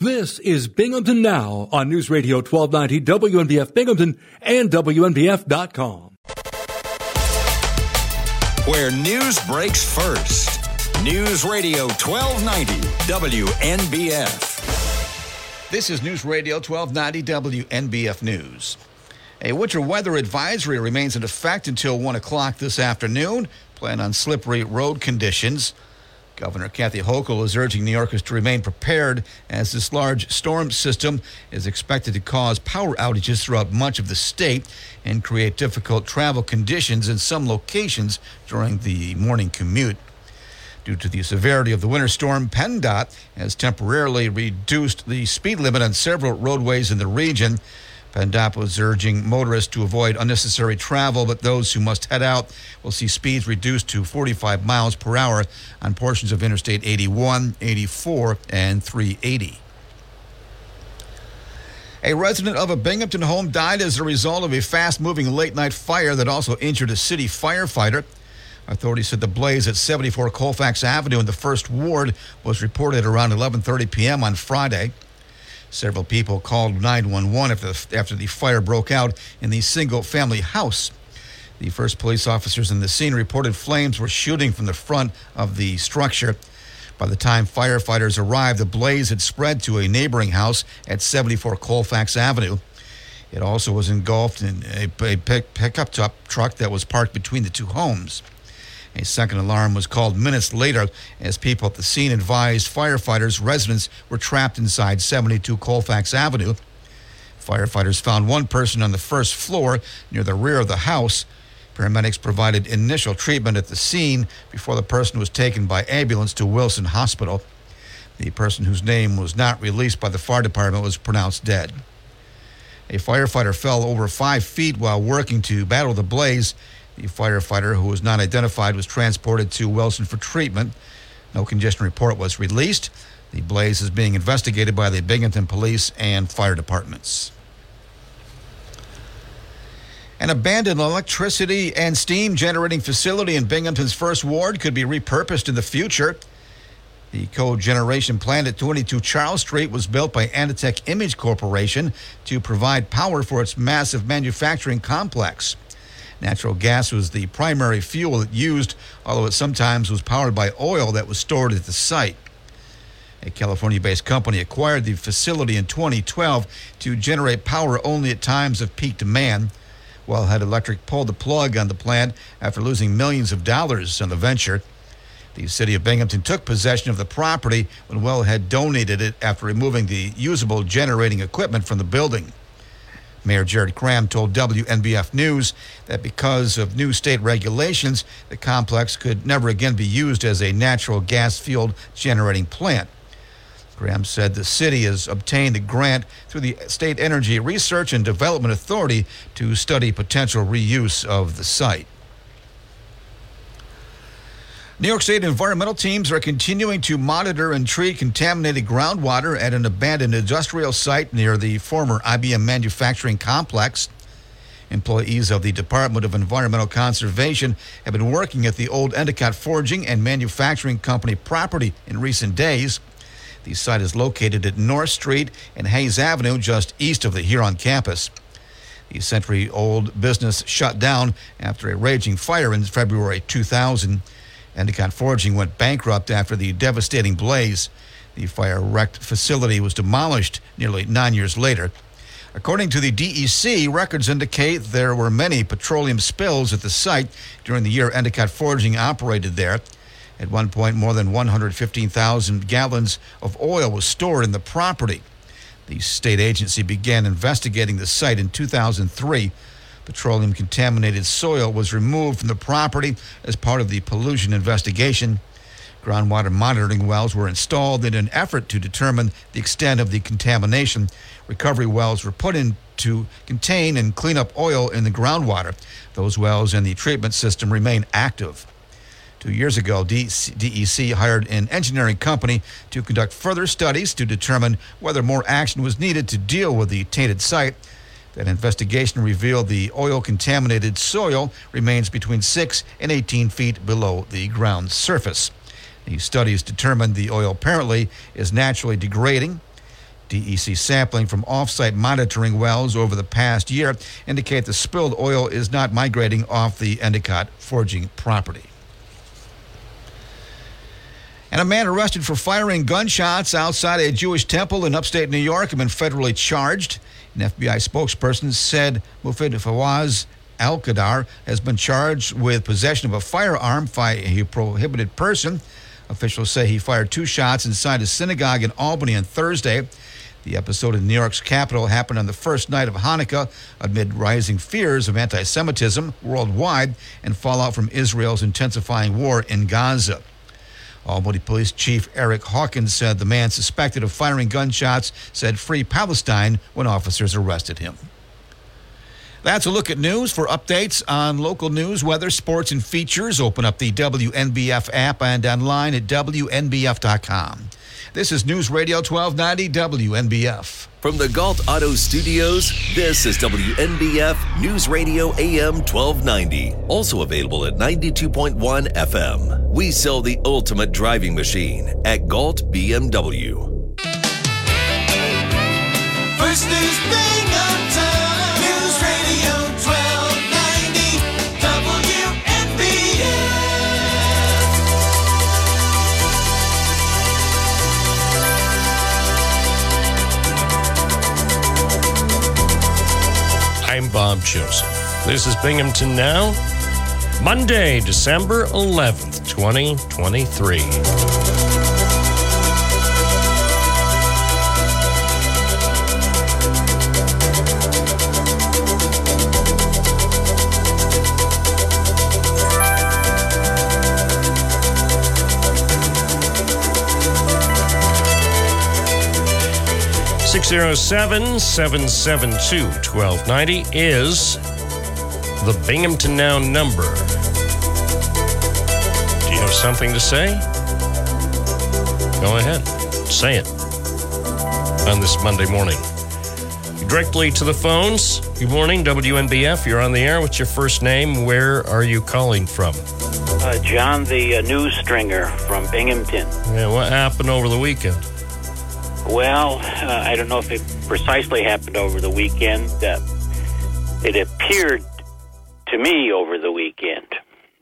This is Binghamton Now on News Radio 1290 WNBF Binghamton and WNBF.com. Where news breaks first. News Radio 1290 WNBF. This is News Radio 1290 WNBF News. A winter weather advisory remains in effect until 1 o'clock this afternoon. Plan on slippery road conditions. Governor Kathy Hochul is urging New Yorkers to remain prepared as this large storm system is expected to cause power outages throughout much of the state and create difficult travel conditions in some locations during the morning commute. Due to the severity of the winter storm, PennDOT has temporarily reduced the speed limit on several roadways in the region. PennDOT was urging motorists to avoid unnecessary travel, but those who must head out will see speeds reduced to 45 miles per hour on portions of Interstate 81, 84, and 380. A resident of a Binghamton home died as a result of a fast moving late night fire that also injured a city firefighter. Authorities said the blaze at 74 Colfax Avenue in the first ward was reported around 11:30 p.m. on Friday. Several people called 911 after the, after the fire broke out in the single family house. The first police officers in the scene reported flames were shooting from the front of the structure. By the time firefighters arrived, the blaze had spread to a neighboring house at 74 Colfax Avenue. It also was engulfed in a, a pick, pickup truck that was parked between the two homes. A second alarm was called minutes later as people at the scene advised firefighters residents were trapped inside 72 Colfax Avenue. Firefighters found one person on the first floor near the rear of the house. Paramedics provided initial treatment at the scene before the person was taken by ambulance to Wilson Hospital. The person whose name was not released by the fire department was pronounced dead. A firefighter fell over five feet while working to battle the blaze the firefighter, who was not identified, was transported to Wilson for treatment. No congestion report was released. The blaze is being investigated by the Binghamton Police and fire departments. An abandoned electricity and steam generating facility in Binghamton's first ward could be repurposed in the future. The cogeneration plant at 22 Charles Street was built by Anitec Image Corporation to provide power for its massive manufacturing complex. Natural gas was the primary fuel it used, although it sometimes was powered by oil that was stored at the site. A California based company acquired the facility in 2012 to generate power only at times of peak demand. Wellhead Electric pulled the plug on the plant after losing millions of dollars on the venture. The city of Binghamton took possession of the property when Wellhead donated it after removing the usable generating equipment from the building. Mayor Jared Kraham told WNBF News that because of new state regulations, the complex could never again be used as a natural gas fueled generating plant. Kraham said the city has obtained a grant through the State Energy Research and Development Authority to study potential reuse of the site. New York State environmental teams are continuing to monitor and treat contaminated groundwater at an abandoned industrial site near the former IBM manufacturing complex. Employees of the Department of Environmental Conservation have been working at the old Endicott Forging and Manufacturing Company property in recent days. The site is located at North Street and Hayes Avenue, just east of the Huron campus. The century old business shut down after a raging fire in February 2000. Endicott Forging went bankrupt after the devastating blaze. The fire wrecked facility was demolished nearly nine years later. According to the DEC, records indicate there were many petroleum spills at the site during the year Endicott Forging operated there. At one point, more than 115,000 gallons of oil was stored in the property. The state agency began investigating the site in 2003. Petroleum contaminated soil was removed from the property as part of the pollution investigation. Groundwater monitoring wells were installed in an effort to determine the extent of the contamination. Recovery wells were put in to contain and clean up oil in the groundwater. Those wells and the treatment system remain active. Two years ago, DEC hired an engineering company to conduct further studies to determine whether more action was needed to deal with the tainted site. That investigation revealed the oil contaminated soil remains between 6 and 18 feet below the ground surface. These studies determined the oil apparently is naturally degrading. DEC sampling from off-site monitoring wells over the past year indicate the spilled oil is not migrating off the Endicott forging property. And a man arrested for firing gunshots outside a Jewish temple in upstate New York has been federally charged. An FBI spokesperson said Mufid Fawaz Alkhader has been charged with possession of a firearm by a prohibited person. Officials say he fired two shots inside a synagogue in Albany on Thursday. The episode in New York's capital happened on the first night of Hanukkah amid rising fears of anti Semitism worldwide and fallout from Israel's intensifying war in Gaza. Albany Police Chief Eric Hawkins said the man suspected of firing gunshots said Free Palestine when officers arrested him. That's a look at news. For updates on local news, weather, sports, and features, open up the WNBF app and online at WNBF.com. This is News Radio 1290 WNBF. From the Gault Auto Studios, this is WNBF News Radio AM 1290. Also available at 92.1 FM. We sell the ultimate driving machine at Gault BMW. Bob Joseph. This is Binghamton Now, Monday, December 11th, 2023. Six zero seven seven seven two twelve ninety is the Binghamton Now number. Do you have something to say? Go ahead, say it on this Monday morning. Directly to the phones. Good morning, WNBF. You're on the air. What's your first name? Where are you calling from? Uh, John, the uh, news stringer from Binghamton. Yeah, what happened over the weekend? Well, uh, I don't know if it precisely happened over the weekend. Uh, it appeared to me over the weekend.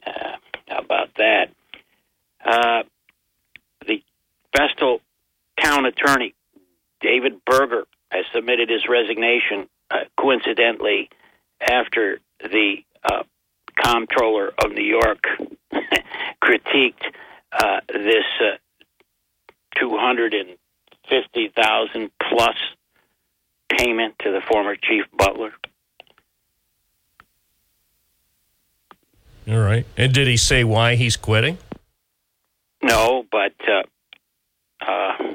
Uh, about that? Uh, the Vestal town attorney, David Berger, has submitted his resignation, uh, coincidentally, after the uh, comptroller of New York critiqued this uh, 250,000 plus payment to the former chief butler. All right. And did he say why he's quitting? No, but uh, uh,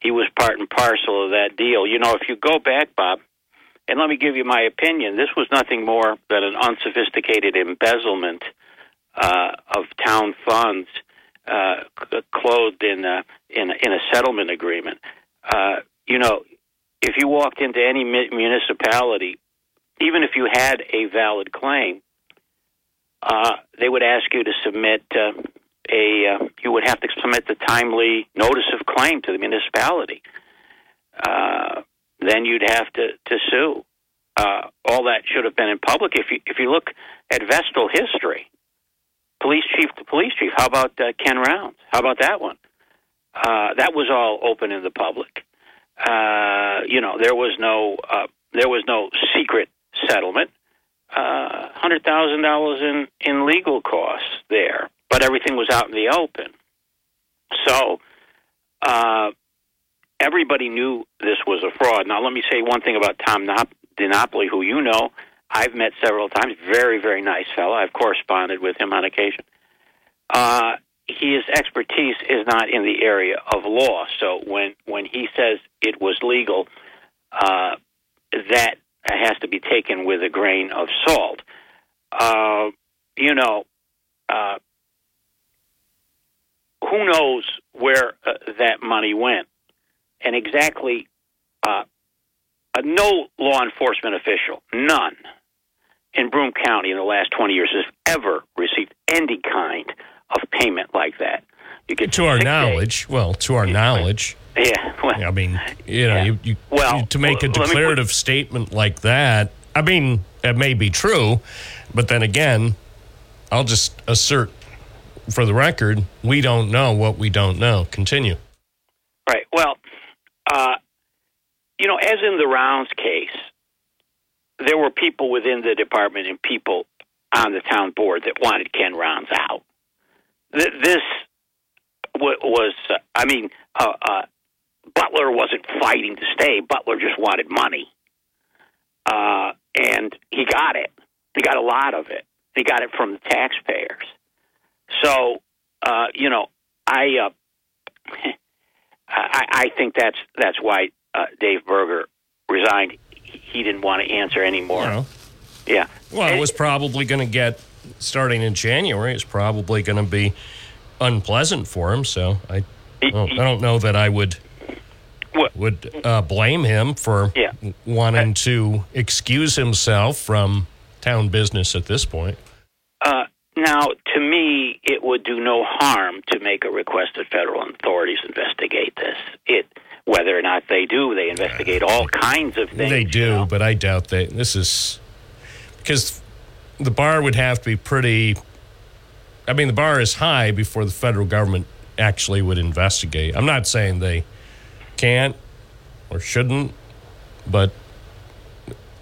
he was part and parcel of that deal. You know, if you go back, Bob, and let me give you my opinion, this was nothing more than an unsophisticated embezzlement uh, of town funds, uh, clothed in a, in a, in a settlement agreement. Uh, you know, if you walked into any municipality, even if you had a valid claim, uh, they would ask you to submit uh, a. Uh, you would have to submit the timely notice of claim to the municipality. Uh, then you'd have to to sue. Uh, all that should have been in public. If you if you look at Vestal history, police chief to police chief. How about uh, Ken Rounds? How about that one? Uh, that was all open in the public. Uh, you know, there was no uh, there was no secret settlement. Uh, hundred thousand dollars in in legal costs there, but everything was out in the open. So uh, everybody knew this was a fraud. Now, let me say one thing about Tom Nop- who you know. I've met several times. Very, very nice fellow. I've corresponded with him on occasion. Uh, his expertise is not in the area of law. So when when he says it was legal, uh, that has to be taken with a grain of salt. Uh, you know, uh, who knows where uh, that money went, and exactly. Uh, no law enforcement official, none, in Broome County in the last 20 years has ever received any kind of payment like that. You get To our sick days. knowledge, well, to our knowledge, Yeah. Well, I mean, you know, Yeah. you, you, Well, you- to make a let me declarative statement like that, I mean, it may be true, but then again, I'll just assert for the record, we don't know what we don't know. Continue. Right. Well, uh, you know, as in the Rounds case, there were people within the department and people on the town board that wanted Ken Rounds out. Th- this wa- was, I mean, uh, uh, Butler wasn't fighting to stay. Butler just wanted money, uh, and he got it. He got a lot of it. He got it from the taxpayers. So, uh, you know, I. Uh, I, I think that's that's why uh, Dave Berger resigned. He didn't want to answer anymore. Yeah. well, it was probably going to get starting in January. It's probably going to be unpleasant for him. So I, I don't, I don't know that I would would uh, blame him for Yeah. wanting to excuse himself from town business at this point. Uh, now, to me, it would do no harm to make a request that federal authorities investigate this. It whether or not they do, they investigate all kinds of things. They you do, know. but I doubt they. This is because the bar would have to be pretty. I mean, the bar is high before the federal government actually would investigate. I'm not saying they can't or shouldn't, but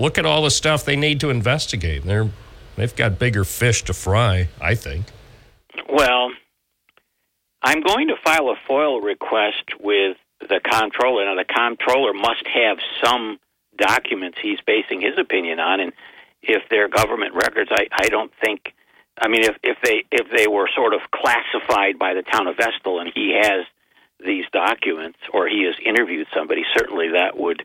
look at all the stuff they need to investigate. They're they've got bigger fish to fry. I think. Well, I'm going to file a FOIL request with the comptroller. Now, the comptroller must have some documents he's basing his opinion on, and if they're government records, I, I don't think. I mean, if, if they if they were sort of classified by the town of Vestal, and he has these documents, or he has interviewed somebody, certainly that would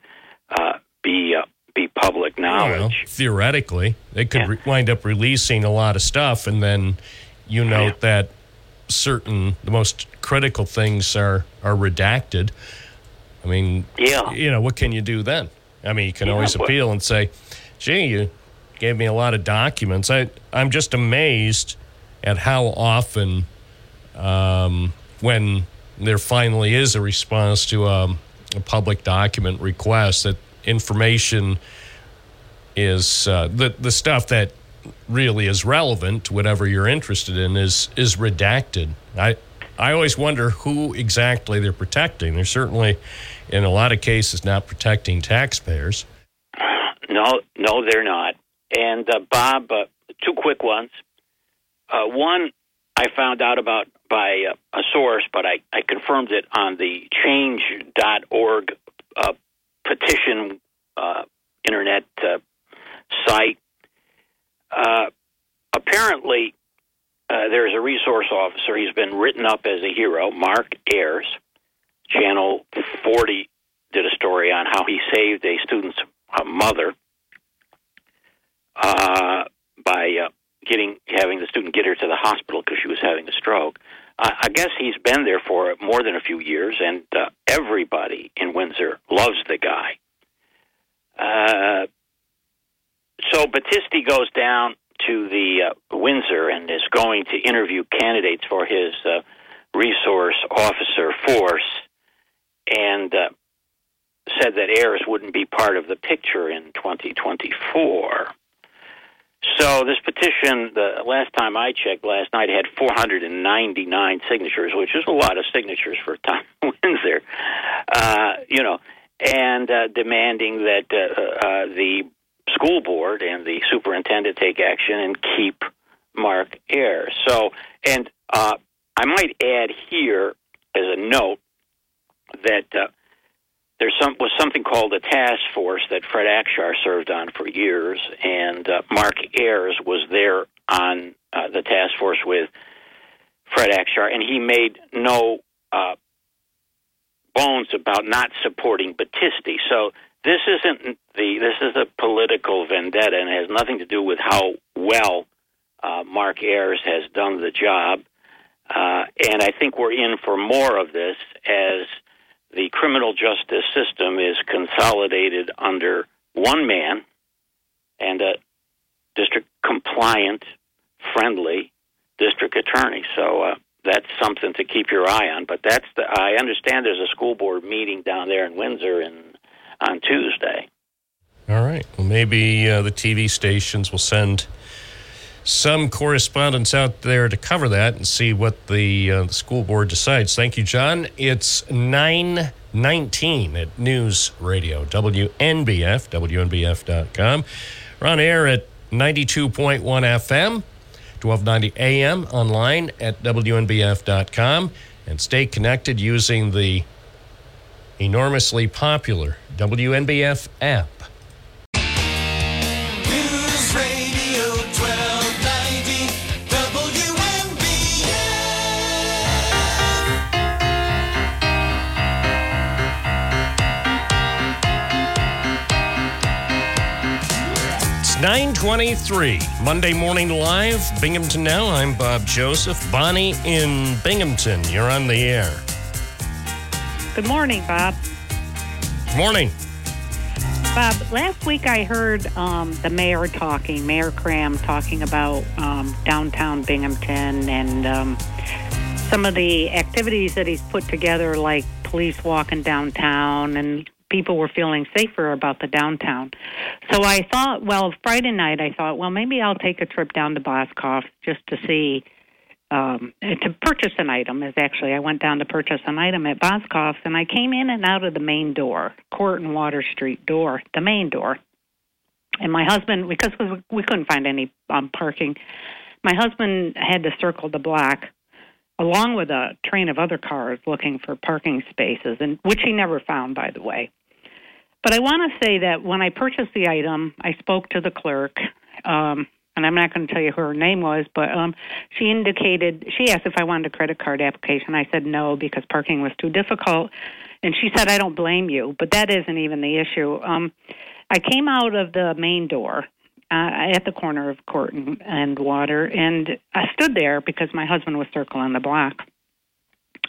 uh, be uh, be public Well, knowledge. theoretically, they could Yeah. re- wind up releasing a lot of stuff, and then you note that certain the most critical things are are redacted. I mean, Yeah. you know, what can you do then? I mean, you can Yeah, always appeal and say, "Gee, you gave me a lot of documents." I I'm just amazed at how often, um, when there finally is a response to um, a public document request, that information is uh, the the stuff that really is relevant to whatever you're interested in is is redacted. I I always wonder who exactly they're protecting. They're certainly, in a lot of cases, not protecting taxpayers. No, no, they're not. And uh, Bob, uh, two quick ones. Uh, one, I found out about by uh, a source, but I, I confirmed it on the Change.org uh, petition uh, internet uh, site. Apparently, uh, there's a resource officer. He's been written up as a hero, Mark Ayers. Channel 40 did a story on how he saved a student's uh, mother uh, by uh, getting having the student get her to the hospital because she was having a stroke. Uh, I guess he's been there for more than a few years, and uh, everybody in Windsor loves the guy. Uh, so Battisti goes down to the uh, Windsor and is going to interview candidates for his uh, resource officer force, and uh, said that Ayers wouldn't be part of the picture in 2024. So this petition, the last time I checked last night, had 499 signatures, which is a lot of signatures for Tom Windsor. Uh, you know, and uh, demanding that uh, uh, the school board and the superintendent take action and keep Mark Ayers. So, and uh, I might add here as a note that. Uh, there some, was something called a task force that Fred Akshar served on for years, and uh, Mark Ayers was there on uh, the task force with Fred Akshar, and he made no uh, bones about not supporting Battisti. So this isn't the this is a political vendetta, and has nothing to do with how well uh, Mark Ayers has done the job. Uh, and I think we're in for more of this as the criminal justice system is consolidated under one man and a district compliant, friendly district attorney. So uh, that's something to keep your eye on. But that's the. I understand there's a school board meeting down there in Windsor in, on Tuesday. All right. Well, maybe uh, the TV stations will send some correspondents out there to cover that and see what the, uh, the school board decides. Thank you, John. It's 919 at News Radio, WNBF, WNBF.com. We're on air at 92.1 FM, 1290 AM, online at WNBF.com, and stay connected using the enormously popular WNBF app. News Radio 1290 WNBF. It's 923, Monday Morning Live, Binghamton Now. I'm Bob Joseph. Bonnie in Binghamton, you're on the air. Good morning, Bob. Morning. Bob, last week I heard um, the mayor talking, Mayor Cram, talking about um, downtown Binghamton and um, some of the activities that he's put together, like police walking downtown, and people were feeling safer about the downtown. So I thought, well, Friday night I thought, well, maybe I'll take a trip down to Boscov just to see um, to purchase an item is actually I went down to purchase an item at Boscov's and I came in and out of the main door, Court and Water Street door, the main door. And my husband, because we, we couldn't find any um, parking, my husband had to circle the block along with a train of other cars looking for parking spaces, and which he never found, by the way. But I want to say that when I purchased the item, I spoke to the clerk. Um, and I'm not going to tell you who her name was, but um, she indicated she asked if I wanted a credit card application. I said no because parking was too difficult, and she said I don't blame you, but that isn't even the issue. Um, I came out of the main door uh, at the corner of Court and, and Water, and I stood there because my husband was circling the block.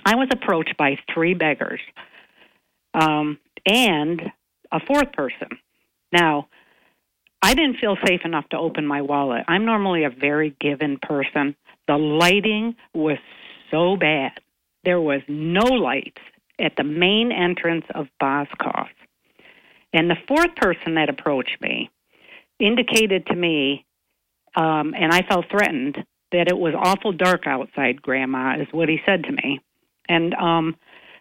I was approached by three beggars um, and a fourth person. Now, I didn't feel safe enough to open my wallet. I'm normally a very given person. The lighting was so bad. There was no lights at the main entrance of Boscov. And the fourth person that approached me indicated to me, um, and I felt threatened, that it was awful dark outside, Grandma, is what he said to me. And um,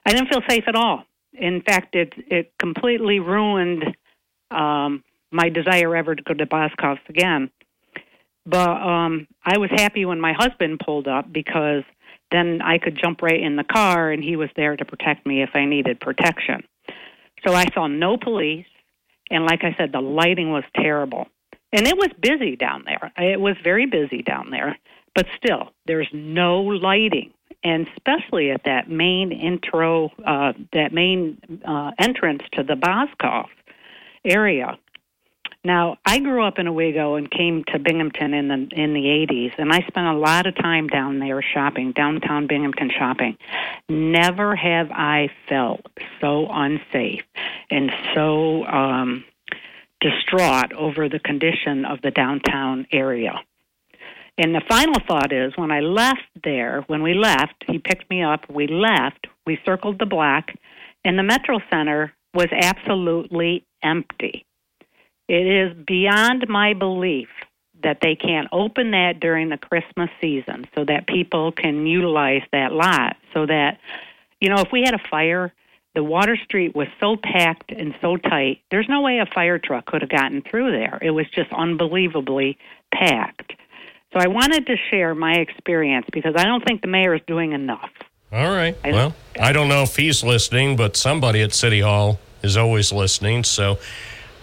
I didn't feel safe at all. In fact, it it completely ruined um, my desire ever to go to Boscov's again. But um, I was happy when my husband pulled up because then I could jump right in the car and he was there to protect me if I needed protection. So I saw no police, and like I said, the lighting was terrible. And it was busy down there. It was very busy down there, but still, there's no lighting. And especially at that main intro, uh, that main uh, entrance to the Boscov area, now, I grew up in Owego and came to Binghamton in the in the 80s, and I spent a lot of time down there shopping, downtown Binghamton shopping. Never have I felt so unsafe and so um, distraught over the condition of the downtown area. And the final thought is when I left there, when we left, he picked me up, we left, we circled the block, and the Metro Center was absolutely empty. It is beyond my belief that they can't open that during the Christmas season so that people can utilize that lot. So that, you know, if we had a fire, the Water Street was so packed and so tight, there's no way a fire truck could have gotten through there. It was just unbelievably packed. So I wanted to share my experience because I don't think the mayor is doing enough. All right. I- Well, I don't know if he's listening, but somebody at City Hall is always listening. So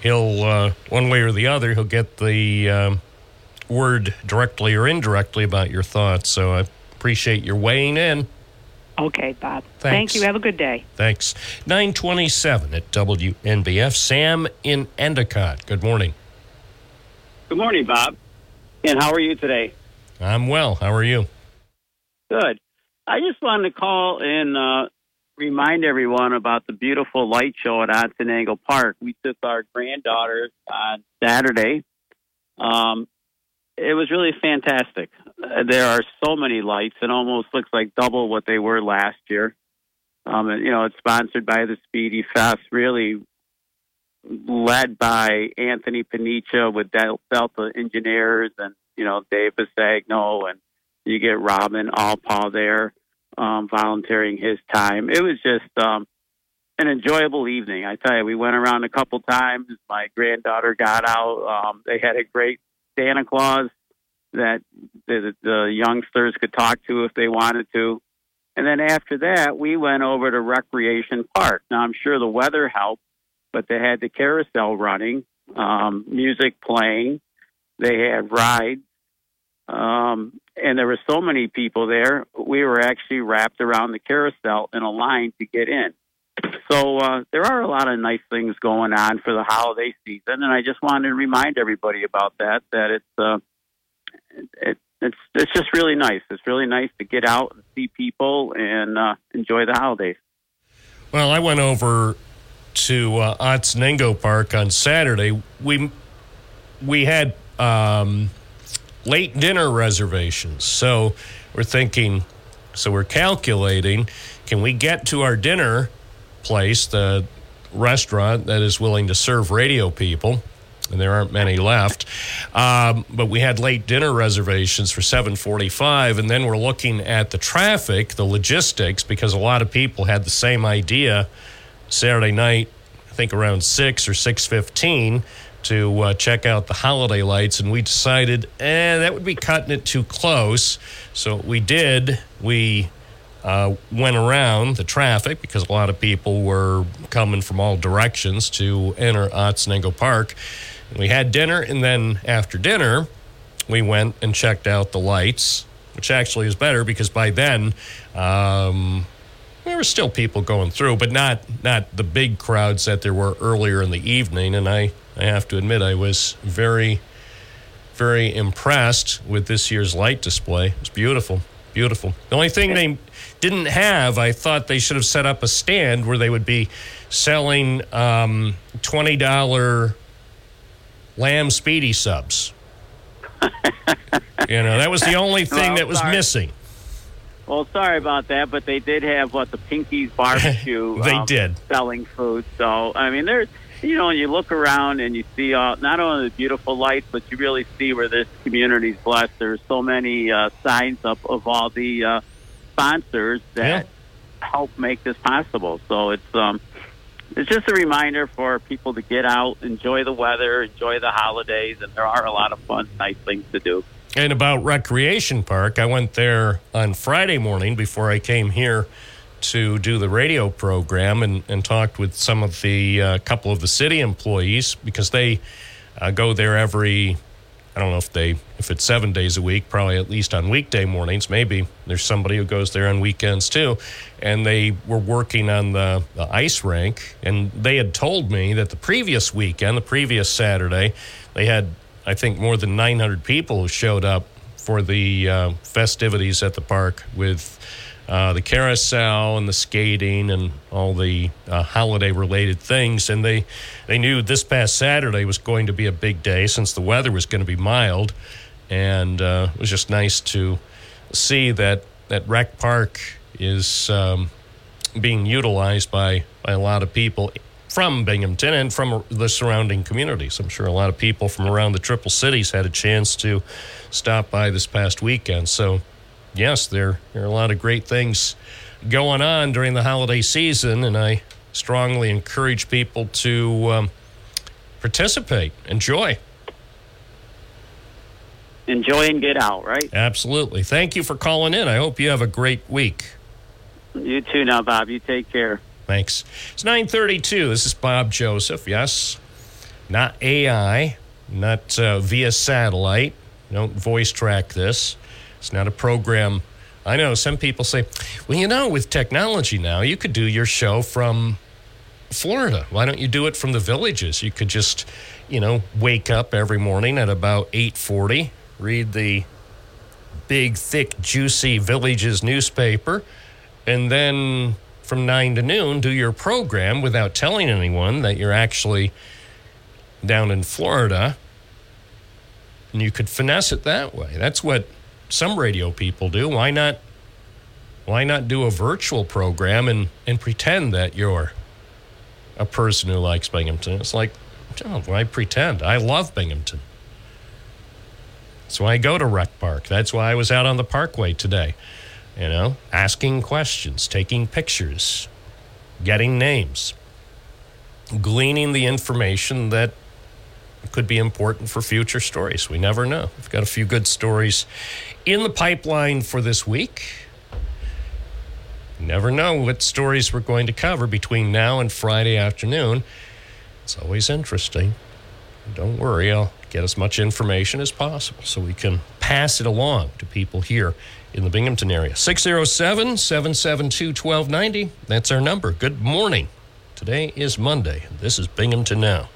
he'll, uh, one way or the other, he'll get the um, word directly or indirectly about your thoughts. So I appreciate your weighing in. Okay, Bob. Thanks. Thank you. Have a good day. Thanks. 927 at WNBF. Sam in Endicott. Good morning. Good morning, Bob. And how are you today? I'm well. How are you? Good. I just wanted to call and uh, remind everyone about the beautiful light show at Otsiningo Park. We took our granddaughters on Saturday. Um, it was really fantastic. there are so many lights. It almost looks like double what they were last year. Um, and, you know, it's sponsored by the Spiedie Fest, really led by Anthony Panicia with Del- Delta Engineers and, you know, Dave Bisagno and you get Robin Allpaw there um, volunteering his time. It was just um, an enjoyable evening. I tell you, we went around a couple times. My granddaughter got out. Um, they had a great Santa Claus that the, the youngsters could talk to if they wanted to. And then after that, we went over to Recreation Park. Now, I'm sure the weather helped, but they had the carousel running, um, music playing. They had rides. Um, and there were so many people there. We were actually wrapped around the carousel in a line to get in. So uh, there are a lot of nice things going on for the holiday season, and I just wanted to remind everybody about that. That it's uh, it, it's it's just really nice. It's really nice to get out and see people and uh, enjoy the holidays. Well, I went over to uh, Park on Saturday. We we had um, late dinner reservations, so we're thinking, so we're calculating, can we get to our dinner place, the restaurant that is willing to serve radio people? and there aren't many left. Um, but we had late dinner reservations for 7:45, and then we're looking at the traffic, the logistics, because a lot of people had the same idea Saturday night. I think around six or 6:15 to uh, check out the holiday lights, and we decided, eh, that would be cutting it too close. So we did, we uh, went around the traffic because a lot of people were coming from all directions to enter Otsiningo Park. We had dinner, and then after dinner, we went and checked out the lights, which actually is better because by then um, there were still people going through, but not not the big crowds that there were earlier in the evening. And I, I have to admit, I was very, very impressed with this year's light display. It's beautiful, beautiful. The only thing they didn't have, I thought they should have set up a stand where they would be selling um, twenty dollar lamb spiedie subs. you know, that was the only thing that was sorry. missing. Well, sorry about that, but they did have what the Pinkies barbecue. They um, did. selling food. So I mean, there's you know, and you look around and you see uh, not only the beautiful lights, but you really see where this community's blessed. There's so many uh, signs up of all the uh, sponsors that help make this possible. So it's um, it's just a reminder for people to get out, enjoy the weather, enjoy the holidays, and there are a lot of fun, nice things to do. And about Recreation Park, I went there on Friday morning before I came here to do the radio program and, and talked with some of the uh, couple of the city employees because they uh, go there every I don't know if they if it's seven days a week, probably at least on weekday mornings. Maybe there's somebody who goes there on weekends too. And they were working on the, the ice rink, and they had told me that the previous weekend, the previous Saturday, they had I think more than 900 people showed up for the uh, festivities at the park with uh, the carousel and the skating and all the uh, holiday related things. And they, they knew this past Saturday was going to be a big day since the weather was going to be mild. And uh, it was just nice to see that, that Rec Park is um, being utilized by, by a lot of people from Binghamton and from the surrounding communities. I'm sure a lot of people from around the Triple Cities had a chance to stop by this past weekend. So, yes, there, there are a lot of great things going on during the holiday season, and I strongly encourage people to um, participate, enjoy. Enjoy and get out, right? Absolutely. Thank you for calling in. I hope you have a great week. You too, now, Bob. You take care. Thanks. It's 932. This is Bob Joseph. Yes. Not AI, not uh, via satellite. Don't voice track this. It's not a program. I know some people say, well, you know, with technology now, you could do your show from Florida. Why don't you do it from the villages? You could just, you know, wake up every morning at about 8:40, read the big, thick, juicy Villages newspaper, and then from 9 to noon do your program without telling anyone that you're actually down in Florida. And you could finesse it that way. That's what some radio people do. Why not? Why not do a virtual program and, and pretend that you're a person who likes Binghamton? It's like, oh, why pretend? I love Binghamton. That's why I go to Rec Park. That's why I was out on the Parkway today. You know, asking questions, taking pictures, getting names, gleaning the information that could be important for future stories. We never know. We've got a few good stories in the pipeline for this week. Never know what stories we're going to cover between now and Friday afternoon. It's always interesting. Don't worry, I'll get as much information as possible so we can pass it along to people here in the Binghamton area. 607 772 1290. That's our number. Good morning. Today is Monday, this is Binghamton Now.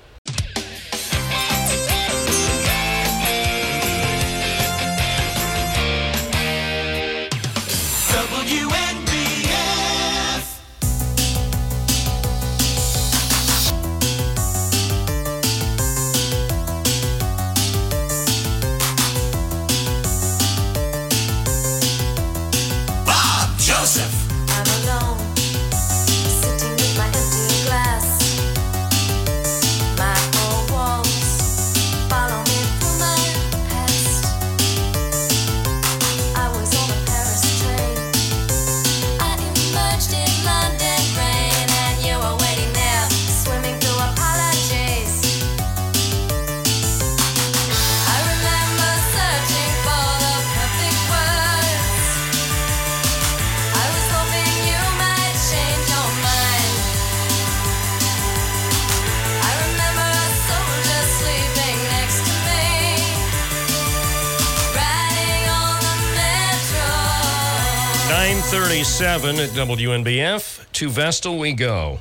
937 at WNBF. To Vestal we go.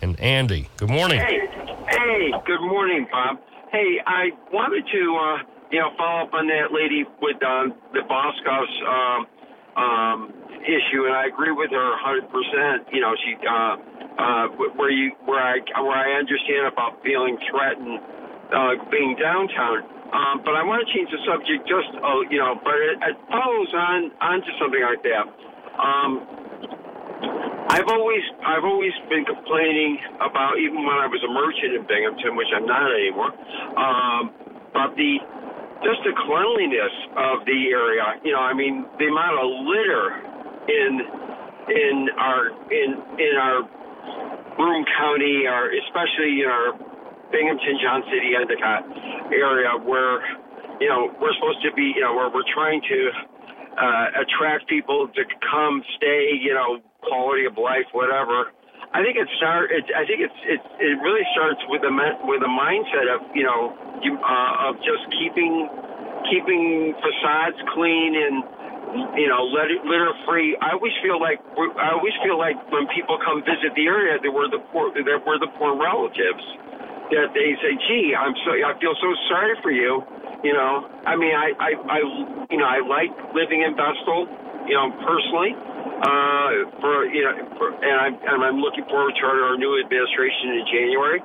And Andy, good morning. Hey, hey, good morning, Bob. Hey, I wanted to, uh, you know, follow up on that lady with um, the Boscov's um, um, issue, and I agree with her 100%. You know, she, uh, uh, where you, where I, where I understand about feeling threatened, uh, being downtown. Um, but I want to change the subject just, uh, you know, but it, it follows on onto something like that. Um, I've always I've always been complaining about even when I was a merchant in Binghamton, which I'm not anymore, um, about the just the cleanliness of the area. You know, I mean the amount of litter in in our in in our Broome County, or especially in our Binghamton, John City, Endicott area, where you know we're supposed to be, you know, where we're trying to uh, attract people to come, stay, you know, quality of life, whatever. I think it start. It, I think it's it. It really starts with me- with a mindset of you know you, uh, of just keeping keeping facades clean and you know litter, litter free. I always feel like I always feel like when people come visit the area, that we're the poor that we're the poor relatives. That they say, "Gee, I'm so I feel so sorry for you." You know, I mean, I I, I you know I like living in Vestal. You know, personally uh, for you know, for, and I'm and I'm looking forward to our, our new administration in January.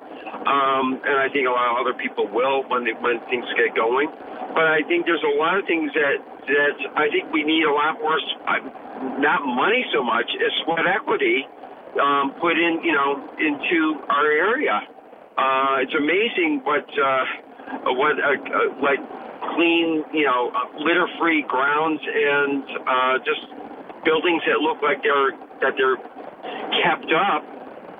Um, and I think a lot of other people will when they, when things get going. But I think there's a lot of things that that I think we need a lot more, not money so much as sweat equity um, put in, you know, into our area. Uh, it's amazing what uh, what uh, uh, like clean, you know, uh, litter-free grounds and uh, just buildings that look like they're that they're kept up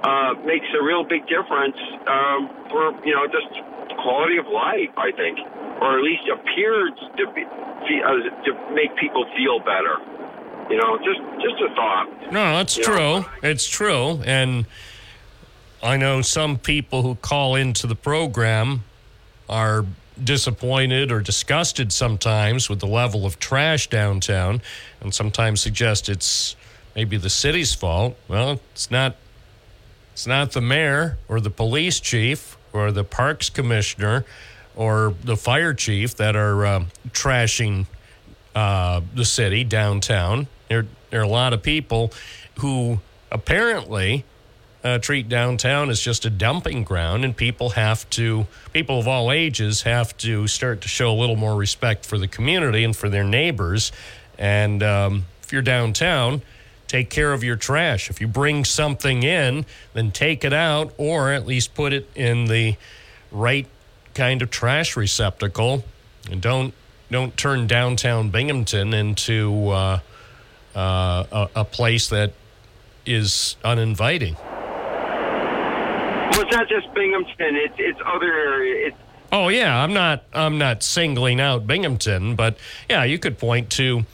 uh, makes a real big difference um, for you know just quality of life. I think, or at least appears to be uh, to make people feel better. You know, just just a thought. No, that's You true. know? It's true. And I know some people who call into the program are disappointed or disgusted sometimes with the level of trash downtown and sometimes suggest it's maybe the city's fault. Well, it's not it's not the mayor or the police chief or the parks commissioner or the fire chief that are um, trashing uh, the city downtown. There, there are a lot of people who apparently uh, treat downtown as just a dumping ground, and people have to, people of all ages have to start to show a little more respect for the community and for their neighbors. And um, if you're downtown, take care of your trash. If you bring something in, then take it out, or at least put it in the right kind of trash receptacle, and don't don't turn downtown Binghamton into uh, uh, a, a place that is uninviting. Well, it's not just Binghamton; it's it's other area. It's Oh yeah, I'm not I'm not singling out Binghamton, but yeah, you could point to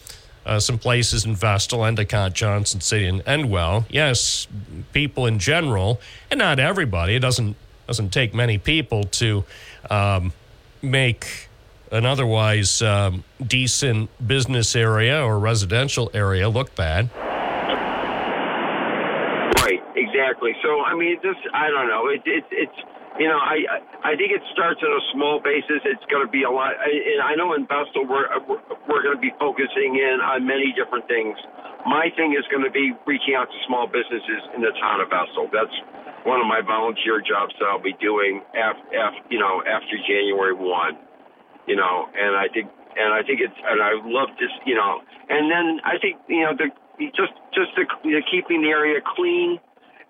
uh, some places in Vestal, Endicott, Johnson City, and Endwell. Yes, people in general, and not everybody. It doesn't doesn't take many people to um, make an otherwise um, decent business area or residential area look bad. Right, exactly. So I mean, this I don't know. It, it it's you know I I think it starts on a small basis. It's going to be a lot, and I know in Vestal we're we're, going to be focusing in on many different things. My thing is going to be reaching out to small businesses in the town of Vestal. That's one of my volunteer jobs that I'll be doing after, after you know after January one. You know, and I think and I think it's and I love this you know, and then I think you know the just just the, the keeping the area clean.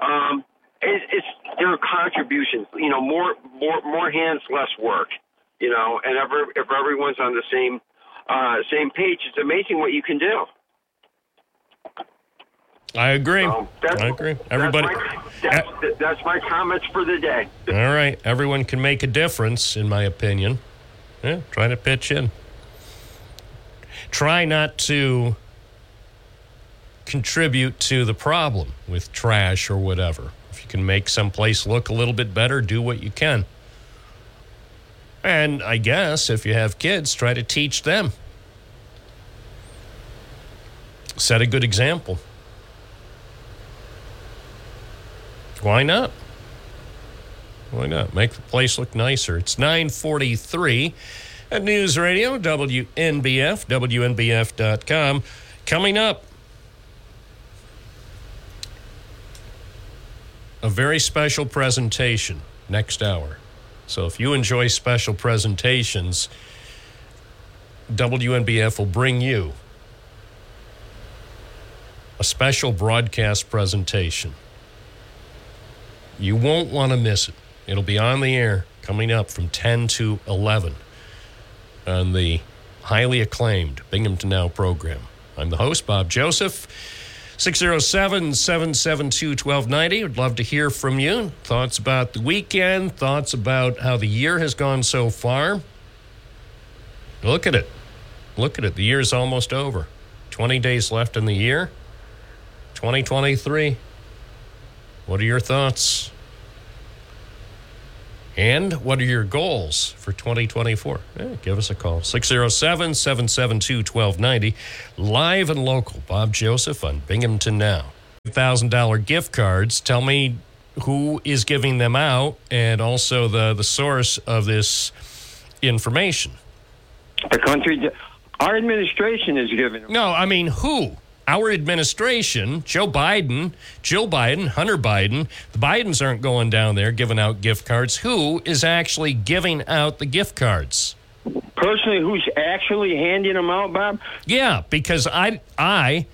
Um, it, it's there are contributions. You know, more more more hands, less work. You know, and ever, if everyone's on the same uh, same page, it's amazing what you can do. I agree. That's, I agree. Everybody. That's my, that's, that's my comments for the day. All right. Everyone can make a difference, in my opinion. Yeah, try to pitch in. Try not to contribute to the problem with trash or whatever. If you can make some place look a little bit better, do what you can. And I guess if you have kids, try to teach them. Set a good example. Why not? Why not? Make the place look nicer. It's 943 at News Radio, WNBF, WNBF.com. Coming up, a very special presentation next hour. So if you enjoy special presentations, WNBF will bring you a special broadcast presentation. You won't want to miss it. It'll be on the air coming up from 10 to 11 on the highly acclaimed Binghamton Now program. I'm the host, Bob Joseph. 607 772 1290. Would love to hear from you. Thoughts about the weekend, thoughts about how the year has gone so far. Look at it. Look at it. The year's almost over. 20 days left in the year. 2023. What are your thoughts? And what are your goals for 2024? Eh, give us a call. 607 772 1290. Live and local. Bob Joseph on Binghamton Now. $1,000 gift cards. Tell me who is giving them out and also the, the source of this information. Our country, our administration is giving them. No, I mean, who? Our administration, Joe Biden, Jill Biden, Hunter Biden, the Bidens aren't going down there giving out gift cards. Who is actually giving out the gift cards? Personally, who's actually handing them out, Bob? Yeah, because I I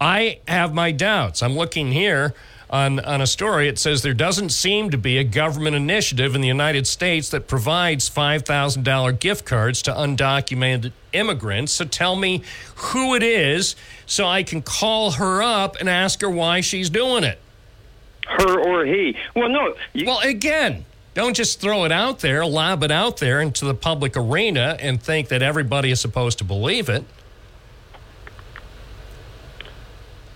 I have my doubts. I'm looking here on on a story. It says there doesn't seem to be a government initiative in the United States that provides five thousand dollar gift cards to undocumented immigrants. So tell me who it is, so I can call her up and ask her why she's doing it. Her or he? Well, no. well, again. Don't just throw it out there, lob it out there into the public arena and think that everybody is supposed to believe it.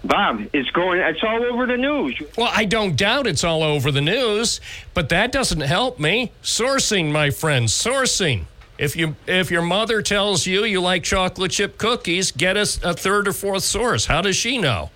Bob, it's going. It's all over the news. Well, I don't doubt it's all over the news, but that doesn't help me. Sourcing, my friends, sourcing. If you if your mother tells you you like chocolate chip cookies, get us a third or fourth source. How does she know?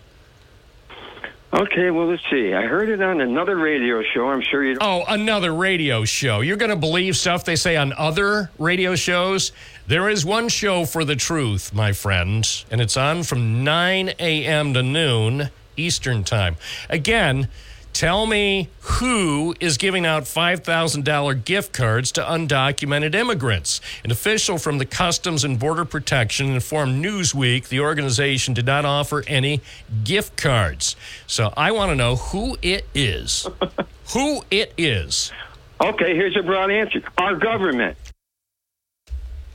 Okay, well, let's see. I heard it on another radio show. I'm sure you. Don't. Oh, another radio show. You're going to believe stuff they say on other radio shows? There is one show for the truth, my friends, and it's on from 9 a.m. to noon Eastern Time. Again, Tell me who is giving out $5,000 gift cards to undocumented immigrants. An official from the Customs and Border Protection informed Newsweek the organization did not offer any gift cards. So I want to know who it is. who it is. Okay, here's a broad answer. Our government.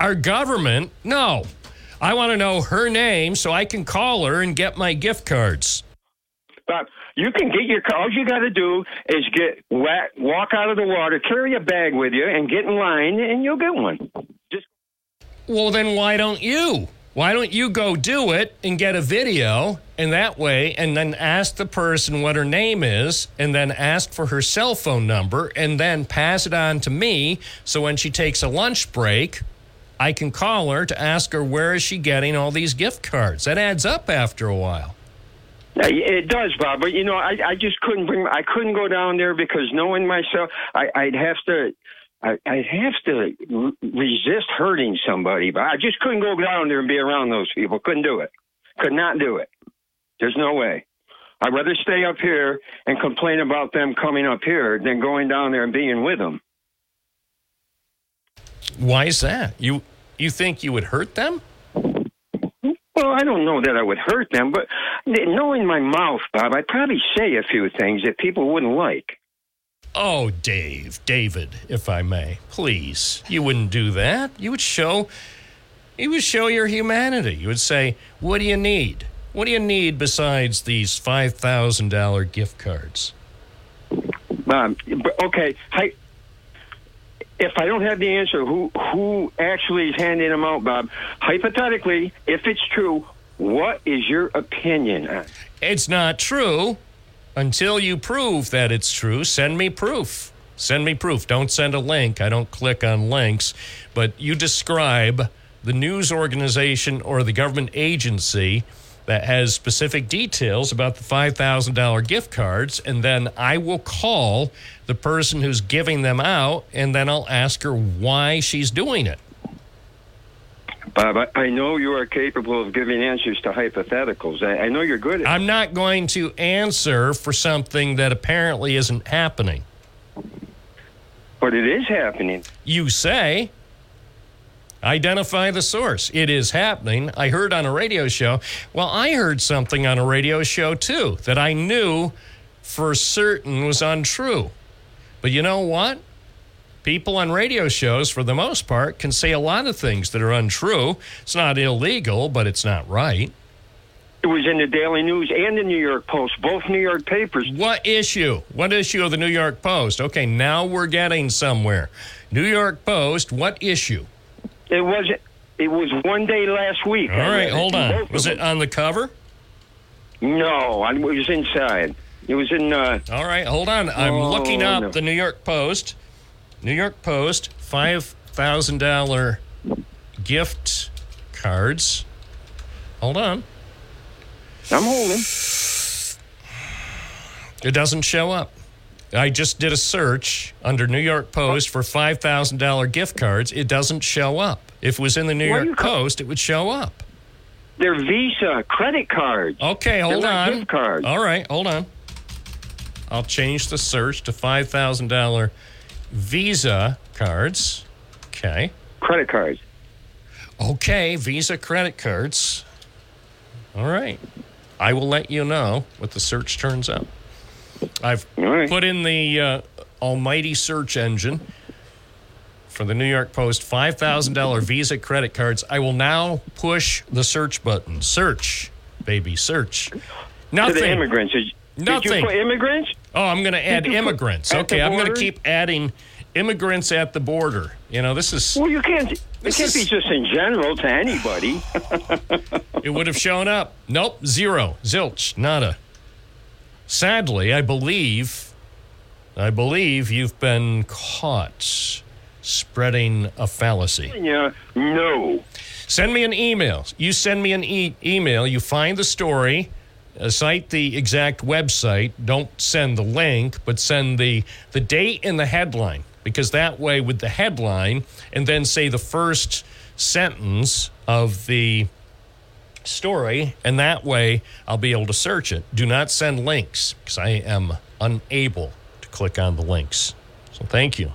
Our government? No. I want to know her name so I can call her and get my gift cards. Bob, you can get your. All you got to do is get wet, walk out of the water, carry a bag with you, and get in line, and you'll get one. Just Well, then why don't you? Why don't you go do it and get a video and that way, and then ask the person what her name is, and then ask for her cell phone number, and then pass it on to me so when she takes a lunch break, I can call her to ask her where is she getting all these gift cards. That adds up after a while. Yeah, It does, Bob. But you know, I, I just couldn't bring. I couldn't go down there because knowing myself, I, I'd have to. I, I'd have to resist hurting somebody, but I just couldn't go down there and be around those people. Couldn't do it. Could not do it. There's no way. I'd rather stay up here and complain about them coming up here than going down there and being with them. Why is that? You you think you would hurt them? Well, I don't know that I would hurt them, but knowing my mouth, Bob, I'd probably say a few things that people wouldn't like. Oh, Dave, David, if I may, please. You wouldn't do that. You would show you would show your humanity. You would say, "What do you need? What do you need besides these $5,000 gift cards?" Um, okay, if I don't have the answer, who who actually is handing them out, Bob? Hypothetically, if it's true, what is your opinion? on? It's not true until you prove that it's true. Send me proof. Send me proof. Don't send a link. I don't click on links, but you describe the news organization or the government agency that has specific details about the $5,000 gift cards, and then I will call the person who's giving them out, and then I'll ask her why she's doing it. Bob, I, know you are capable of giving answers to hypotheticals. I, I know you're good at. I'm not going to answer for something that apparently isn't happening. But it is happening. You say. Identify the source. It is happening. I heard on a radio show. Well, I heard something on a radio show too that I knew for certain was untrue. But you know what? People on radio shows, for the most part, can say a lot of things that are untrue. It's not illegal, but it's not right. It was in the Daily News and the New York Post, both New York papers. What issue? What issue of the New York Post? Okay, now we're getting somewhere. New York Post, what issue? It was it was one day last week. All right, hold on. Was it on the cover? No, I- it was inside. It was in. Uh, All right, hold on. I'm Oh, looking up no. the New York Post. New York Post, $5,000 gift cards. Hold on. I'm holding. It doesn't show up. I just did a search under New York Post for $5,000 gift cards. It doesn't show up. If it was in the New York Post, it would show up. They're Visa credit cards. Okay, hold They're on. gift cards. All right, hold on. I'll change the search to $5,000 Visa cards. Okay. Credit cards. Okay, Visa credit cards. All right. I will let you know what the search turns up. I've right. put in the uh, almighty search engine for the New York Post $5,000 Visa credit cards. I will now push the search button. Search, baby, search. Nothing. To the immigrants. Did, did Nothing. you put immigrants? Oh, I'm going to add immigrants. Okay, I'm going to keep adding immigrants at the border. You know, this is Well, you can't. It This can't be just in general to anybody. it would have shown up. Nope, zero, zilch, nada. Sadly, I believe, I believe you've been caught spreading a fallacy. yeah. No. Send me an email. You send me an e- email. You find the story. Uh, cite the exact website. Don't send the link, but send the the date and the headline because that way, with the headline and then say the first sentence of the story, and that way I'll be able to search it. Do not send links because I am unable to click on the links. So thank you.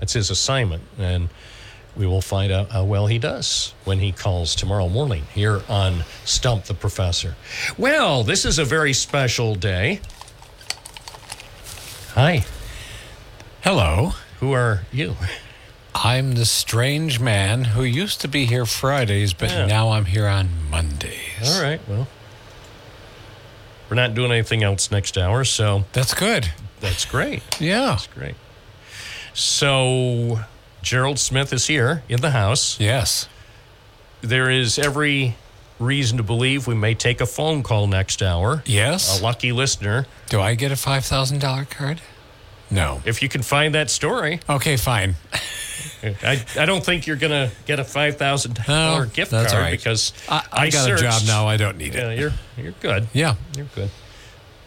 That's his assignment. And we will find out how well he does when he calls tomorrow morning here on Stump the Professor. Well, this is a very special day. Hi. Hello. Who are you? I'm the strange man who used to be here Fridays, but Yeah. now I'm here on Mondays. All right. Well, we're not doing anything else next hour, so That's good. that's great. Yeah. That's great. So, Gerald Smith is here in the house. Yes. There is every reason to believe we may take a phone call next hour. Yes. A lucky listener. Do I get a $5,000 card? No. If you can find that story, Okay, fine. I, I don't think you're going to get a $5,000 No, gift that's card right. because I, I got searched. a job now. I don't need it. Yeah, you're, you're good. Yeah. You're good.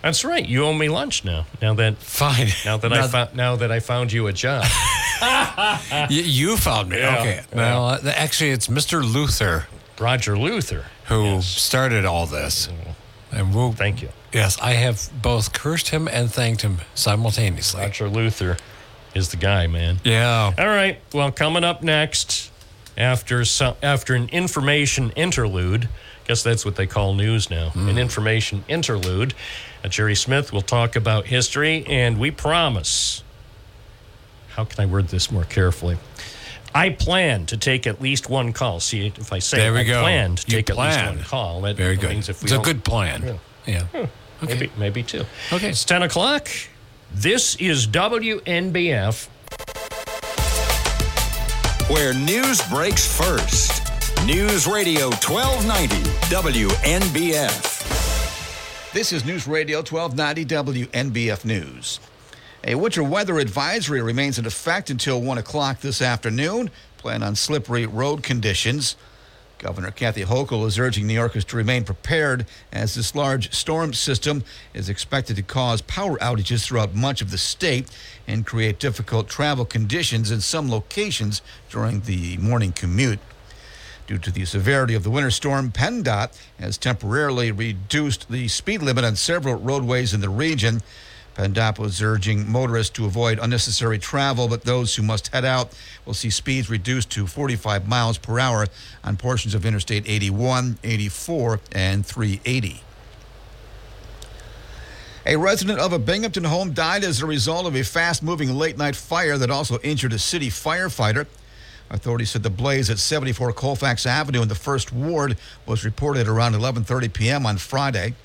That's right. You owe me lunch now. Now that Fine. now that I found now that I found you a job. Y- you found me. Yeah, okay. yeah. Well, uh, actually, it's Mr. Luther Roger Luther. who started all this. And we'll, Thank you. Yes, I have both cursed him and thanked him simultaneously. Dr. Luther is the guy, man. Yeah. All right. Well, coming up next, after some, after an information interlude, guess that's what they call news now. An information interlude. Uh, Jerry Smith will talk about history, and we promise. How can I word this more carefully? I plan to take at least one call. See, if I say There we I go. plan to You take at least one call, that Very good. means if we it's a good plan. Yeah. Maybe, maybe two. Okay. It's 10 o'clock. This is WNBF. Where news breaks first. News Radio 1290 WNBF. This is News Radio 1290 WNBF News. A winter weather advisory remains in effect until 1 o'clock this afternoon. Plan on slippery road conditions. Governor Kathy Hochul is urging New Yorkers to remain prepared as this large storm system is expected to cause power outages throughout much of the state and create difficult travel conditions in some locations during the morning commute. Due to the severity of the winter storm, PennDOT has temporarily reduced the speed limit on several roadways in the region. PennDOT was urging motorists to avoid unnecessary travel, but those who must head out will see speeds reduced to 45 miles per hour on portions of Interstate 81, 84, and 380. A resident of a Binghamton home died as a result of a fast moving late night fire that also injured a city firefighter. Authorities said the blaze at 74 Colfax Avenue in the First Ward was reported around 11:30 p.m. on Friday.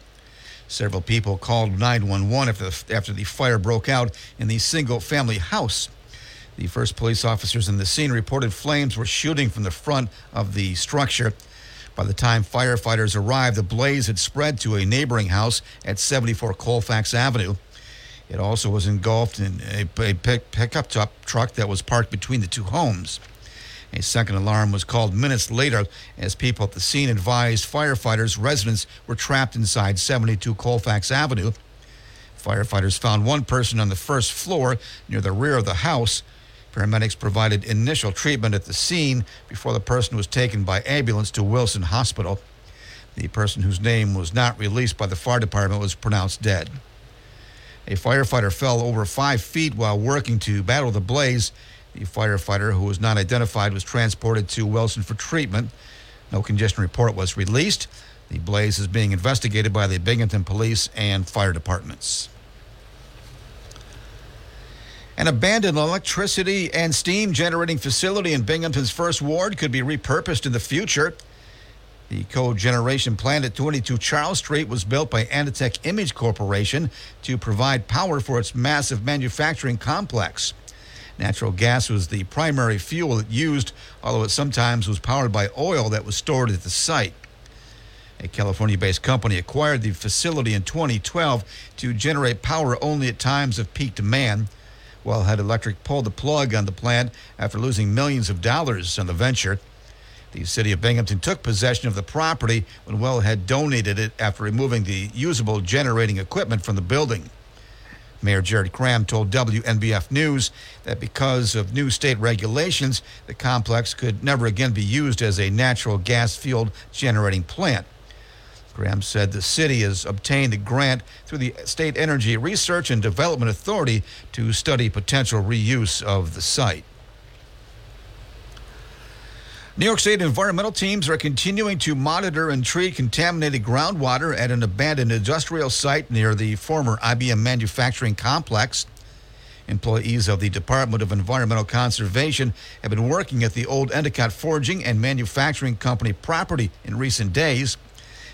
Several people called 911 after the, after the fire broke out in the single-family house. The first police officers in the scene reported flames were shooting from the front of the structure. By the time firefighters arrived, the blaze had spread to a neighboring house at 74 Colfax Avenue. It also was engulfed in a, a pick, pickup truck that was parked between the two homes. A second alarm was called minutes later as people at the scene advised firefighters residents were trapped inside 72 Colfax Avenue. Firefighters found one person on the first floor near the rear of the house. Paramedics provided initial treatment at the scene before the person was taken by ambulance to Wilson Hospital. The person whose name was not released by the fire department was pronounced dead. A firefighter fell over five feet while working to battle the blaze. The firefighter, who was not identified, was transported to Wilson for treatment. No congestion report was released. The blaze is being investigated by the Binghamton Police and fire departments. An abandoned electricity and steam generating facility in Binghamton's First Ward could be repurposed in the future. The cogeneration plant at 22 Charles Street was built by Anitec Image Corporation to provide power for its massive manufacturing complex. Natural gas was the primary fuel it used, although it sometimes was powered by oil that was stored at the site. A California based company acquired the facility in 2012 to generate power only at times of peak demand. Wellhead Electric pulled the plug on the plant after losing millions of dollars on the venture. The city of Binghamton took possession of the property when Wellhead donated it after removing the usable generating equipment from the building. Mayor Jared Kraham told WNBF News that because of new state regulations, the complex could never again be used as a natural gas fueled generating plant. Kraham said the city has obtained a grant through the State Energy Research and Development Authority to study potential reuse of the site. New York State environmental teams are continuing to monitor and treat contaminated groundwater at an abandoned industrial site near the former IBM manufacturing complex. Employees of the Department of Environmental Conservation have been working at the old Endicott Forging and Manufacturing Company property in recent days.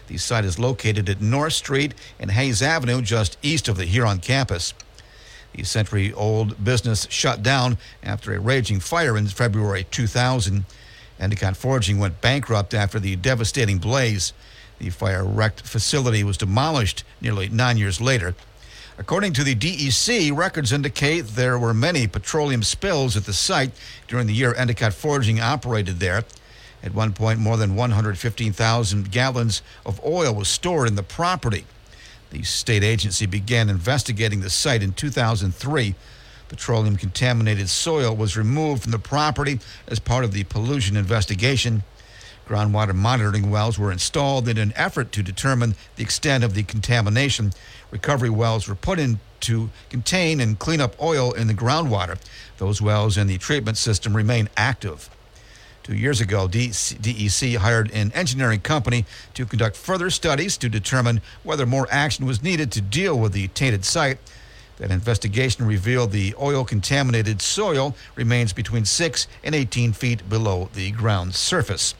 The site is located at North Street and Hayes Avenue, just east of the Huron campus. The century old business shut down after a raging fire in February 2000. Endicott Forging went bankrupt after the devastating blaze. The fire wrecked facility was demolished nearly nine years later. According to the DEC, records indicate there were many petroleum spills at the site during the year Endicott Forging operated there. At one point, more than 115,000 gallons of oil was stored in the property. The state agency began investigating the site in 2003. Petroleum contaminated soil was removed from the property as part of the pollution investigation. Groundwater monitoring wells were installed in an effort to determine the extent of the contamination. Recovery wells were put in to contain and clean up oil in the groundwater. Those wells in the treatment system remain active. Two years ago, DEC hired an engineering company to conduct further studies to determine whether more action was needed to deal with the tainted site. That investigation revealed the oil contaminated soil remains between 6 and 18 feet below the ground surface.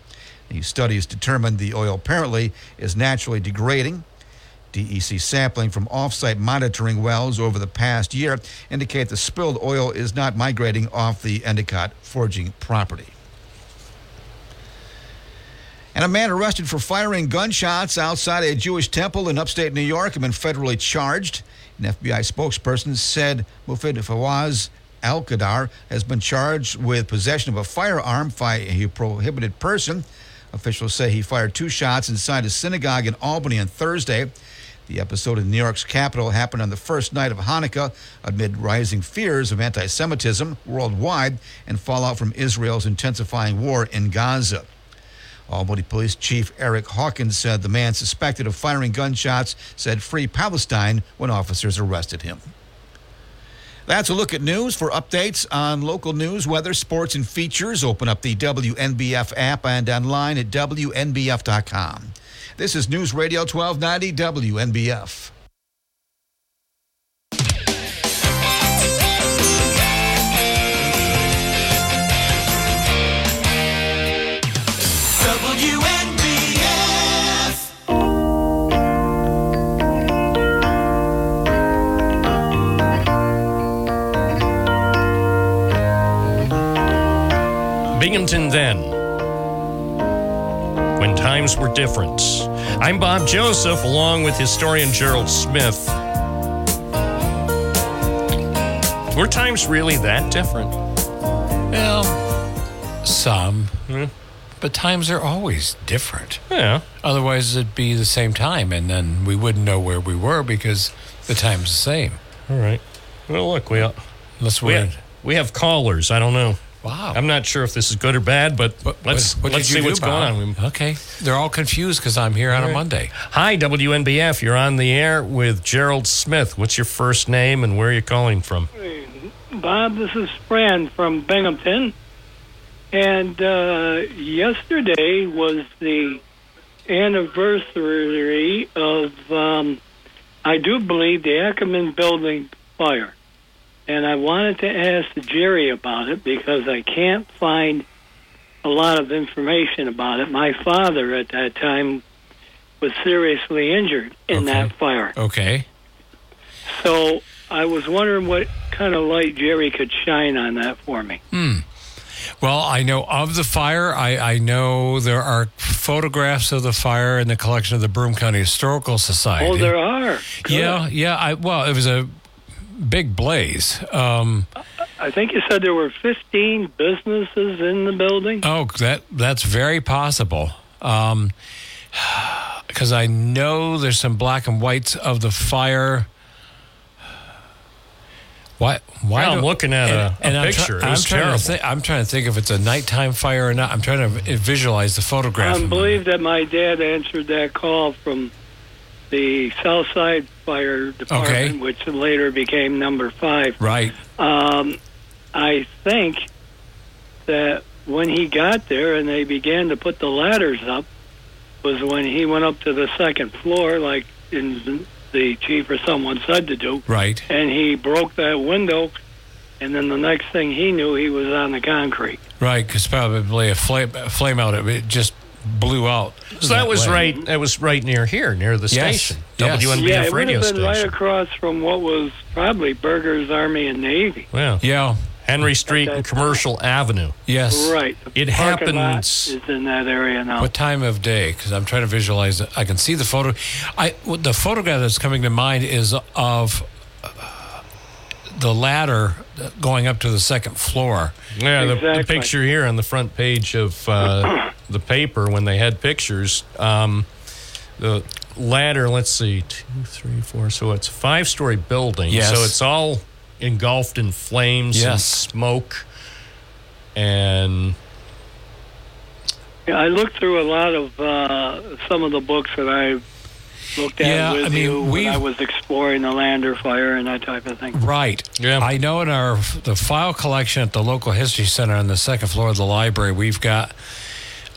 The studies determined the oil apparently is naturally degrading. DEC sampling from off-site monitoring wells over the past year indicate the spilled oil is not migrating off the Endicott forging property. And a man arrested for firing gunshots outside a Jewish temple in upstate New York has been federally charged. An FBI spokesperson said Mufid Fawaz Alkhader has been charged with possession of a firearm by a prohibited person. Officials say he fired two shots inside a synagogue in Albany on Thursday. The episode in New York's capital happened on the first night of Hanukkah amid rising fears of anti Semitism worldwide and fallout from Israel's intensifying war in Gaza. Albany Police Chief Eric Hawkins said the man suspected of firing gunshots said Free Palestine when officers arrested him. That's a look at news. For updates on local news, weather, sports, and features, open up the WNBF app and online at WNBF.com. This is News Radio 1290 WNBF. WNBF. Binghamton then, when times were different. I'm Bob Joseph, along with historian Gerald Smith. Were times really that different? Well, some. Hmm? But times are always different. Yeah. Otherwise, it'd be the same time, and then we wouldn't know where we were because the time's the same. All right. Well, look, we Unless we we're. have, we have callers. I don't know. Wow. I'm not sure if this is good or bad, but let's what let's see what's Bob? going on. Okay. They're all confused because I'm here on All a. Monday. Hi, WNBF. You're on the air with Gerald Smith. What's your first name and where are you calling from? Bob, this is Fran from Binghamton. And uh, yesterday was the anniversary of, um, I do believe, the Ackerman building fire. And I wanted to ask Jerry about it because I can't find a lot of information about it. My father at that time was seriously injured in that fire. Okay. So I was wondering what kind of light Jerry could shine on that for me. Hmm. Well, I know of the fire. I, I know there are photographs of the fire in the collection of the Broome County Historical Society. Oh, there are. Good. Yeah, yeah. I, well, it was a big blaze. Um, I think you said there were 15 businesses in the building. oh, that that's very possible. Um, because I know there's some black and whites of the fire. Why? Why? Yeah, I'm looking at a- a I'm picture. It I'm was trying terrible. to think. I'm trying to think if it's a nighttime fire or not. I'm trying to visualize the photograph. I believe that my dad answered that call from the Southside Fire Department, Okay. which later became Number Five. Right. Um, I think that when he got there and they began to put the ladders up was when he went up to the second floor, like in the chief or someone said to do, Right. and he broke that window. And then the next thing he knew, he was on the concrete. Right. Because probably a flame, a flame out. Of it just blew out. So that was way. right. That was right near here, near the Yes, station, yes. WNBF yeah, it would have been station. right across from what was probably Berger's Army and Navy. Yeah. Yeah. Henry Street and Commercial Avenue. Yes. Right. It The parking lot happens- is in that area now. What time of day? Because I'm trying to visualize it. I can see the photo. I the photograph that's coming to mind is of uh, the ladder going up to the second floor. Yeah, the, the picture here on the front page of uh, the paper when they had pictures. Um, the ladder, let's see, two, three, four. So it's a five story building. Yes. So it's all engulfed in flames and smoke. And Yeah, I looked through a lot of uh, some of the books that I looked at Yeah, with I mean, you when we've- I was exploring the Lander fire and that type of thing. Right. Yeah. I know in our the file collection at the local history center on the second floor of the library, we've got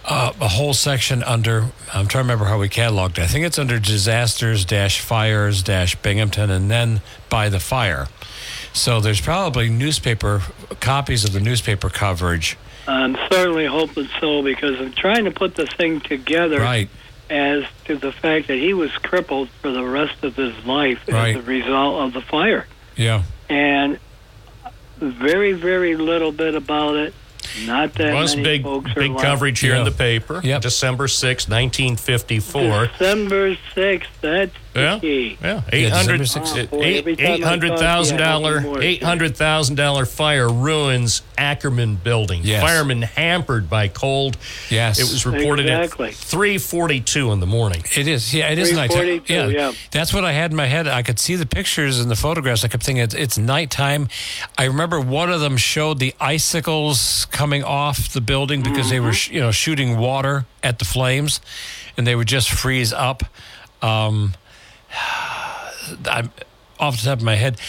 uh, a whole section under. I'm trying to remember how we cataloged. it. I think it's under disasters dash fires dash Binghamton, and then by the fire. So there's probably newspaper copies of the newspaper coverage. I'm certainly hoping so because I'm trying to put the thing together Right. As to the fact that he was crippled for the rest of his life Right. as a result of the fire. Yeah. And very, very little bit about it. Not that was many big folks big coverage here in the paper. Yep. December sixth, 1954. December 6th, that's Yeah. Yeah, Yeah, eight hundred December sixth. Oh, boy, every time I eight hundred thousand talk to dollar you, I have more eight hundred thousand dollar fire ruins Ackerman building. Yes. Firemen hampered by cold. Yes. It was reported Exactly. at three forty two in the morning. It is, yeah, it is nighttime. 342, yeah. that's what I had in my head. I could see the pictures and the photographs. I kept thinking it's, it's nighttime. I remember one of them showed the icicles coming off the building because they were, sh- you know, shooting water at the flames, and they would just freeze up. Um, I'm off the top of my head.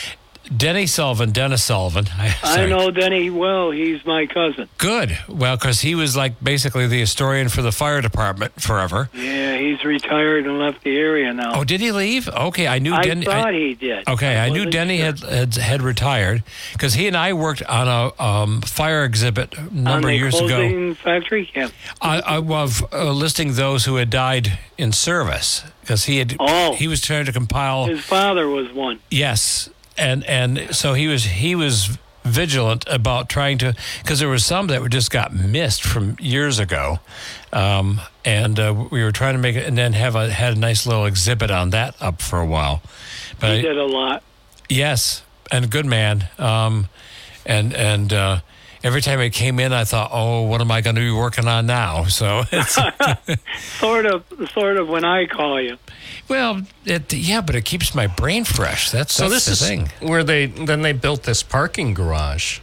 Denny Sullivan, Dennis Sullivan. I sorry. know Denny well. He's my cousin. Good. Well, because he was like basically the historian for the fire department forever. Yeah, he's retired and left the area now. Oh, did he leave? Okay, I knew I Denny. thought he did. Okay, I, knew Denny sure. had, had had retired because he and I worked on a um, fire exhibit a number of years ago. factory. Yeah. I, I was uh, listing those who had died in service because he had Oh. he was trying to compile. His father was one. Yes, and and so he was he was vigilant about trying to because there was some that were just got missed from years ago, um, and uh, we were trying to make it and then have a had a nice little exhibit on that up for a while. But He did a lot. Yes, and a good man. Um, and and uh, every time I came in, I thought, oh, what am I going to be working on now? So it's Sort of, sort of. When I call you, well, it, yeah, but it keeps my brain fresh. That's So that's this the is thing. where they then they built this parking garage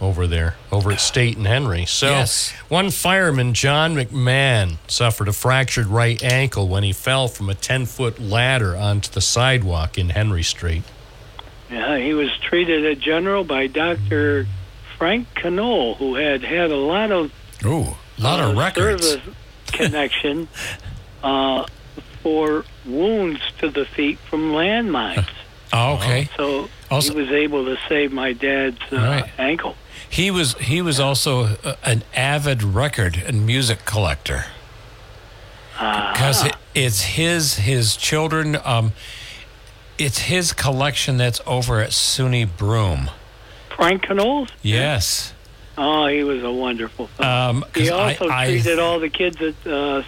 over there, over at State and Henry. So Yes. one fireman, John McMahon, suffered a fractured right ankle when he fell from a ten foot ladder onto the sidewalk in Henry Street. yeah, he was treated at General by Doctor Frank Canole, who had had a lot of Ooh, a lot of uh, records. connection uh, for wounds to the feet from landmines. Oh, okay. So Also- he was able to save my dad's uh, Right. ankle. He was he was also uh, an avid record and music collector because Ah. it's his his children. Um, it's his collection that's over at SUNY Broome. Frank Canole? Yes. Oh, he was a wonderful. Um, he also I- treated all the kids at uh,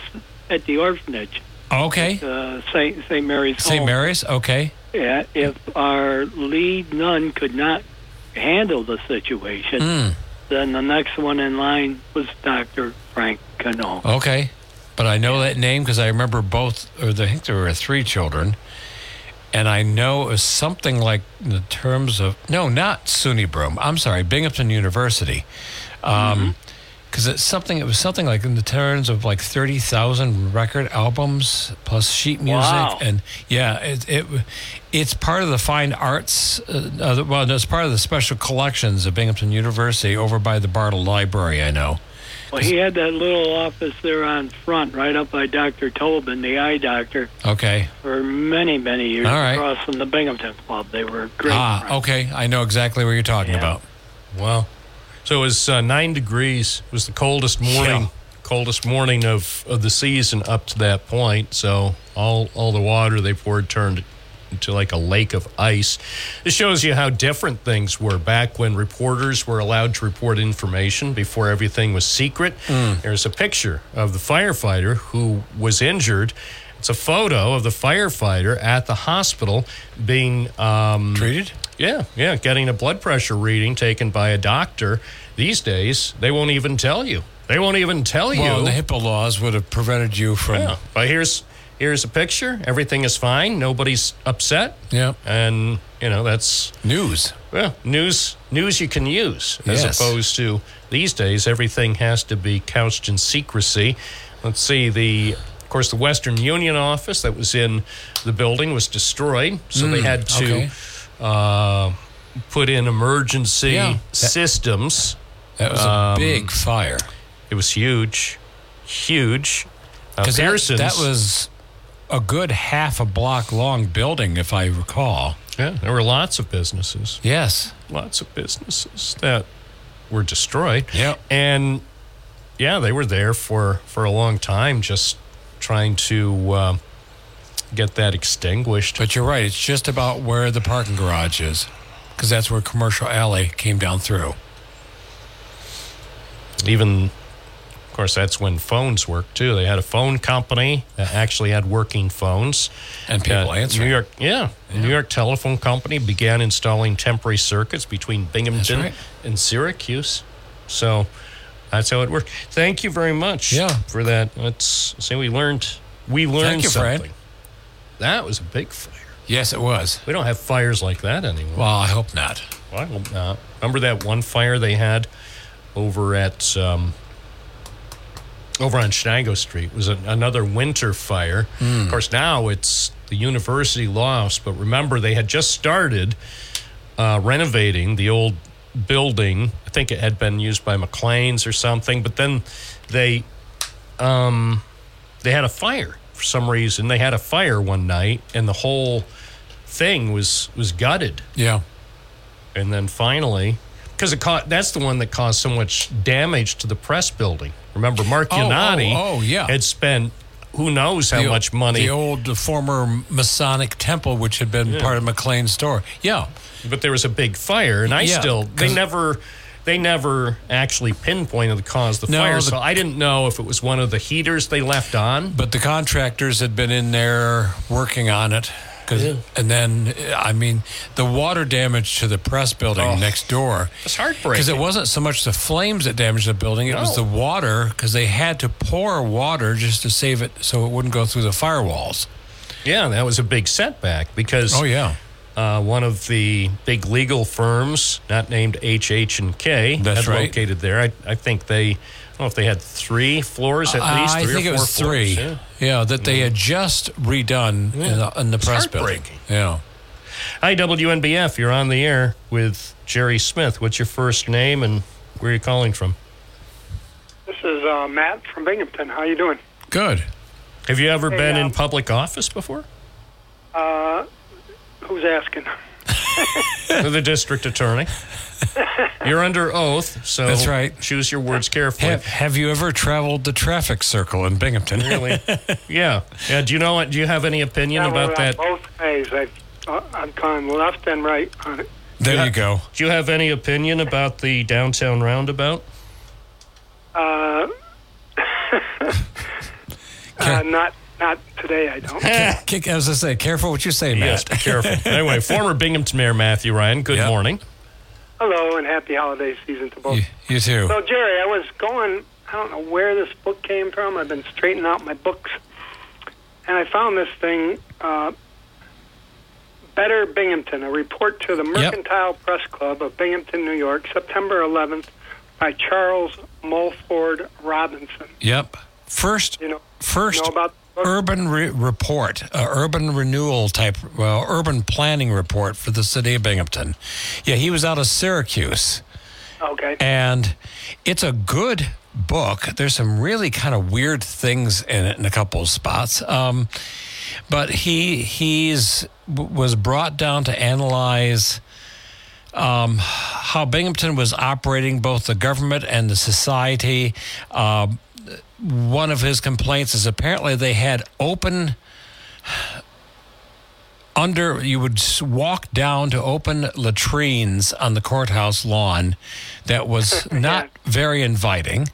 at the orphanage, Okay. uh, Saint Saint Mary's. St. Home. Mary's. Okay. Yeah, if our lead nun could not handle the situation, Mm, then the next one in line was Doctor Frank Canole. okay. But I know that name because I remember both, or I think there were three children, and I know it was something like in the terms of no, not SUNY Broome. I'm sorry, Binghamton University. Um, because it's something. It was something like in the terms of like thirty thousand record albums plus sheet music, Wow. and yeah, it, it it's part of the fine arts. Uh, uh, well, no, it's part of the special collections of Binghamton University over by the Bartle Library. I know. Well, he had that little office there on front, right up by Dr. Tobin, the eye doctor, Okay. for many, many years. All right. Across from the Binghamton Club, they were great. Ah, okay. I know exactly what you're talking about. Wow. So it was uh, nine degrees. It was the coldest morning, Yeah. coldest morning of, of the season up to that point. So all all the water they poured turned into like a lake of ice. It shows you how different things were back when reporters were allowed to report information before everything was secret. There's a picture of the firefighter who was injured. It's a photo of the firefighter at the hospital being um, treated. Yeah, yeah, getting a blood pressure reading taken by a doctor. These days, they won't even tell you. They won't even tell Well, you. Well, the HIPAA laws would have prevented you from. Yeah, but here's here's a picture. Everything is fine. Nobody's upset. Yeah. And you know that's news. Well, news news you can use as Yes. opposed to these days everything has to be couched in secrecy. Let's see the of course the Western Union office that was in the building was destroyed, so they Mm, had to okay. uh, put in emergency Yeah. That- systems. That was a Um, big fire. It was huge, huge. Uh, Because that, that was a good half a block long building, if I recall. Yeah, there were lots of businesses. Yes. Lots of businesses that were destroyed. Yeah. And yeah, they were there for, for a long time just trying to uh, get that extinguished. But you're right. It's just about where the parking garage is, because that's where Commercial Alley came down through. Even, of course, that's when phones worked too. They had a phone company that actually had working phones. And people Uh, answering. New York, yeah, the New York Telephone Company began installing temporary circuits between Binghamton right. and Syracuse. So that's how it worked. Thank you very much Yeah. for that. Let's say we learned we learned Thank you, Fred. something. That was a big fire. Yes, it was. We don't have fires like that anymore. Well, I hope not. Well, I hope not. Remember that one fire they had over at um, over on Chenango Street? Was another winter fire. Hmm. Of course, now it's the university lost, but remember they had just started uh, renovating the old building. I think it had been used by McLean's or something, but then they um, they had a fire for some reason. They had a fire one night, and the whole thing was was gutted Yeah. and then finally, because it ca- that's the one that caused so much damage to the press building. Remember, Mark Oh, Yonaty oh, oh, yeah. had spent who knows how The- much money, The old former Masonic temple, which had been Yeah. part of McLean's store. Yeah. but there was a big fire, and I Yeah, still, they never. They never actually pinpointed the cause of the No, fire, the- so I didn't know if it was one of the heaters they left on. But the contractors had been in there working on it. 'Cause- Yeah. And then, I mean, the water damage to the press building Oh, next door. It's heartbreaking. Because it wasn't so much the flames that damaged the building, it was the water, because they had to pour water just to save it so it wouldn't go through the firewalls. Yeah, that was a big setback because Oh, yeah. uh, one of the big legal firms, not named HH and K, That's had right. located there. I, I think they, I don't know if they had three floors at Uh, least. I think it was three. floors, Yeah, that they had just redone in, the, in the It's press building. Yeah. Hi, WNBF. You're on the air with Jerry Smith. What's your first name and where are you calling from? This is uh, Matt from Binghamton. How you doing? Good. Have you ever Hey, been in um, public office before? Uh, who's asking? the district attorney. You're under oath, so That's right. Choose your words carefully. Have, have you ever traveled the traffic circle in Binghamton? Really? yeah. Yeah. Do you know? Do you have any opinion Yeah, about that? Both ways. I've, uh, I've gone left and right on it. There Do you go. Do you have any opinion about the downtown roundabout? Uh, uh, not not today. I don't. Kick, as I say, careful what you say, Yes, be careful. anyway, former Binghamton Mayor Matthew Ryan. Good Yeah. morning. Hello and happy holiday season to both. You, you too. So Jerry, I was going. I don't know where this book came from. I've been straightening out my books, and I found this thing. Uh, Better Binghamton, a report to the Mercantile Press Club of Binghamton, New York, September 11th, by Charles Mulford Robinson. Yep. First, You know, first know about urban re- report, uh, urban renewal type, well, urban planning report for the city of Binghamton. Yeah, he was out of Syracuse. Okay. And it's a good book. There's some really kind of weird things in it in a couple of spots. Um, but he he's was brought down to analyze um, how Binghamton was operating both the government and the society. Um, one of his complaints is apparently they had open under you would walk down to open latrines on the courthouse lawn that was not very inviting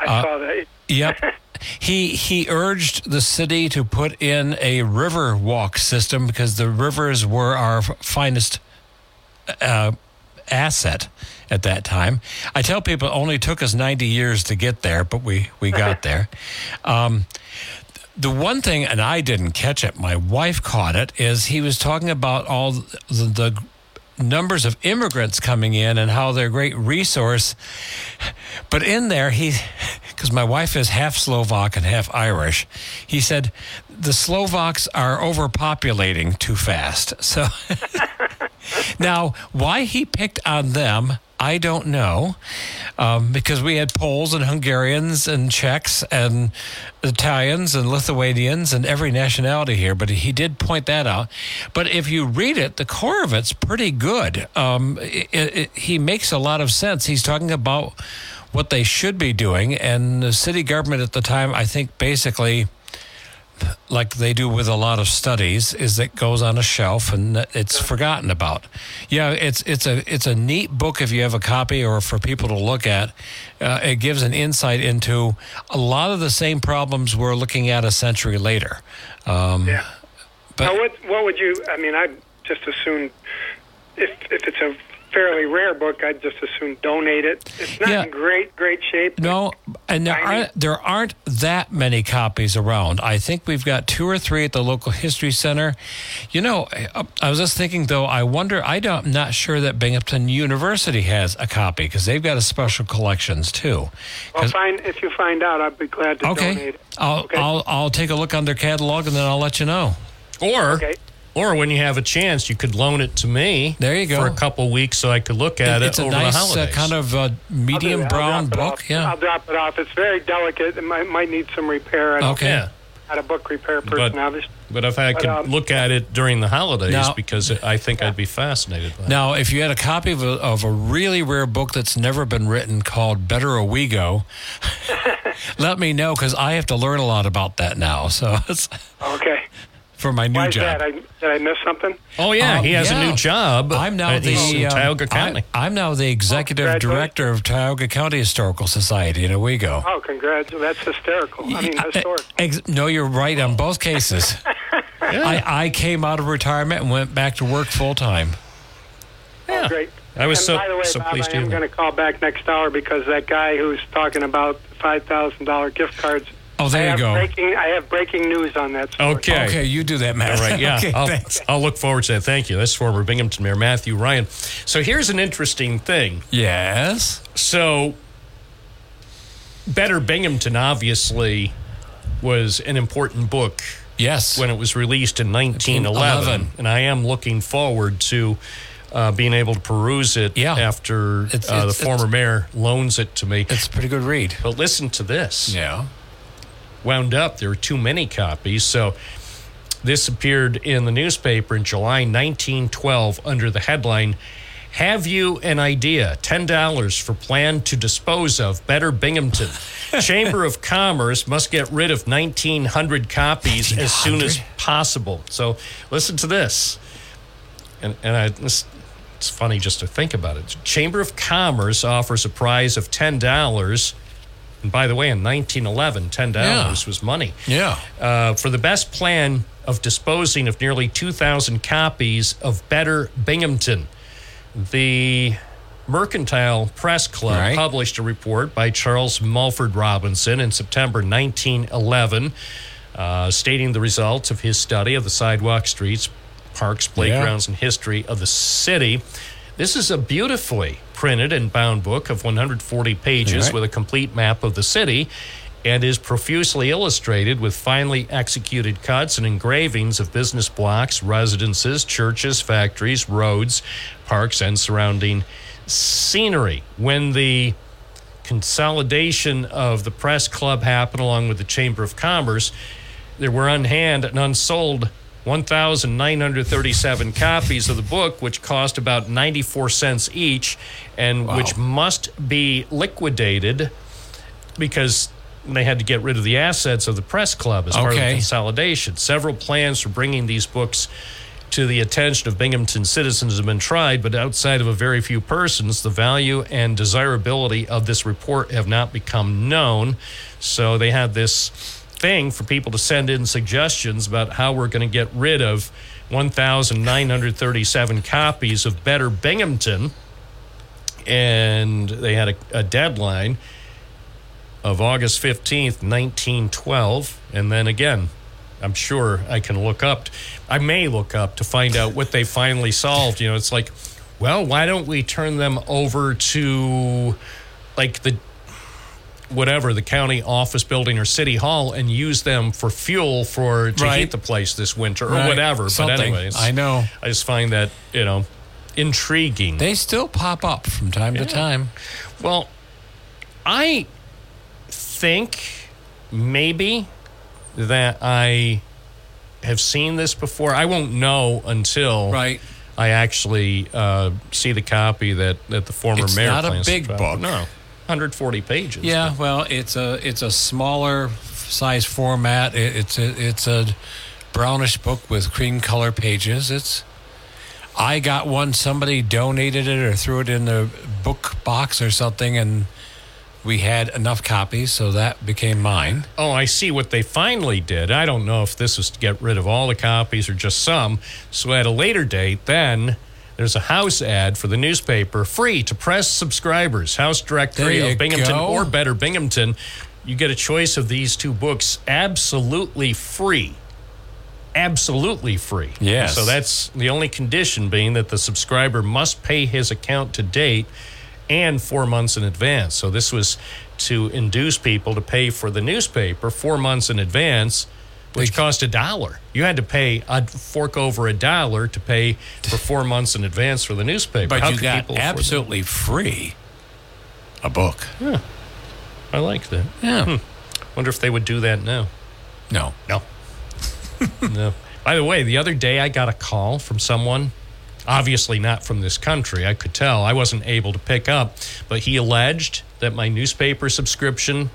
I Uh, saw that. Yep. He he urged the city to put in a river walk system because the rivers were our finest uh, asset at that time. I tell people it only took us 90 years to get there, but we we got there. Um, the one thing, and I didn't catch it, my wife caught it, is he was talking about all the, the numbers of immigrants coming in and how they're a great resource. But in there, he, because my wife is half Slovak and half Irish, he said the Slovaks are overpopulating too fast. So now, why he picked on them, I don't know, um, because we had Poles and Hungarians and Czechs and Italians and Lithuanians and every nationality here. But he did point that out. But if you read it, the core of it's pretty good. Um, it, it, he makes a lot of sense. He's talking about what they should be doing, and the city government at the time, I think, basically like they do with a lot of studies, is it goes on a shelf and it's forgotten about. Yeah, it's it's a it's a neat book if you have a copy or for people to look at. Uh, it gives an insight into a lot of the same problems we're looking at a century later. Um, Yeah. But now, what what would you? I mean, I just assume if if it's a fairly rare book, I'd just assume donate it. It's not Yeah. in great great shape. No, and there aren't there aren't that many copies around. I think we've got two or three at the local history center. You know, I- I was just thinking though. I wonder. I don't, I'm not sure that Binghamton University has a copy because they've got a special collections too. Well, find if you find out, I'd be glad to Okay, donate it. I'll I'll I'll take a look on their catalog and then I'll let you know. Or, or when you have a chance, you could loan it to me. There you go. For a couple weeks so I could look at it's it a over nice the uh, holidays. kind of uh, medium I'll brown drop it book. off. Yeah. I'll drop it off. It's very delicate. It might, might need some repair. I Okay. Yeah. Not a book repair person, But- obviously. But if I But, could um, look at it during the holidays, Now- because I think I'd be fascinated by it. Now, if you had a copy of a, of a really rare book that's never been written called Better Owego, let me know because I have to learn a lot about that now. So it's Okay. For my new Why is job. that? I, did I miss something? Oh yeah, Um, he has yeah. a new job. I'm now the um, Tioga County. I, am now the executive congratulations. director of Tioga County Historical Society in Owego. Oh, congrats. That's hysterical. I mean, historic. Ex- no, you're right on both cases. I, I came out of retirement and went back to work full time. Oh, great. I was and so- by the way, so Bob, pleased I am going to call back next hour because that guy who's talking about five thousand dollar gift cards. Oh, there I you go. Breaking, I have breaking news on that. Story. Okay. Okay, you do that, Matt. All right, yeah. Okay, I'll, thanks. I'll look forward to that. Thank you. That's former Binghamton Mayor Matthew Ryan. So here's an interesting thing. Yes. So, Better Binghamton obviously was an important book. Yes. When it was released in 1911. 1911. And I am looking forward to uh, being able to peruse it Yeah. after It's- uh, the former mayor loans it to me. It's a pretty good read. But listen to this. Yeah. Wound up, there were too many copies. So this appeared in the newspaper in July 1912 under the headline Have You an Idea? $10 for plan to dispose of Better Binghamton. Chamber of Commerce must get rid of 1,900 copies as soon as possible. So listen to this. And, and I, this, it's funny just to think about it. Chamber of Commerce offers a prize of $10. And by the way, in 1911, $10 Yeah. was money Yeah. uh, for the best plan of disposing of nearly 2,000 copies of Better Binghamton. The Mercantile Press Club Right. published a report by Charles Mulford Robinson in September 1911, uh, stating the results of his study of the sidewalk streets parks, playgrounds, and history of the city. This is a beautifully printed and bound book of 140 pages Right. with a complete map of the city and is profusely illustrated with finely executed cuts and engravings of business blocks, residences, churches, factories, roads, parks, and surrounding scenery. When the consolidation of the press club happened along with the Chamber of Commerce, there were on hand and unsold 1,937 copies of the book, which cost about 94 cents each, and which must be liquidated because they had to get rid of the assets of the press club as part of the consolidation. Several plans for bringing these books to the attention of Binghamton citizens have been tried, but outside of a very few persons, the value and desirability of this report have not become known. So they had this thing for people to send in suggestions about how we're going to get rid of 1,937 copies of Better Binghamton. And they had a, a deadline of August 15th, 1912. And then again, I'm sure I can look up, I may look up to find out what they finally solved. You know, it's like, well, why don't we turn them over to like the whatever the county office building or city hall and use them for fuel for to Right. heat the place this winter or Right. whatever. Something. But anyways, I know. I just find that you know intriguing. They still pop up from time to time. Well, I think maybe that I have seen this before. I won't know until Right. I actually uh, see the copy that, that the former It's mayor not a big book. No, 140 pages. Yeah, well, it's a it's a smaller size format. It, it's a it's a brownish book with cream color pages. It's I got one. Somebody donated it or threw it in the book box or something, and we had enough copies, so that became mine. Oh, I see what they finally did. I don't know if this was to get rid of all the copies or just some. So at a later date, then there's a house ad for the newspaper, free to press subscribers. House directory of Binghamton go. or Better Binghamton. You get a choice of these two books absolutely free. Absolutely free. Yes. So that's the only condition being that the subscriber must pay his account to date and four months in advance. So this was to induce people to pay for the newspaper four months in advance, which cost a dollar. You had to pay a fork over a dollar to pay for four months in advance for the newspaper. But How you got absolutely free a book. Yeah. I like that. Yeah. Hmm. Wonder if they would do that now. No. No. no. By the way, the other day I got a call from someone, obviously not from this country. I could tell. I wasn't able to pick up, but he alleged that my newspaper subscription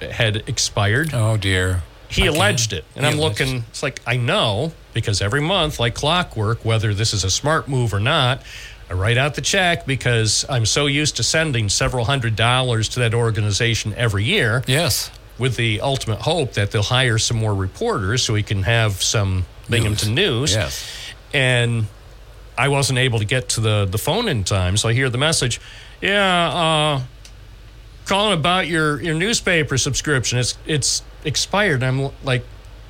had expired. Oh dear. He I alleged it. And I'm alleged- looking, it's like, I know because every month, like clockwork, whether this is a smart move or not, I write out the check because I'm so used to sending several hundred dollars to that organization every year. Yes. With the ultimate hope that they'll hire some more reporters so we can have some Binghamton news. Yes. And I wasn't able to get to the, the phone in time, so I hear the message. Yeah, uh, calling about your, your newspaper subscription. It's it's expired. I'm like,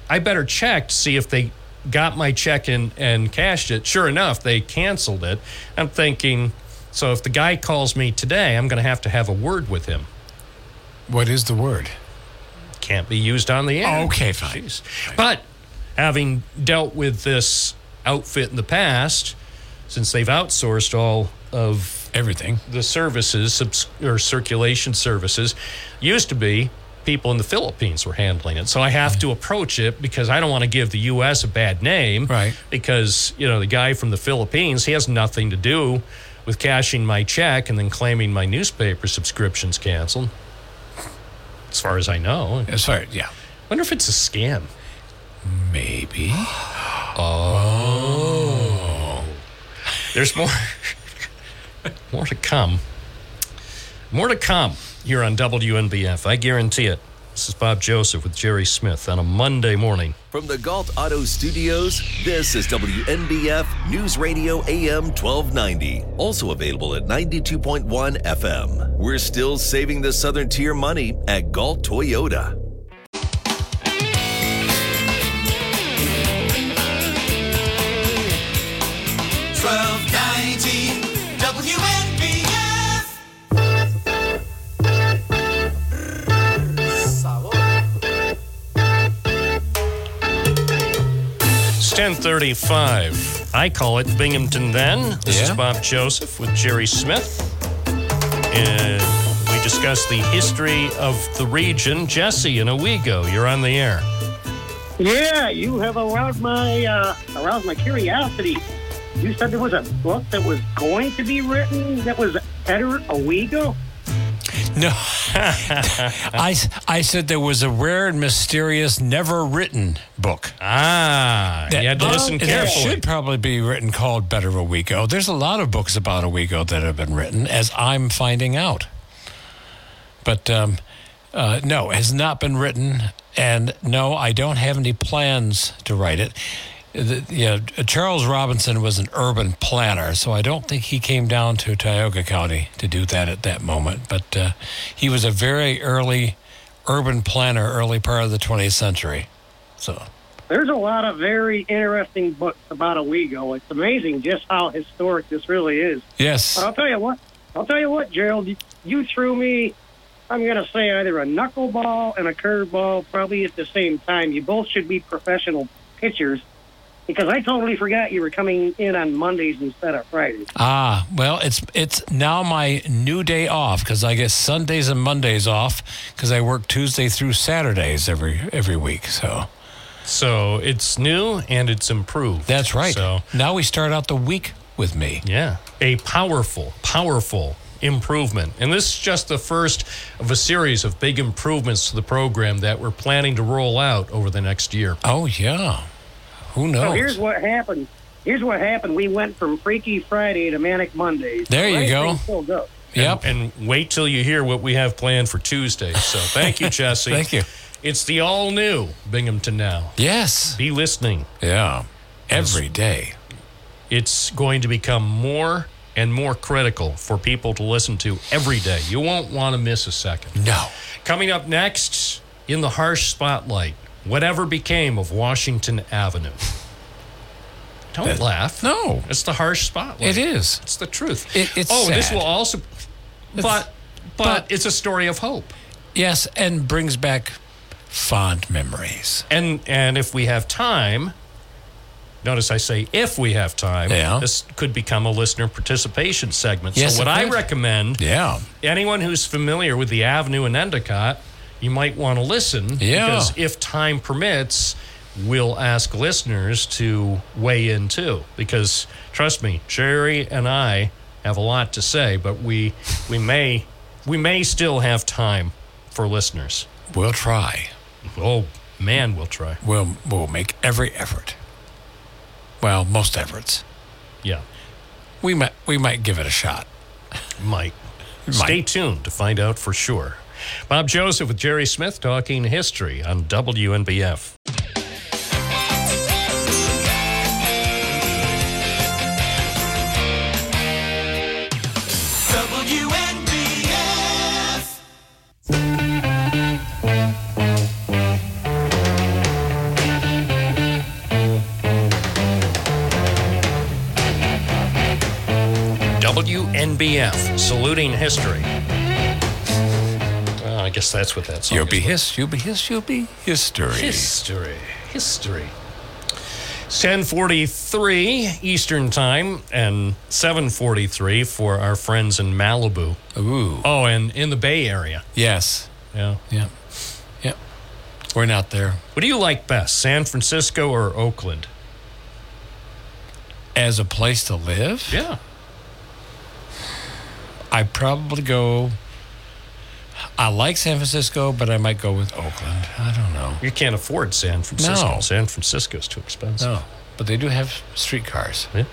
I better check to see if they got my check and, and cashed it. Sure enough, they canceled it. I'm thinking, so if the guy calls me today, I'm going to have to have a word with him. What is the word? Can't be used on the air. Okay, fine. Jeez. But having dealt with this outfit in the past, since they've outsourced all of everything, the services or circulation services, used to be people in the Philippines were handling it. So I have to approach it because I don't want to give the U.S. a bad name. Right. Because, you know, the guy from the Philippines, he has nothing to do with cashing my check and then claiming my newspaper subscription's canceled. As far as I know. As far yeah. wonder if it's a scam. Maybe. Oh. There's more more to come. More to come here on WNBF. I guarantee it. This is Bob Joseph with Jerry Smith on a Monday morning. From the Gault Auto Studios, this is WNBF News Radio AM 1290. Also available at 92.1 FM. We're still saving the Southern Tier money at Gault Toyota. 1035. I call it Binghamton Then. This is Bob Joseph with Jerry Smith. And we discuss the history of the region. Jesse in Owego, you're on the air. Yeah, you have aroused my uh, aroused my curiosity. You said there was a book that was going to be written that was Edward Owego. No. I, I said there was a rare and mysterious, never written book. Ah, you had to listen That carefully. should probably be written called Better Owego. There's a lot of books about Owego that have been written, as I'm finding out. But um, uh, no, it has not been written. And no, I don't have any plans to write it. The, yeah, Charles Robinson was an urban planner, so I don't think he came down to Tioga County to do that at that moment. But uh, he was a very early urban planner, early part of the 20th century. So There's a lot of very interesting books about Owego. It's amazing just how historic this really is. Yes. But I'll tell you what. I'll tell you what, Gerald. You, you threw me. I'm going to say either a knuckleball and a curveball, probably at the same time. You both should be professional pitchers, because I totally forgot you were coming in on Mondays instead of Fridays. Ah, well, it's it's now my new day off because I get Sundays and Mondays off because I work Tuesday through Saturdays every every week. So, so it's new and it's improved. That's right. So now we start out the week with me. Yeah, a powerful, powerful improvement. And this is just the first of a series of big improvements to the program that we're planning to roll out over the next year. Oh yeah, who knows? So here's what happened. Here's what happened. We went from Freaky Friday to Manic Mondays. There you go. Still go. Yep. And, and wait till you hear what we have planned for Tuesday. So thank you, Jesse. Thank you. It's the all new Binghamton Now. Yes. Be listening. Yeah. Every day. It's going to become more and more critical for people to listen to every day. You won't want to miss a second. No. Coming up next in the harsh spotlight, whatever became of Washington Avenue. Don't That- laugh. No. It's the harsh spotlight. It is. It's the truth. It- it's oh, this will also, but, but but- it's a story of hope. Yes, and brings back fond memories. And and if we have time, notice I say if we have time, Yeah. this could become a listener participation segment. Yes, so what I recommend, Yeah. anyone who's familiar with the Avenue in Endicott, you might want to listen Yeah. because if time permits, we'll ask listeners to weigh in too. Because trust me, Jerry and I have a lot to say, but we we may we may still have time for listeners. We'll try. Oh man, we'll try. We'll we'll make every effort. Well, most efforts. Yeah. We might we might give it a shot. Might. Might. Stay tuned to find out for sure. Bob Joseph with Jerry Smith talking history on WNBF. WNBF. WNBF, saluting history. I guess that's what that song You'll be about. his. You'll be his. You'll be history. History. History. 1043 Eastern Time and 743 for our friends in Malibu. Ooh. Oh, and in the Bay Area. Yes. Yeah. Yeah. Yeah. We're not there. What do you like best, San Francisco or Oakland? As a place to live? Yeah. I'd probably go. I like San Francisco, but I might go with Oakland. I don't know. You can't afford San Francisco. No. San Francisco's too expensive. No, but they do have streetcars. Yeah.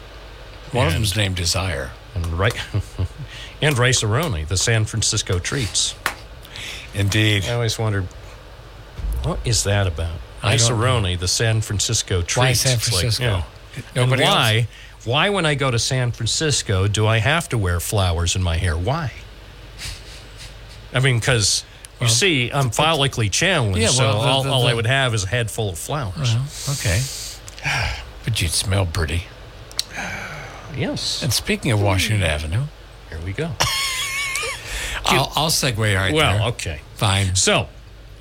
One of them's named Desire. And right and Rice-A-Roni, the San Francisco treats. Indeed. I always wondered what is that about? Rice-A-Roni, the San Francisco treats. Why San It's like, Francisco? yeah. Nobody and why? Why, when I go to San Francisco, do I have to wear flowers in my hair? Why? I mean, because you see, I'm follically challenged, Yeah, so well, the- all, the- all I would have is a head full of flowers. Well, okay. But you'd smell pretty. Yes. And speaking of Washington Avenue, Here we go. I'll, I'll segue right well, there. okay. Fine. So,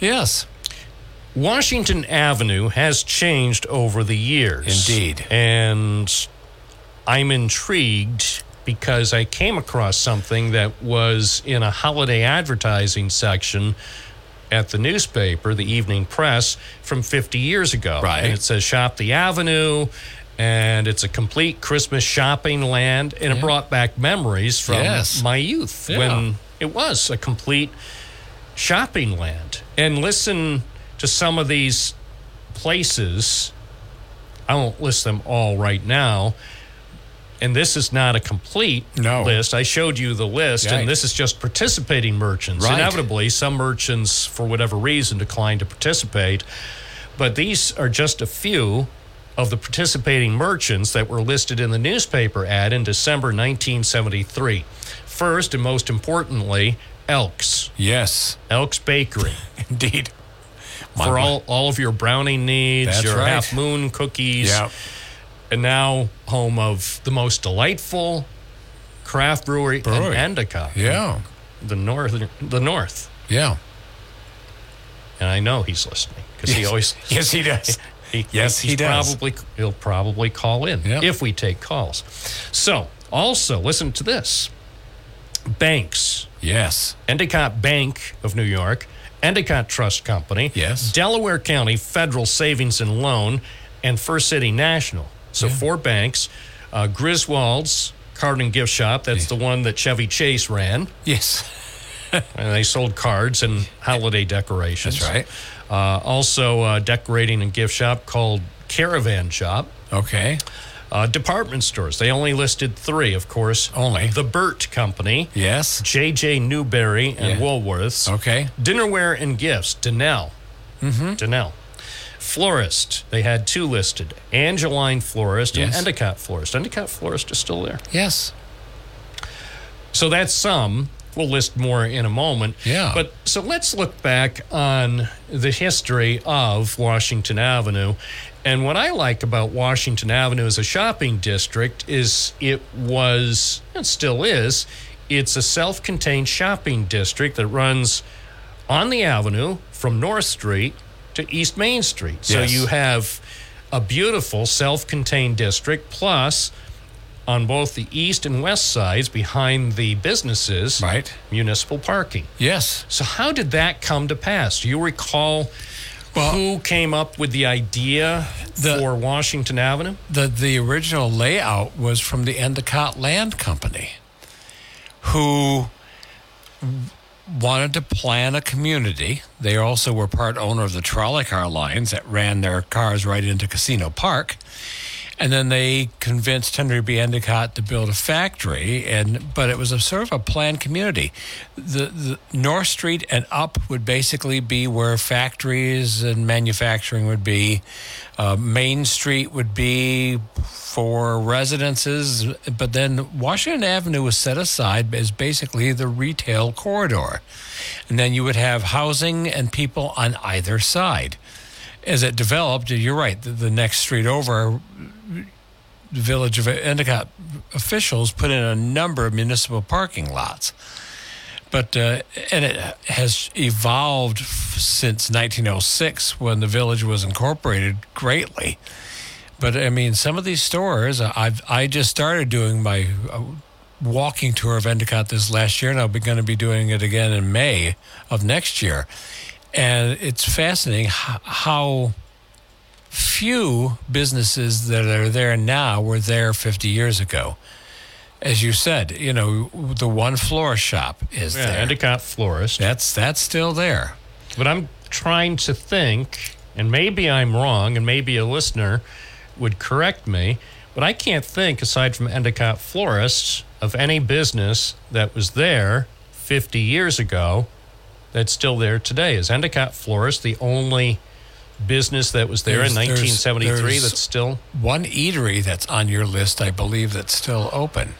Yes. Washington Avenue has changed over the years. Indeed. And I'm intrigued because I came across something that was in a holiday advertising section at the newspaper, the Evening Press, from 50 years ago. Right. And it says Shop the Avenue. And it's a complete Christmas shopping land. And it brought back memories from Yes. my youth Yeah. when it was a complete shopping land. And listen to some of these places. I won't list them all right now. And this is not a complete No. list. I showed you the list, Right. and this is just participating merchants. Right. Inevitably, some merchants, for whatever reason, decline to participate. But these are just a few of the participating merchants that were listed in the newspaper ad in December 1973. First, and most importantly, Elks. Yes. Elks Bakery. Indeed. My- for my- all, all of your browning needs, That's your right. half moon cookies. Yeah. And now home of the most delightful craft brewery, Brewery. in Endicott. Yeah. The north the north. Yeah. And I know he's listening because he always Yes, he does. He, Yes, he he's does. Probably he'll probably call in Yep. if we take calls. So also listen to this. Banks. Yes. Endicott Bank of New York, Endicott Trust Company, Yes. Delaware County Federal Savings and Loan, and First City National. So four banks. Uh, Griswold's Card and Gift Shop. That's the one that Chevy Chase ran. Yes. and they sold cards and holiday decorations. That's right. Uh, also, a decorating and gift shop called Caravan Shop. Okay. Uh, department stores. They only listed three, of course. Only. The Burt Company. Yes. J.J. Newberry and Yeah. Woolworths. Okay. Dinnerware and gifts. Donnell. Mm-hmm. Donnell. Florist. They had two listed. Angeline Florist and Endicott Florist. Endicott Florist is still there. Yes. So that's some. We'll list more in a moment. Yeah. But so let's look back on the history of Washington Avenue. And what I like about Washington Avenue as a shopping district is it was, and still is, it's a self contained shopping district that runs on the avenue from North Street to East Main Street. So Yes. you have a beautiful self contained district plus on both the east and west sides behind the businesses Right. municipal parking Yes. so how did that come to pass do you recall Well- who came up with the idea The- for washington avenue The the original layout was from the Endicott Land Company, who wanted to plan a community. They also were part owner of the trolley car lines that ran their cars right into Casino Park. And then they convinced Henry B. Endicott to build a factory, and but it was a sort of a planned community. The, the North Street and up would basically be where factories and manufacturing would be. Uh, Main Street would be for residences, but then Washington Avenue was set aside as basically the retail corridor, and then you would have housing and people on either side as it developed, you're right. The, the next street over, the village of Endicott officials put in a number of municipal parking lots. But uh, and it has evolved since 1906 when the village was incorporated greatly. But I mean, some of these stores, I've I just started doing my uh, walking tour of Endicott this last year, and I'll be going to be doing it again in May of next year. And it's fascinating how few businesses that are there now were there 50 years ago. As you said, you know, the one floor shop is yeah, there. endicott florist That's that's still there. but i'm trying to think and maybe i'm wrong and maybe a listener would correct me but i can't think aside from endicott florist of any business that was there 50 years ago that's still there today is endicott florist the only business that was there There's- in there's- 1973 there's that's still One eatery that's on your list, I believe, that's still open.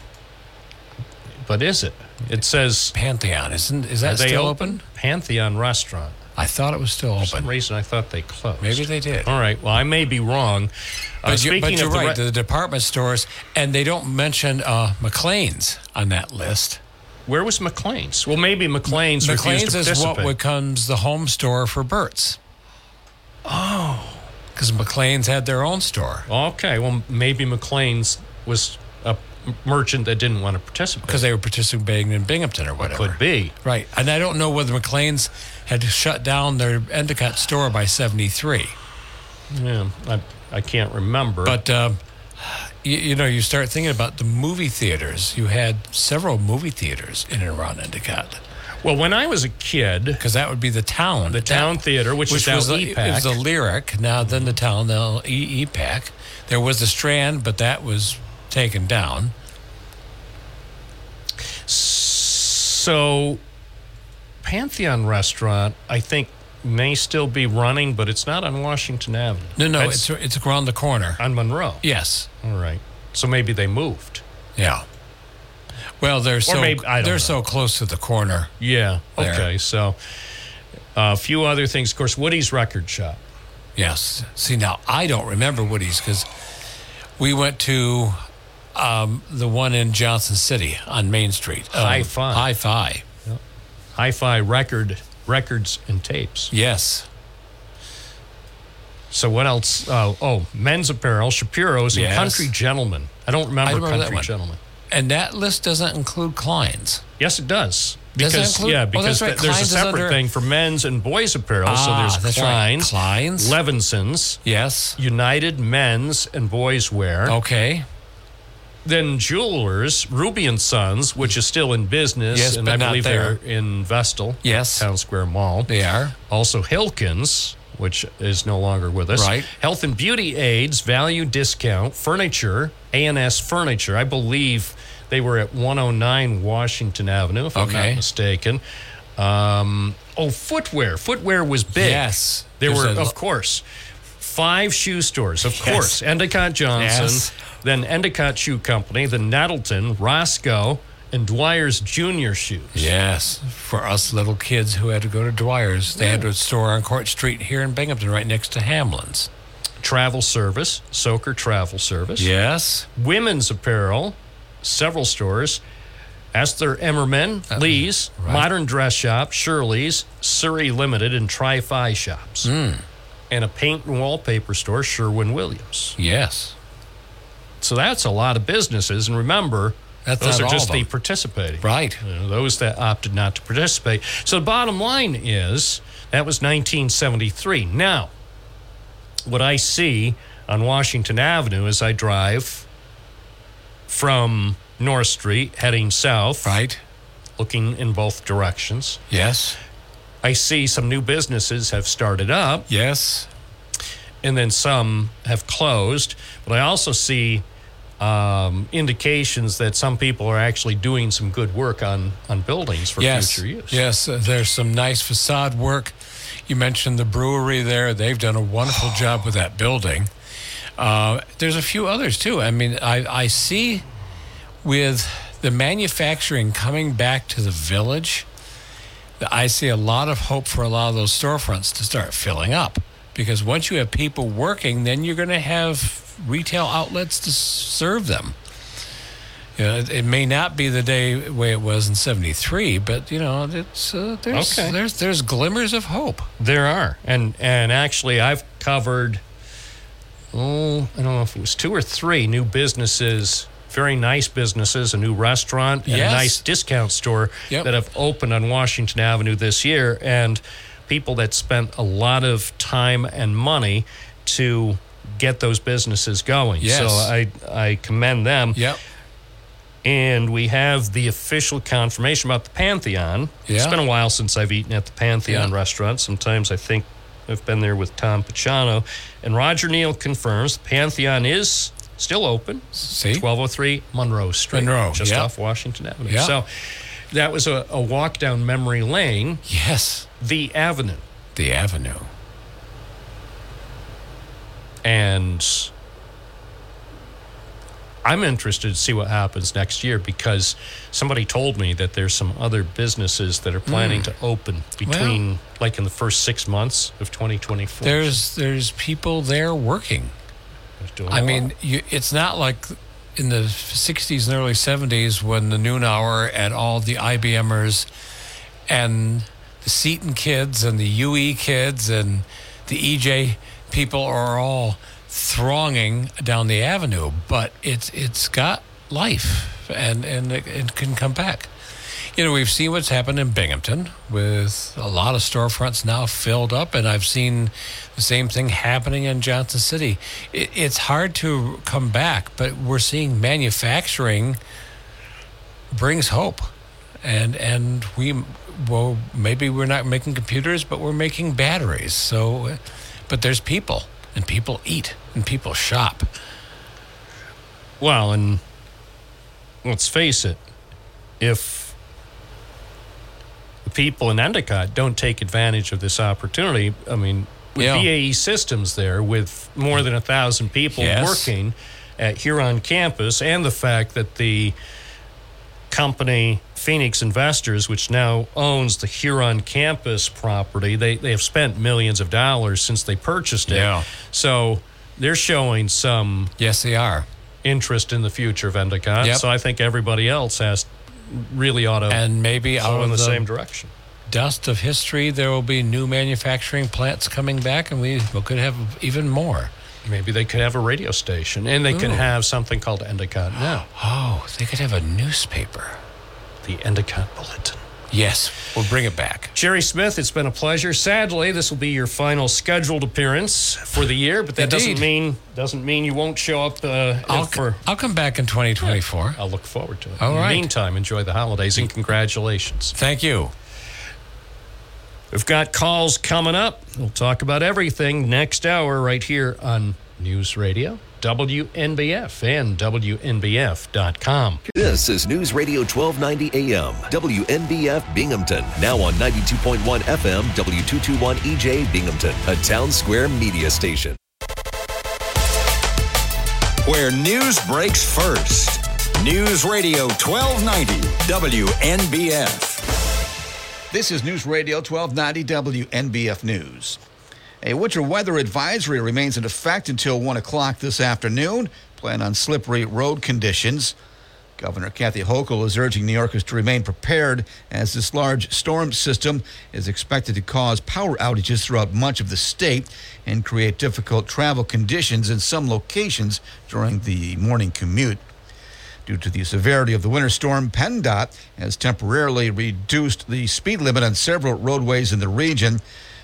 But is it it says Pantheon, isn't is that they still open? pantheon restaurant I thought it was still open. For some reason, I thought they closed. Maybe they did. All right. Well, I may be wrong. Uh, But, you, you're of the right. re- the department stores, and they don't mention uh, McLean's on that list. where was McLean's? Well, maybe McLean's. refused McLean's is what becomes the home store for Burt's. Oh, because McLean's had their own store. Okay, well, maybe McLean's was merchant that didn't want to participate. because they were participating in Binghamton or whatever. It Could be. Right. And I don't know whether McLean's had shut down their Endicott store by 73. Yeah, I, I can't remember. But, um, you, you know, you start thinking about the movie theaters. You had several movie theaters in and around Endicott. Well, when I was a kid, because that would be the town, the town theater, which, is was the, EPAC. it was the lyric. Now then, the town, now E EPAC. There was the Strand, but that was taken down. So, Pantheon Restaurant, I think, may still be running, but it's not on Washington Avenue. No, no, it's it's around the corner on Monroe. Yes. All right. So maybe they moved. Yeah. Well, they're Or so maybe- they're know. so close to the corner. Yeah. There. Okay. So, uh, a few other things. Of course, Woody's Record Shop. Yes. See, now I don't remember Woody's because we went to um, the one in Johnson City on Main Street. Um, Hi-Fi. Hi-Fi. Hi-Fi record records and tapes. Yes. So what else? Oh, oh men's apparel, Shapiro's, and Country Gentlemen. I don't remember, I remember Country one. Gentlemen. And that list doesn't include Klein's. Yes, it does. Because include- yeah, oh, because that's right. th- there's Klein's a separate under- thing for men's and boys apparel. so Ah, there's that's right. Klein's, Klein's. Levinson's, Yes. United Men's and Boys Wear. Okay. Then Jewelers, Ruby and Sons, which is still in business, Yes, and I believe there. they're in Vestal, Yes. Town Square Mall. They are. Also Hilkins, which is no longer with us. Right. Health and Beauty Aids, Value Discount, Furniture, A&S Furniture. I believe they were at 109 Washington Avenue, if I'm not mistaken. Um, oh, footwear. Footwear was big. Yes. There There's were, of course, five shoe stores, of Yes. course. Endicott Johnson, Yes. Then Endicott Shoe Company, then Nettleton, Roscoe, and Dwyer's Junior Shoes. Yes. For us little kids who had to go to Dwyer's, they had a store on Court Street here in Binghamton, right next to Hamlin's. Travel Service, Soaker Travel Service. Yes. Women's apparel, several stores. Esther Emmerman, Lee's, Uh, right. Modern Dress Shop, Shirley's, Surrey Limited, and Tri-Fi Shops. Hmm. And a paint and wallpaper store, Sherwin Williams. Yes. So that's a lot of businesses. And remember, That's those are just the participating. Right. You know, those that opted not to participate. So the bottom line is that was 1973. Now, what I see on Washington Avenue as I drive from North Street heading south, Right. looking in both directions, Yes. I see some new businesses have started up Yes. and then some have closed. But I also see um, indications that some people are actually doing some good work on, on buildings for yes. future use. Yes. uh, there's some nice facade work. You mentioned the brewery there. They've done a wonderful job with that building. Uh, there's a few others too. I mean, I, I see with the manufacturing coming back to the village, I see a lot of hope for a lot of those storefronts to start filling up. Because once you have people working, then you're going to have retail outlets to serve them. You know, it, it may not be the day way it was in '73, but you know, it's uh, there's Okay. there's there's glimmers of hope. There are, and and actually, I've covered. Oh, I don't know if it was two or three new businesses, very nice businesses, a new restaurant and Yes. a nice discount store Yep. that have opened on Washington Avenue this year, and people that spent a lot of time and money to get those businesses going. Yes. So I I commend them. Yep. And we have the official confirmation about the Pantheon. Yeah. It's been a while since I've eaten at the Pantheon Yeah. restaurant. Sometimes I think I've been there with Tom Pachano. And Roger Neal confirms the Pantheon is still open. See? 1203 Monroe Street. Monroe, Just yeah. off Washington Avenue. Yeah. So that was a, a walk down memory lane. Yes. The Avenue. The Avenue. And I'm interested to see what happens next year because somebody told me that there's some other businesses that are planning Mm. to open between like in the first six months of 2024. There's there's people there working. I mean, you, it's not like in the 60s and early 70s when the noon hour and all the IBMers and the Seton kids and the UE kids and the EJ people are all thronging down the avenue, but it's it's got life and and it, it can come back. You know, we've seen what's happened in Binghamton with a lot of storefronts now filled up, and I've seen the same thing happening in Johnson City. It, it's hard to come back, but we're seeing manufacturing brings hope, and and we well maybe we're not making computers, but we're making batteries. So, but there's people, and people eat, and people shop. Well, and let's face it, if the people in Endicott don't take advantage of this opportunity, I mean, with Yeah. BAE Systems there, with more than a thousand people Yes. working at Huron campus, and the fact that the company Phoenix Investors, which now owns the Huron campus property, they, they have spent millions of dollars since they purchased it. Yeah. So they're showing some yes, they are interest in the future of Endicott. Yep. So I think everybody else has really ought to and maybe go out in the, the same direction. dust of history, there will be new manufacturing plants coming back, and we could have even more. Maybe they could have a radio station, and they could have something called Endicott Now, Oh, they could have a newspaper. The Endicott Bulletin. Yes, we'll bring it back. Jerry Smith, it's been a pleasure. Sadly, this will be your final scheduled appearance for the year, but that doesn't mean doesn't mean you won't show up uh, I'll, for. I'll come back in 2024. I'll look forward to it. All in right. the meantime, enjoy the holidays and congratulations. Thank you. We've got calls coming up. We'll talk about everything next hour right here on News Radio, WNBF, and WNBF.com. This is News Radio 1290 AM, WNBF Binghamton. Now on 92.1 FM, W221 EJ Binghamton, a town square media station. Where news breaks first. News Radio 1290 WNBF. This is News Radio 1290 WNBF News. A winter weather advisory remains in effect until 1 o'clock this afternoon. Plan on slippery road conditions. Governor Kathy Hochul is urging New Yorkers to remain prepared as this large storm system is expected to cause power outages throughout much of the state and create difficult travel conditions in some locations during the morning commute. Due to the severity of the winter storm, PennDOT has temporarily reduced the speed limit on several roadways in the region.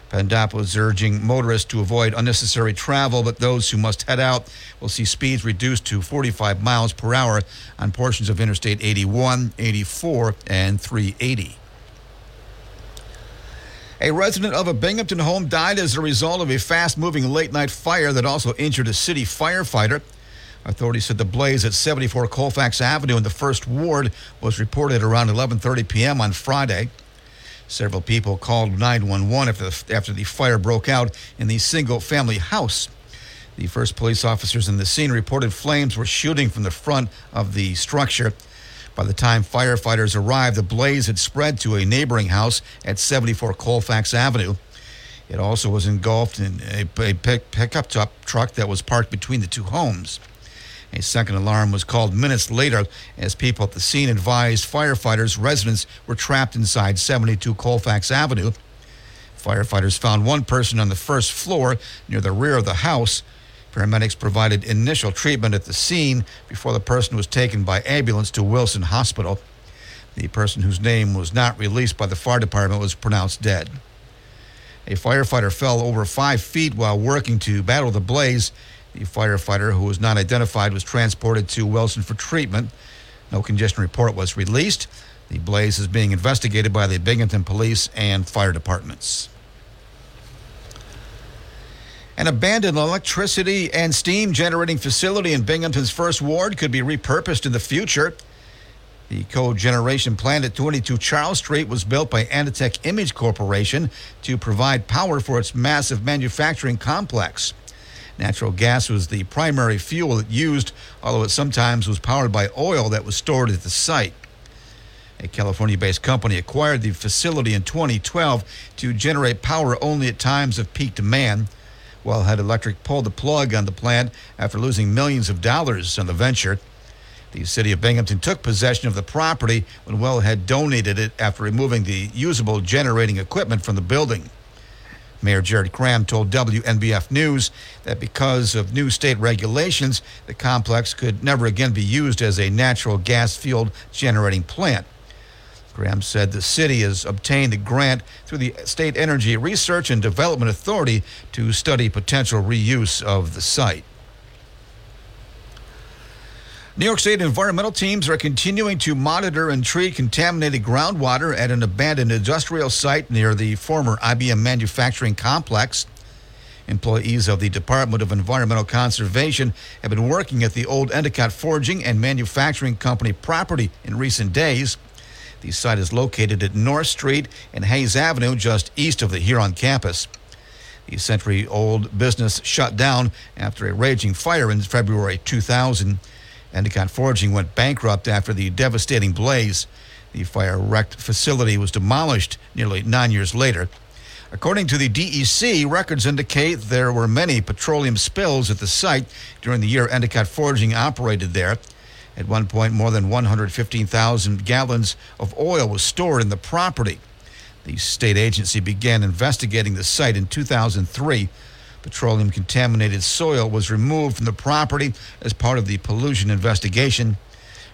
PennDOT was urging motorists to avoid unnecessary travel, but those who must head out will see speeds reduced to 45 miles per hour on portions of Interstate 81, 84, and 380. A resident of a Binghamton home died as a result of a fast moving late night fire that also injured a city firefighter. Authorities said the blaze at 74 Colfax Avenue in the first ward was reported around 11:30 p.m. on Friday. Several people called 911 after the, after the fire broke out in the single-family house. The first police officers in the scene reported flames were shooting from the front of the structure. By the time firefighters arrived, the blaze had spread to a neighboring house at 74 Colfax Avenue. It also was engulfed in a, a pickup truck that was parked between the two homes. A second alarm was called minutes later as people at the scene advised firefighters residents were trapped inside 72 Colfax Avenue. Firefighters found one person on the first floor near the rear of the house. Paramedics provided initial treatment at the scene before the person was taken by ambulance to Wilson Hospital. The person whose name was not released by the fire department was pronounced dead. A firefighter fell over five feet while working to battle the blaze. The firefighter, who was not identified, was transported to Wilson for treatment. No congestion report was released. The blaze is being investigated by the Binghamton Police and fire departments. An abandoned electricity and steam generating facility in Binghamton's first ward could be repurposed in the future. The cogeneration plant at 22 Charles Street was built by Anitec Image Corporation to provide power for its massive manufacturing complex. Natural gas was the primary fuel it used, although it sometimes was powered by oil that was stored at the site. A California based company acquired the facility in 2012 to generate power only at times of peak demand. Wellhead Electric pulled the plug on the plant after losing millions of dollars on the venture. The city of Binghamton took possession of the property when Wellhead donated it after removing the usable generating equipment from the building. Mayor Jared Kraham told WNBF News that because of new state regulations, the complex could never again be used as a natural gas field generating plant. Kraham said the city has obtained a grant through the State Energy Research and Development Authority to study potential reuse of the site. New York State environmental teams are continuing to monitor and treat contaminated groundwater at an abandoned industrial site near the former IBM manufacturing complex. Employees of the Department of Environmental Conservation have been working at the old Endicott Forging and Manufacturing Company property in recent days. The site is located at North Street and Hayes Avenue, just east of the Huron campus. The century old business shut down after a raging fire in February 2000. Endicott Forging went bankrupt after the devastating blaze. The fire wrecked facility was demolished nearly nine years later. According to the DEC, records indicate there were many petroleum spills at the site during the year Endicott Forging operated there. At one point, more than 115,000 gallons of oil was stored in the property. The state agency began investigating the site in 2003. Petroleum contaminated soil was removed from the property as part of the pollution investigation.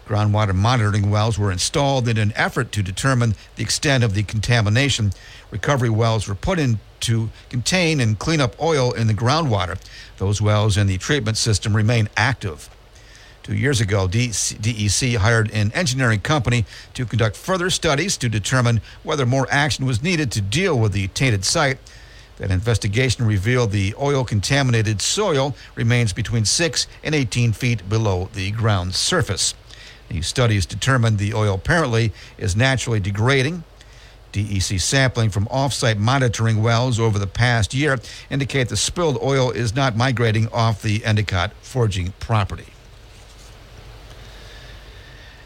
Groundwater monitoring wells were installed in an effort to determine the extent of the contamination. Recovery wells were put in to contain and clean up oil in the groundwater. Those wells in the treatment system remain active. Two years ago, DEC hired an engineering company to conduct further studies to determine whether more action was needed to deal with the tainted site. That investigation revealed the oil contaminated soil remains between 6 and 18 feet below the ground surface. The studies determined the oil apparently is naturally degrading. DEC sampling from off-site monitoring wells over the past year indicate the spilled oil is not migrating off the Endicott forging property.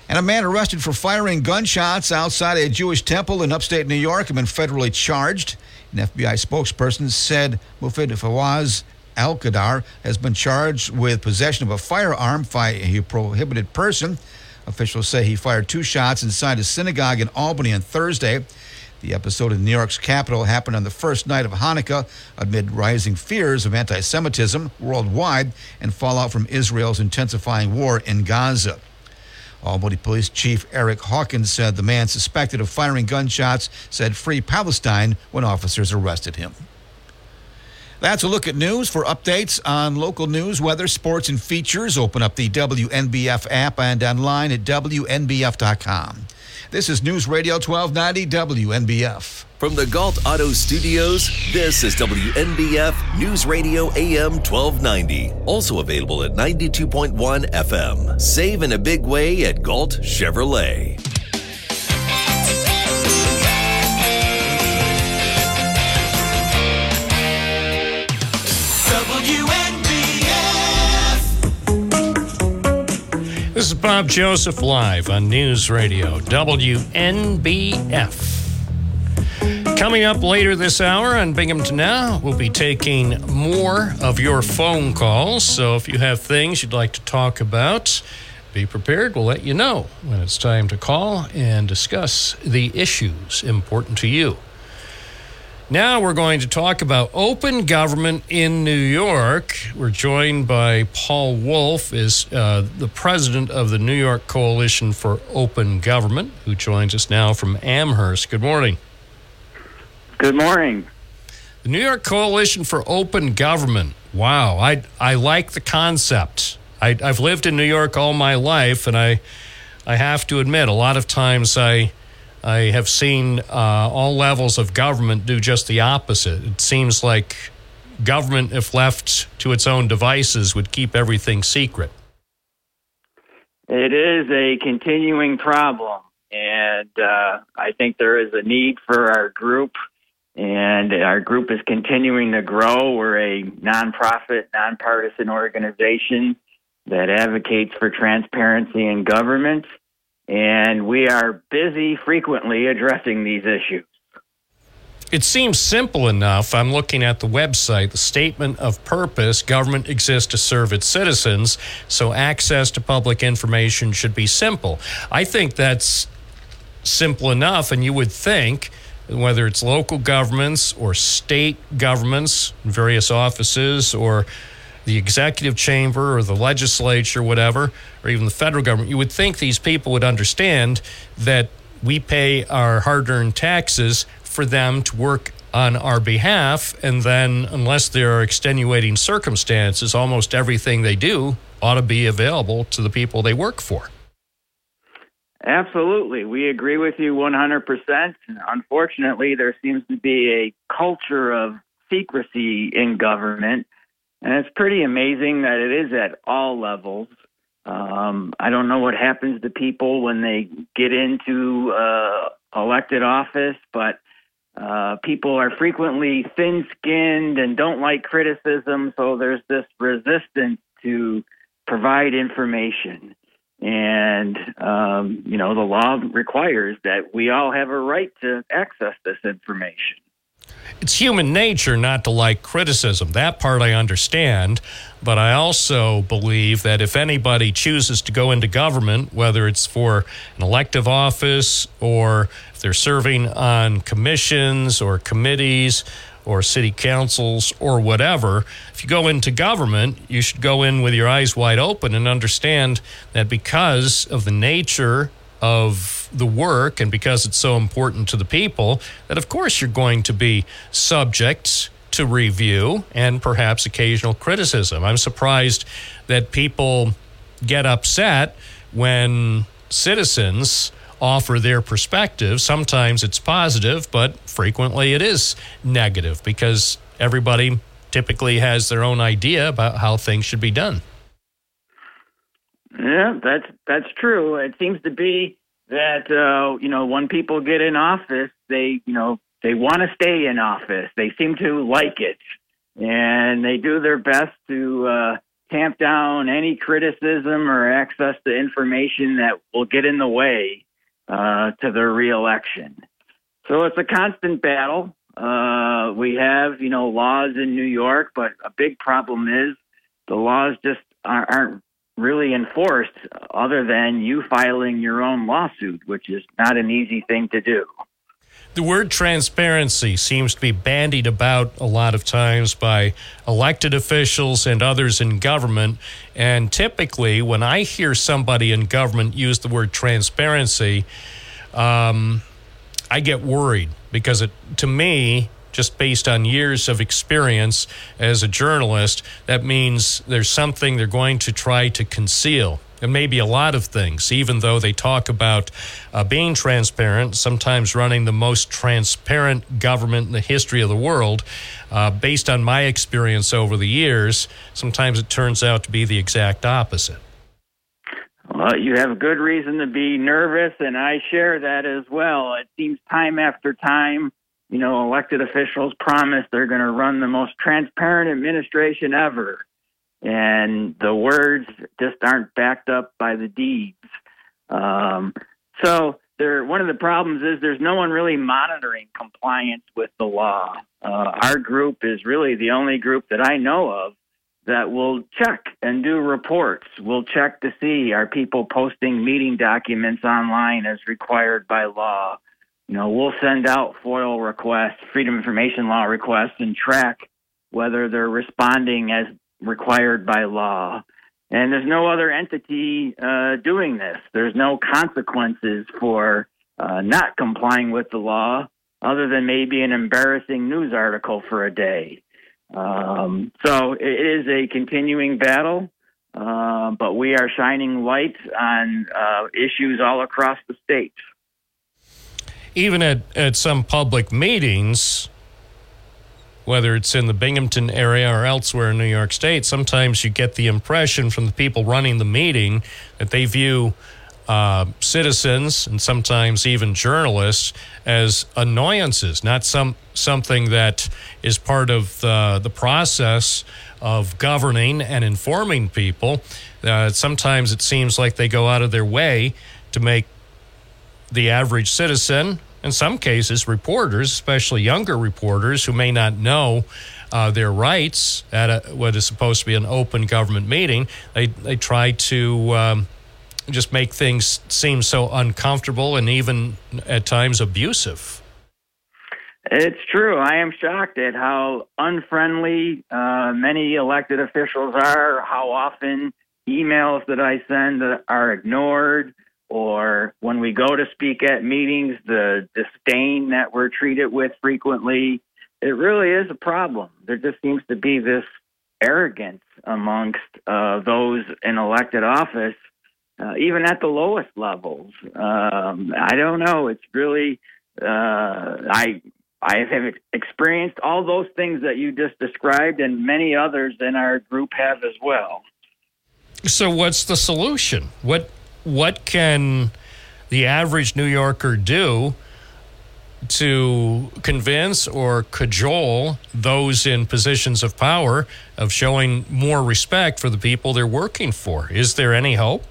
And a man arrested for firing gunshots outside a Jewish temple in upstate New York has been federally charged. An FBI spokesperson said Mufid Fawaz Alkhader has been charged with possession of a firearm by a prohibited person. Officials say he fired two shots inside a synagogue in Albany on Thursday. The episode in New York's capital happened on the first night of Hanukkah amid rising fears of anti Semitism worldwide and fallout from Israel's intensifying war in Gaza. Albany Police Chief Eric Hawkins said the man suspected of firing gunshots said Free Palestine when officers arrested him. That's a look at news. For updates on local news, weather, sports, and features, open up the WNBF app and online at WNBF.com. This is News Radio 1290 WNBF. From the Gault Auto Studios, this is WNBF News Radio AM 1290. Also available at 92.1 FM. Save in a big way at Gault Chevrolet. This is Bob Joseph live on News Radio WNBF. Coming up later this hour on Binghamton Now, we'll be taking more of your phone calls. So if you have things you'd like to talk about, be prepared. We'll let you know when it's time to call and discuss the issues important to you. Now we're going to talk about open government in New York. We're joined by Paul Wolf, is uh, the president of the New York Coalition for Open Government, who joins us now from Amherst. Good morning. Good morning. The New York Coalition for Open Government. Wow, I I like the concept. I, I've lived in New York all my life, and I I have to admit, a lot of times I I have seen uh, all levels of government do just the opposite. It seems like government, if left to its own devices, would keep everything secret. It is a continuing problem, and uh, I think there is a need for our group, and our group is continuing to grow. We're a nonprofit, nonpartisan organization that advocates for transparency in government, and we are busy frequently addressing these issues. It seems simple enough. I'm looking at the website, the statement of purpose government exists to serve its citizens, so access to public information should be simple. I think that's simple enough, and you would think whether it's local governments or state governments, various offices, or the executive chamber or the legislature, whatever, or even the federal government, you would think these people would understand that we pay our hard earned taxes for them to work on our behalf. And then, unless there are extenuating circumstances, almost everything they do ought to be available to the people they work for. Absolutely. We agree with you 100%. Unfortunately, there seems to be a culture of secrecy in government, and it's pretty amazing that it is at all levels. Um, I don't know what happens to people when they get into uh, elected office, but uh, people are frequently thin skinned and don't like criticism, so there's this resistance to provide information. And, um, you know, the law requires that we all have a right to access this information. It's human nature not to like criticism. That part I understand. But I also believe that if anybody chooses to go into government, whether it's for an elective office or if they're serving on commissions or committees or city councils or whatever, if you go into government, you should go in with your eyes wide open and understand that because of the nature of the work and because it's so important to the people, that of course you're going to be subject to review and perhaps occasional criticism. I'm surprised that people get upset when citizens offer their perspective. Sometimes it's positive, but frequently it is negative because everybody typically has their own idea about how things should be done. Yeah, that's that's true. It seems to be that uh, you know when people get in office, they you know they want to stay in office. They seem to like it, and they do their best to uh, tamp down any criticism or access to information that will get in the way uh, to their reelection. So it's a constant battle. Uh, we have, you know, laws in New York, but a big problem is the laws just aren't, aren't really enforced other than you filing your own lawsuit, which is not an easy thing to do. The word transparency seems to be bandied about a lot of times by elected officials and others in government. And typically, when I hear somebody in government use the word transparency, um, I get worried because it, to me, just based on years of experience as a journalist, that means there's something they're going to try to conceal. It may be a lot of things, even though they talk about uh, being transparent, sometimes running the most transparent government in the history of the world. Uh, based on my experience over the years, sometimes it turns out to be the exact opposite. Well, you have good reason to be nervous, and I share that as well. It seems time after time, you know, elected officials promise they're going to run the most transparent administration ever and the words just aren't backed up by the deeds. Um, so there, one of the problems is there's no one really monitoring compliance with the law. Uh, our group is really the only group that I know of that will check and do reports. We'll check to see are people posting meeting documents online as required by law. You know, we'll send out FOIL requests, Freedom Information Law requests, and track whether they're responding as required by law. And there's no other entity uh, doing this. There's no consequences for uh, not complying with the law other than maybe an embarrassing news article for a day. Um, so it is a continuing battle, uh, but we are shining light on uh, issues all across the state. Even at, at some public meetings, whether it's in the Binghamton area or elsewhere in New York State, sometimes you get the impression from the people running the meeting that they view uh, citizens and sometimes even journalists as annoyances, not some something that is part of the, the process of governing and informing people. Uh, sometimes it seems like they go out of their way to make the average citizen in some cases, reporters, especially younger reporters who may not know uh, their rights at a, what is supposed to be an open government meeting, they, they try to um, just make things seem so uncomfortable and even at times abusive. It's true. I am shocked at how unfriendly uh, many elected officials are, how often emails that I send are ignored, or when we go to speak at meetings, the disdain that we're treated with frequently. It really is a problem. There just seems to be this arrogance amongst uh, those in elected office, uh, even at the lowest levels. Um, I don't know. It's really uh, I I have experienced all those things that you just described, and many others in our group have as well. So, what's the solution? What what can the average New Yorker do to convince or cajole those in positions of power of showing more respect for the people they're working for? Is there any hope?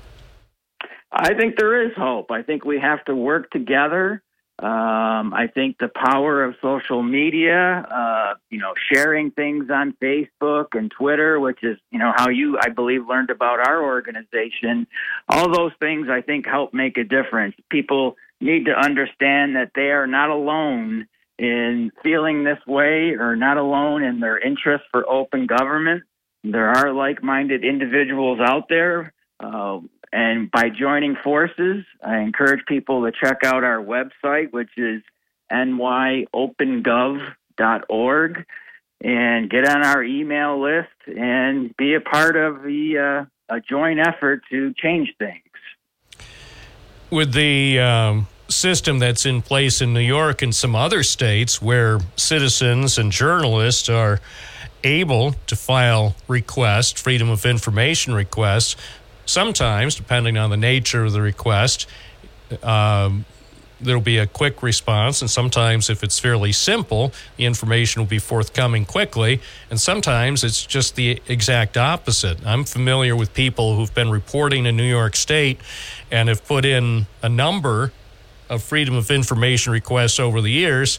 I think there is hope. I think we have to work together. Um, I think the power of social media, uh, you know, sharing things on Facebook and Twitter, which is, you know, how you, I believe, learned about our organization. All those things I think help make a difference. People need to understand that they are not alone in feeling this way or not alone in their interest for open government. There are like minded individuals out there. Uh, and by joining forces, I encourage people to check out our website, which is nyopenGov.org, and get on our email list and be a part of the uh, a joint effort to change things. With the um, system that's in place in New York and some other states where citizens and journalists are able to file requests, freedom of information requests, Sometimes, depending on the nature of the request, um, there'll be a quick response, and sometimes, if it's fairly simple, the information will be forthcoming quickly, and sometimes it's just the exact opposite. I'm familiar with people who've been reporting in New York State and have put in a number of freedom of information requests over the years,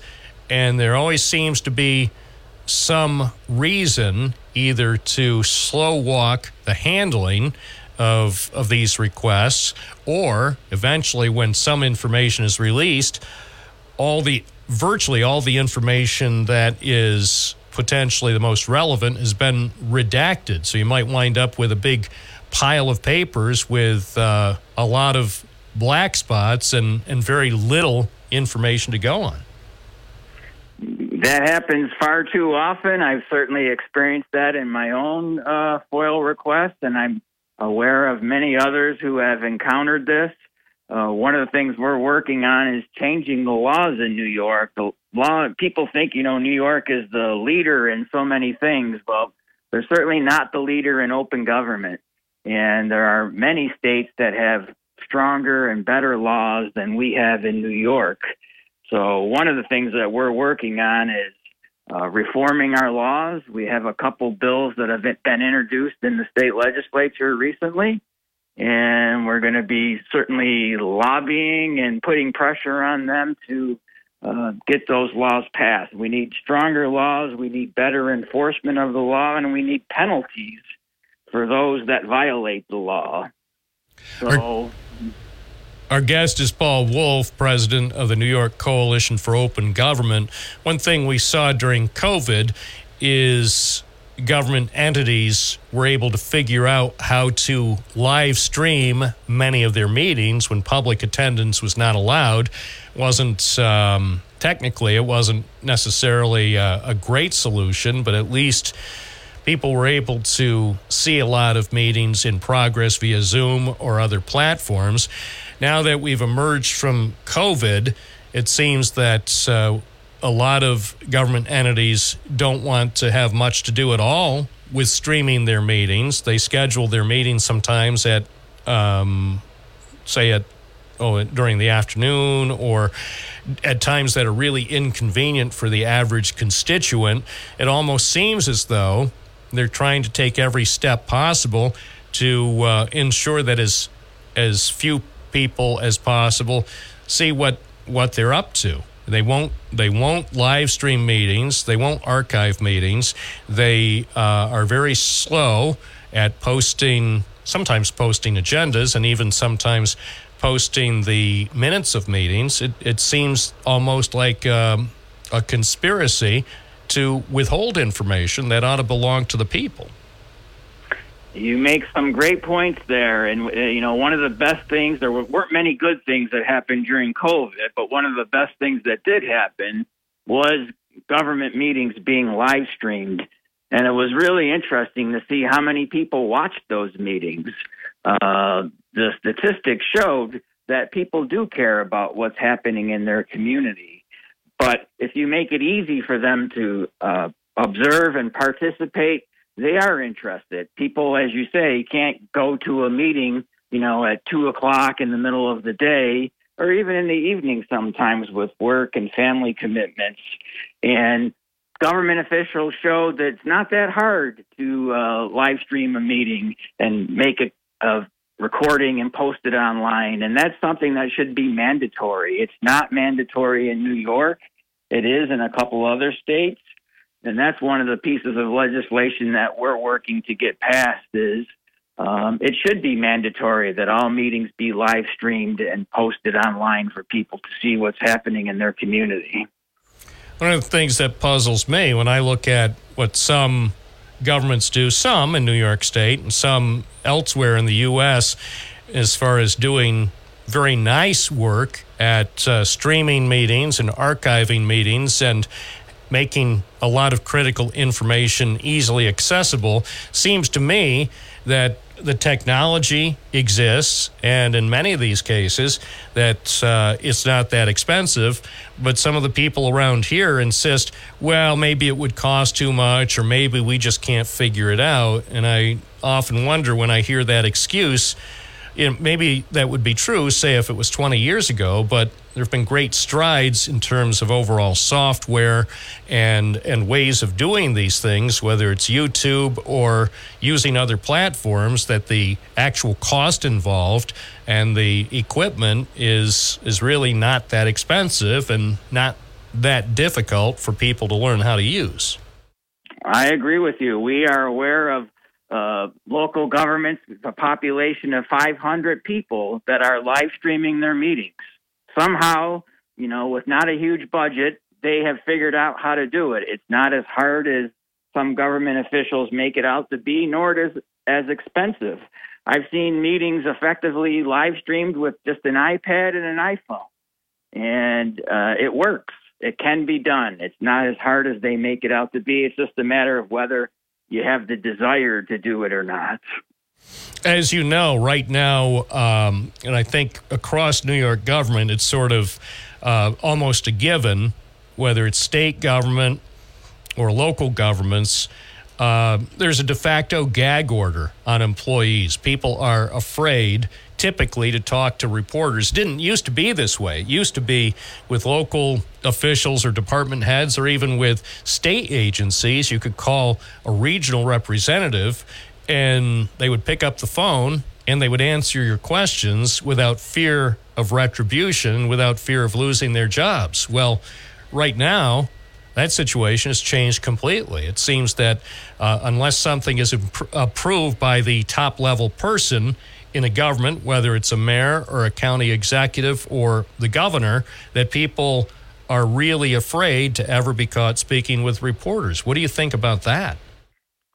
and there always seems to be some reason either to slow walk the handling of of these requests, or eventually, when some information is released, all the virtually all the information that is potentially the most relevant has been redacted. So you might wind up with a big pile of papers with uh, a lot of black spots and, and very little information to go on. That happens far too often. I've certainly experienced that in my own uh, FOIL request, and I'm aware of many others who have encountered this. Uh, one of the things we're working on is changing the laws in New York. The law, people think, you know, New York is the leader in so many things. Well, they're certainly not the leader in open government. And there are many states that have stronger and better laws than we have in New York. So one of the things that we're working on is uh, reforming our laws. We have a couple bills that have been introduced in the state legislature recently, and we're going to be certainly lobbying and putting pressure on them to uh, get those laws passed. We need stronger laws, we need better enforcement of the law, and we need penalties for those that violate the law. So. Our guest is Paul Wolf, president of the New York Coalition for Open Government. One thing we saw during COVID is government entities were able to figure out how to live stream many of their meetings when public attendance was not allowed. wasn't um, technically it wasn't necessarily a, a great solution, but at least people were able to see a lot of meetings in progress via Zoom or other platforms now that we've emerged from COVID, it seems that uh, a lot of government entities don't want to have much to do at all with streaming their meetings. They schedule their meetings sometimes at, um, say, at oh during the afternoon or at times that are really inconvenient for the average constituent. It almost seems as though they're trying to take every step possible to uh, ensure that as as few people as possible, see what what they're up to. They won't they won't live stream meetings. They won't archive meetings. They uh, are very slow at posting. Sometimes posting agendas, and even sometimes posting the minutes of meetings. It, it seems almost like um, a conspiracy to withhold information that ought to belong to the people. You make some great points there, and uh, you know one of the best things. There weren't many good things that happened during COVID, but one of the best things that did happen was government meetings being live streamed, and it was really interesting to see how many people watched those meetings. Uh, the statistics showed that people do care about what's happening in their community, but if you make it easy for them to uh, observe and participate they are interested. People, as you say, can't go to a meeting, you know, at two o'clock in the middle of the day or even in the evening sometimes with work and family commitments. And government officials showed that it's not that hard to uh, live stream a meeting and make a, a recording and post it online. And that's something that should be mandatory. It's not mandatory in New York. It is in a couple other states and that's one of the pieces of legislation that we're working to get passed is um, it should be mandatory that all meetings be live streamed and posted online for people to see what's happening in their community. One of the things that puzzles me when I look at what some governments do, some in New York State and some elsewhere in the U.S., as far as doing very nice work at uh, streaming meetings and archiving meetings and making a lot of critical information easily accessible, seems to me that the technology exists, and in many of these cases, that uh, it's not that expensive. But some of the people around here insist, well, maybe it would cost too much, or maybe we just can't figure it out. And I often wonder when I hear that excuse know, maybe that would be true, say, if it was 20 years ago, but there have been great strides in terms of overall software and, and ways of doing these things, whether it's YouTube or using other platforms, that the actual cost involved and the equipment is, is really not that expensive and not that difficult for people to learn how to use. I agree with you. We are aware of uh, local governments, with a population of 500 people that are live streaming their meetings. Somehow, you know, with not a huge budget, they have figured out how to do it. It's not as hard as some government officials make it out to be, nor is as expensive. I've seen meetings effectively live streamed with just an iPad and an iPhone, and uh, it works. It can be done. It's not as hard as they make it out to be. It's just a matter of whether you have the desire to do it or not. As you know, right now, um, and I think across New York government, it's sort of uh, almost a given, whether it's state government or local governments. Uh, there's a de facto gag order on employees. People are afraid typically to talk to reporters. Didn't used to be this way. It used to be with local officials or department heads or even with state agencies. You could call a regional representative and they would pick up the phone and they would answer your questions without fear of retribution, without fear of losing their jobs. Well, right now, that situation has changed completely. It seems that uh, unless something is approved by the top level person, in a government, whether it's a mayor or a county executive or the governor, that people are really afraid to ever be caught speaking with reporters. What do you think about that?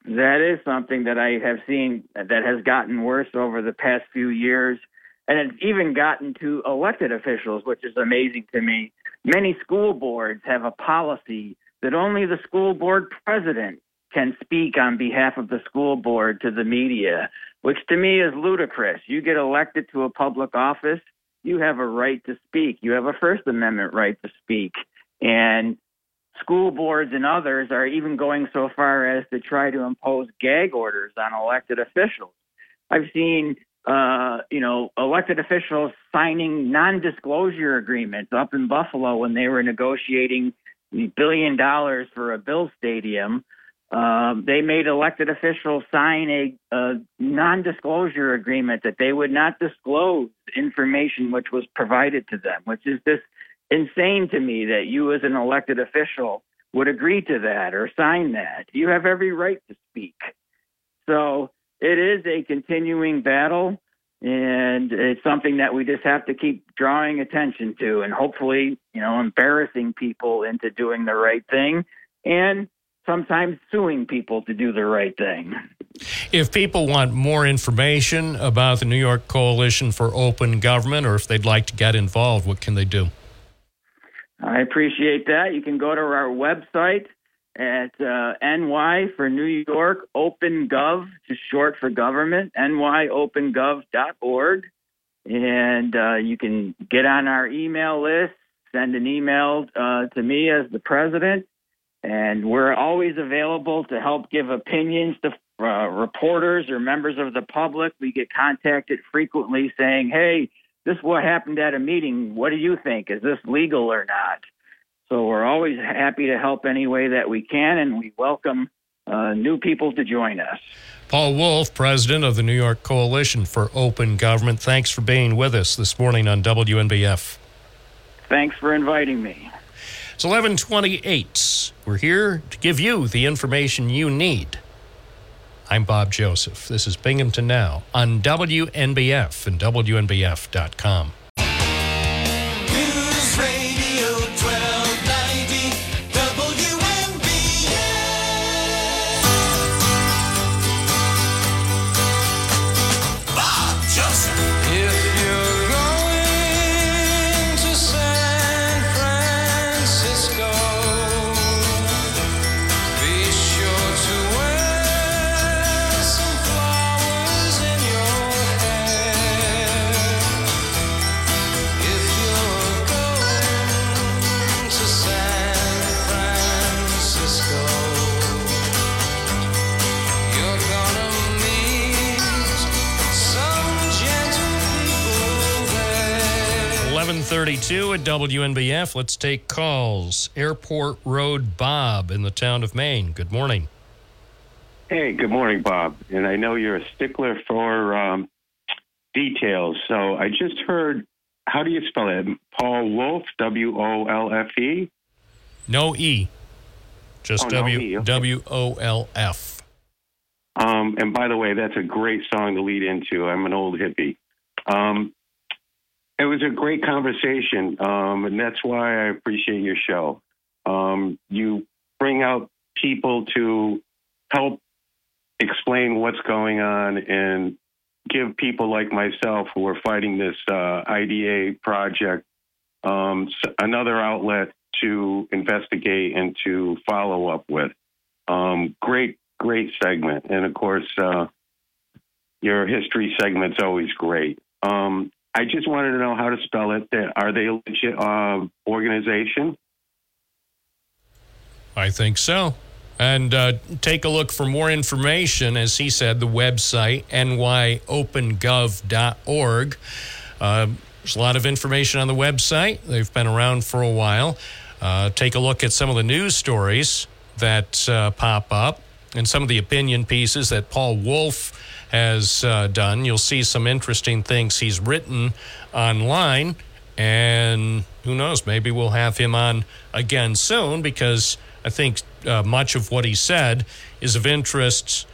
That is something that I have seen that has gotten worse over the past few years. And it's even gotten to elected officials, which is amazing to me. Many school boards have a policy that only the school board president can speak on behalf of the school board to the media which to me is ludicrous. You get elected to a public office, you have a right to speak. You have a First Amendment right to speak. And school boards and others are even going so far as to try to impose gag orders on elected officials. I've seen, uh, you know, elected officials signing non-disclosure agreements up in Buffalo when they were negotiating the billion dollars for a Bill Stadium um, they made elected officials sign a, a non-disclosure agreement that they would not disclose information which was provided to them, which is just insane to me that you as an elected official would agree to that or sign that. You have every right to speak. So it is a continuing battle. and it's something that we just have to keep drawing attention to, and hopefully, you know, embarrassing people into doing the right thing, and sometimes suing people to do the right thing. If people want more information about the New York Coalition for Open Government, or if they'd like to get involved, what can they do? I appreciate that. You can go to our website at uh, NY for New York Open Gov, just short for government, nyopenGov.org. And uh, you can get on our email list, send an email uh, to me as the president. And we're always available to help give opinions to uh, reporters or members of the public. We get contacted frequently saying, hey, this is what happened at a meeting. What do you think? Is this legal or not? So we're always happy to help any way that we can, and we welcome uh, new people to join us. Paul Wolf, president of the New York Coalition for Open Government, thanks for being with us this morning on WNBF. Thanks for inviting me. It's 1128. We're here to give you the information you need. I'm Bob Joseph. This is Binghamton Now on WNBF and WNBF.com. Thirty-two at WNBF. Let's take calls. Airport Road Bob in the town of Maine. Good morning. Hey, good morning, Bob. And I know you're a stickler for um, details. So I just heard, how do you spell it? Paul Wolf, W O L F E? No E. Just oh, W no okay. W O L F. Um, and by the way, that's a great song to lead into. I'm an old hippie. Um, it was a great conversation, um, and that's why I appreciate your show. Um, you bring out people to help explain what's going on and give people like myself who are fighting this uh, IDA project um, another outlet to investigate and to follow up with. Um, great, great segment. And of course, uh, your history segment's always great. Um, I just wanted to know how to spell it. Are they a legit uh, organization? I think so. And uh, take a look for more information. As he said, the website, nyopenGov.org. Uh, there's a lot of information on the website. They've been around for a while. Uh, take a look at some of the news stories that uh, pop up and some of the opinion pieces that Paul Wolf has uh, done. You'll see some interesting things he's written online. And who knows, maybe we'll have him on again soon because I think uh, much of what he said is of interest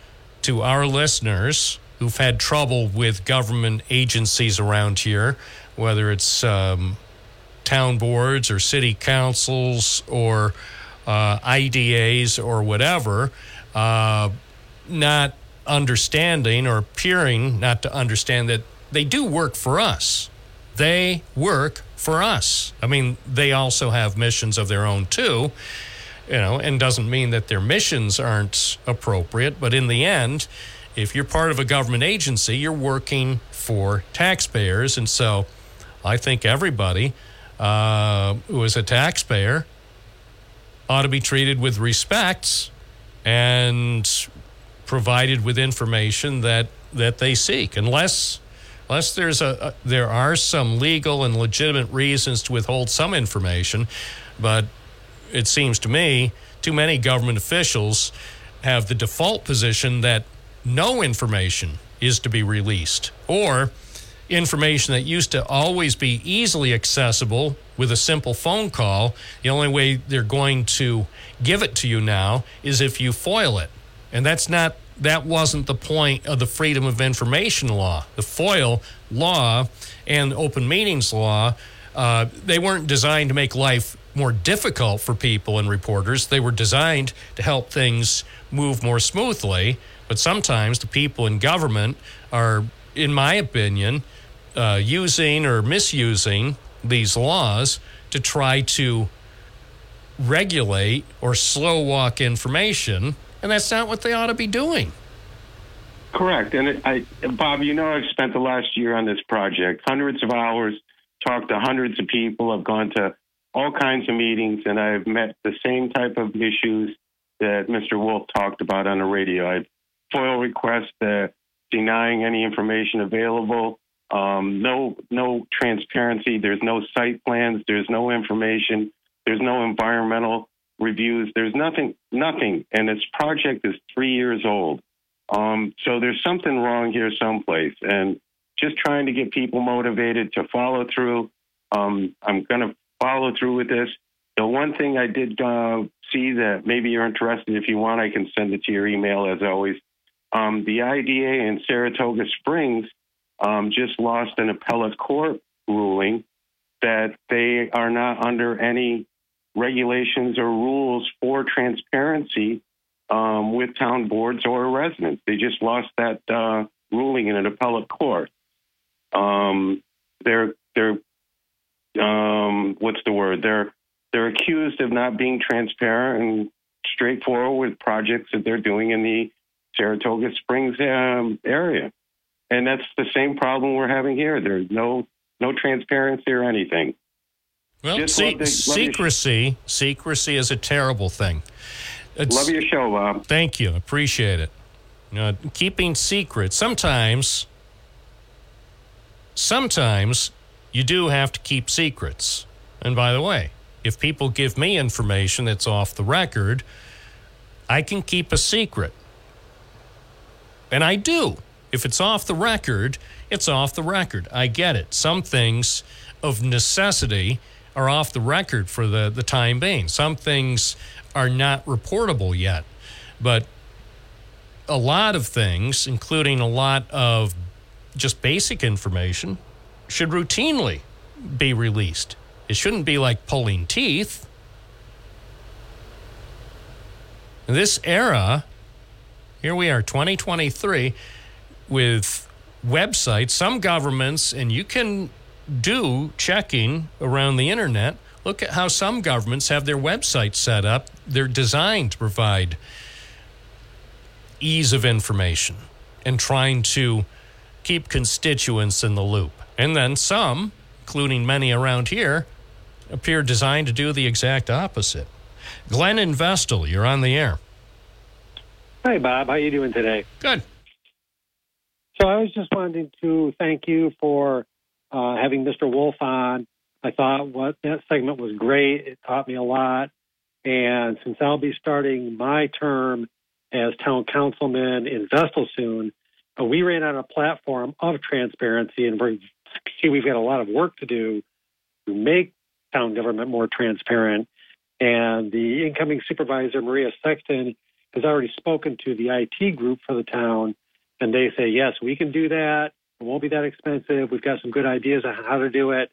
to our listeners who've had trouble with government agencies around here, whether it's um, town boards or city councils or uh, IDAs or whatever, uh, not understanding or appearing not to understand that they do work for us. They work for us. I mean, they also have missions of their own too, you know, and doesn't mean that their missions aren't appropriate. But in the end, if you're part of a government agency, you're working for taxpayers. And so I think everybody uh, who is a taxpayer ought to be treated with respect and provided with information that, that they seek, unless unless there's a, a there are some legal and legitimate reasons to withhold some information, but it seems to me too many government officials have the default position that no information is to be released or information that used to always be easily accessible with a simple phone call the only way they're going to give it to you now is if you foil it and that's not that wasn't the point of the Freedom of Information Law. The FOIL law and open meetings law, uh, they weren't designed to make life more difficult for people and reporters. They were designed to help things move more smoothly. But sometimes the people in government are, in my opinion, uh, using or misusing these laws to try to regulate or slow walk information, and that's not what they ought to be doing. Correct. And I, Bob, you know, I've spent the last year on this project, hundreds of hours, talked to hundreds of people. I've gone to all kinds of meetings, and I've met the same type of issues that Mr. Wolf talked about on the radio. I've FOIL requests uh, denying any information available. Um, no, no transparency. There's no site plans. There's no information. There's no environmental reviews. There's nothing, nothing. And this project is three years old. Um, so there's something wrong here someplace. And just trying to get people motivated to follow through. Um, I'm going to follow through with this. The one thing I did uh, see that maybe you're interested, if you want, I can send it to your email as always. Um, the IDA in Saratoga Springs um, just lost an appellate court ruling that they are not under any regulations or rules for transparency um, with town boards or residents. They just lost that uh, ruling in an appellate court. Um, they're they're um, what's the word? They're they're accused of not being transparent and straightforward with projects that they're doing in the Saratoga Springs um, area, and that's the same problem we're having here. There's no no transparency or anything. Well, Just se- love to- secrecy, secrecy is a terrible thing. It's- Love your show, Bob. Thank you. Appreciate it. You know, keeping secrets, sometimes, sometimes you do have to keep secrets. And by the way, if people give me information that's off the record, I can keep a secret. And I do. If it's off the record, it's off the record. I get it. Some things of necessity are off the record for the, the time being. Some things are not reportable yet. But a lot of things, including a lot of just basic information, should routinely be released. It shouldn't be like pulling teeth. This era, here we are, 2023, with websites, some governments, and you can do checking around the internet. Look at how some governments have their websites set up. They're designed to provide ease of information and trying to keep constituents in the loop. And then some, including many around here, appear designed to do the exact opposite. Glenn Vestal, you're on the air. Hi, Bob. How you doing today? Good. So I was just wanting to thank you for uh, having Mr. Wolf on. I thought what that segment was great. It taught me a lot. And since I'll be starting my term as town councilman in Vestal soon, uh, we ran out a platform of transparency, and we're see we've got a lot of work to do to make town government more transparent. And the incoming supervisor, Maria Sexton, has already spoken to the IT group for the town, and they say, yes, we can do that. It won't be that expensive. We've got some good ideas on how to do it.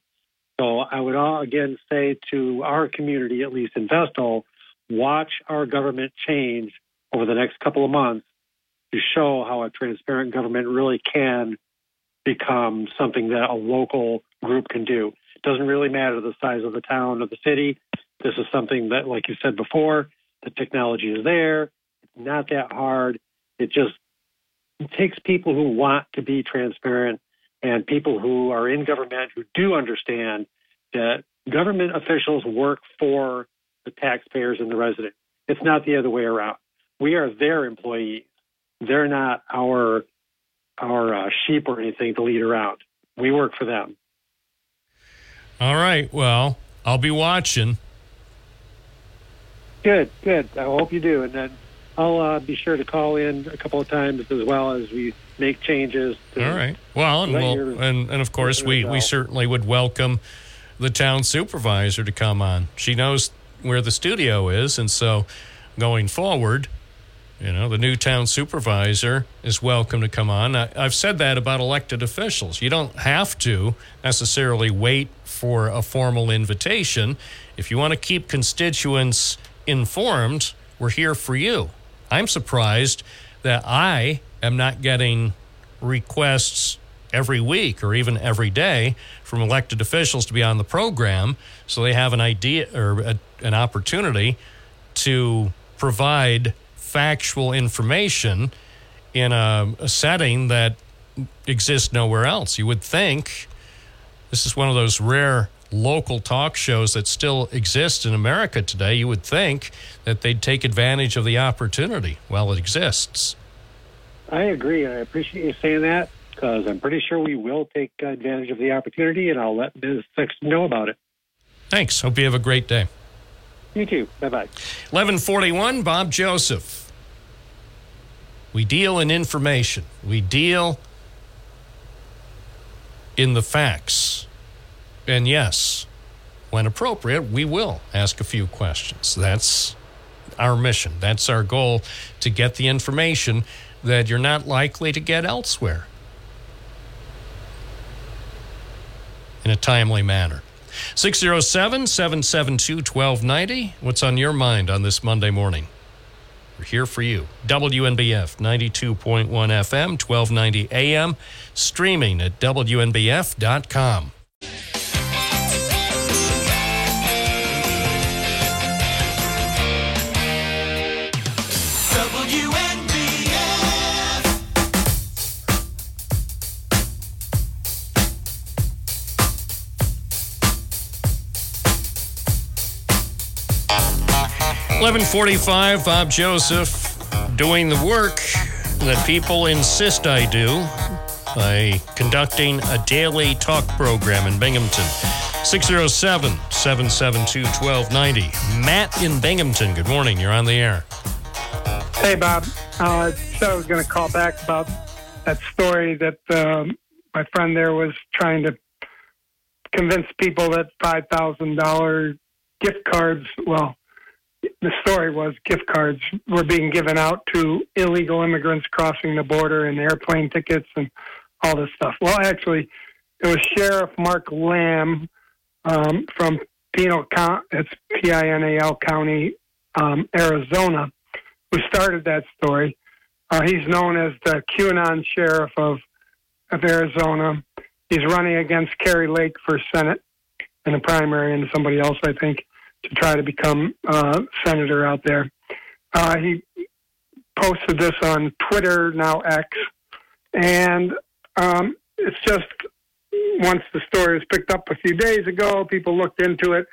So I would all again say to our community, at least in Vestal, watch our government change over the next couple of months to show how a transparent government really can become something that a local group can do. It doesn't really matter the size of the town or the city. This is something that, like you said before, the technology is there. It's not that hard. It just it takes people who want to be transparent and people who are in government who do understand that government officials work for the taxpayers and the residents. It's not the other way around. We are their employees. They're not our our uh, sheep or anything to lead around. We work for them. All right. Well, I'll be watching. Good, good. I hope you do, and then I'll uh, be sure to call in a couple of times as well as we make changes. To All right. Well, and we'll, and, and of course we, we certainly would welcome the town supervisor to come on. She knows where the studio is, and so going forward, You know, the new town supervisor is welcome to come on. I, I've said that about elected officials. You don't have to necessarily wait for a formal invitation. If you want to keep constituents informed, we're here for you. I'm surprised that I am not getting requests every week or even every day from elected officials to be on the program so they have an idea or a, an opportunity to provide factual information in a, a setting that exists nowhere else. You would think this is one of those rare local talk shows that still exist in America today. You would think that they'd take advantage of the opportunity while it exists. I agree. I appreciate you saying that because I'm pretty sure we will take advantage of the opportunity, and I'll let Ms. Sexton know about it. Thanks. Hope you have a great day. You too. Bye bye. 1141, Bob Joseph. We deal in information. We deal in the facts. And yes, when appropriate, we will ask a few questions. That's our mission. That's our goal to get the information that you're not likely to get elsewhere in a timely manner. 607 772 1290. What's on your mind on this Monday morning? We're here for you. WNBF 92.1 FM, 1290 AM, streaming at WNBF.com. 1145, Bob Joseph doing the work that people insist I do by conducting a daily talk program in Binghamton. 607 772 1290. Matt in Binghamton, good morning. You're on the air. Hey, Bob. Uh, so I was going to call back about that story that um, my friend there was trying to convince people that $5,000 gift cards, well, the story was gift cards were being given out to illegal immigrants crossing the border and airplane tickets and all this stuff. Well, actually, it was Sheriff Mark Lamb um, from Pinal it's P-I-N-A-L County, um, Arizona, who started that story. Uh, he's known as the QAnon sheriff of of Arizona. He's running against Kari Lake for Senate in a primary and somebody else, I think, to try to become uh, senator out there. Uh, he posted this on Twitter, now X, and um, it's just once the story was picked up a few days ago, people looked into it.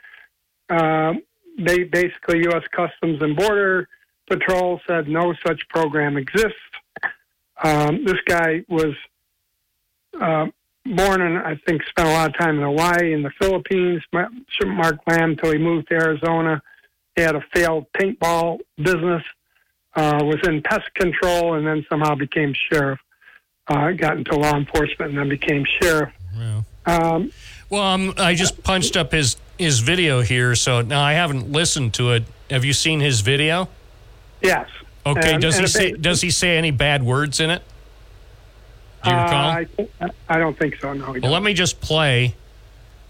Uh, they basically U.S. Customs and Border Patrol said no such program exists. Um, this guy was uh, born and I think spent a lot of time in Hawaii and the Philippines. Mark Lamb until he moved to Arizona. He had a failed paintball business. Uh, was in pest control and then somehow became sheriff. Uh, got into law enforcement and then became sheriff. Um, Well, um, I just punched up his his video here, so now I haven't listened to it. Have you seen his video? yes. Okay. And- does and he say bit- Does he say any bad words in it? Do you Uh, recall? I, I don't think so. No. Well, let me just play.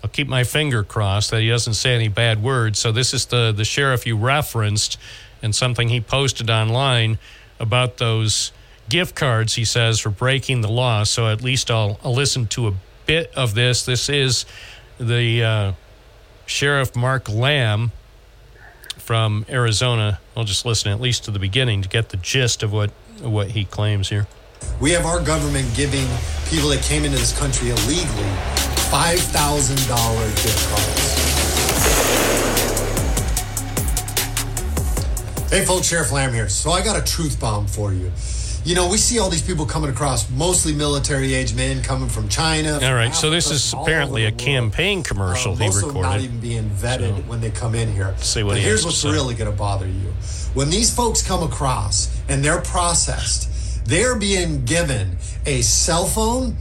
I'll keep my finger crossed that he doesn't say any bad words. So this is the the sheriff you referenced, and something he posted online about those gift cards. He says for breaking the law. So at least I'll, I'll listen to a bit of this. This is the uh, sheriff Mark Lamb from Arizona. I'll just listen at least to the beginning to get the gist of what what he claims here. We have our government giving people that came into this country illegally $5,000 gift cards. Hey, folks, Sheriff Lamb here. So I got a truth bomb for you. You know, we see all these people coming across, mostly military age men coming from China. All right. So this is apparently a world. campaign commercial Uh, he them not even being vetted when they come in here. See what but he here's what's really going to bother you. When these folks come across and they're processed, they're being given a cell phone,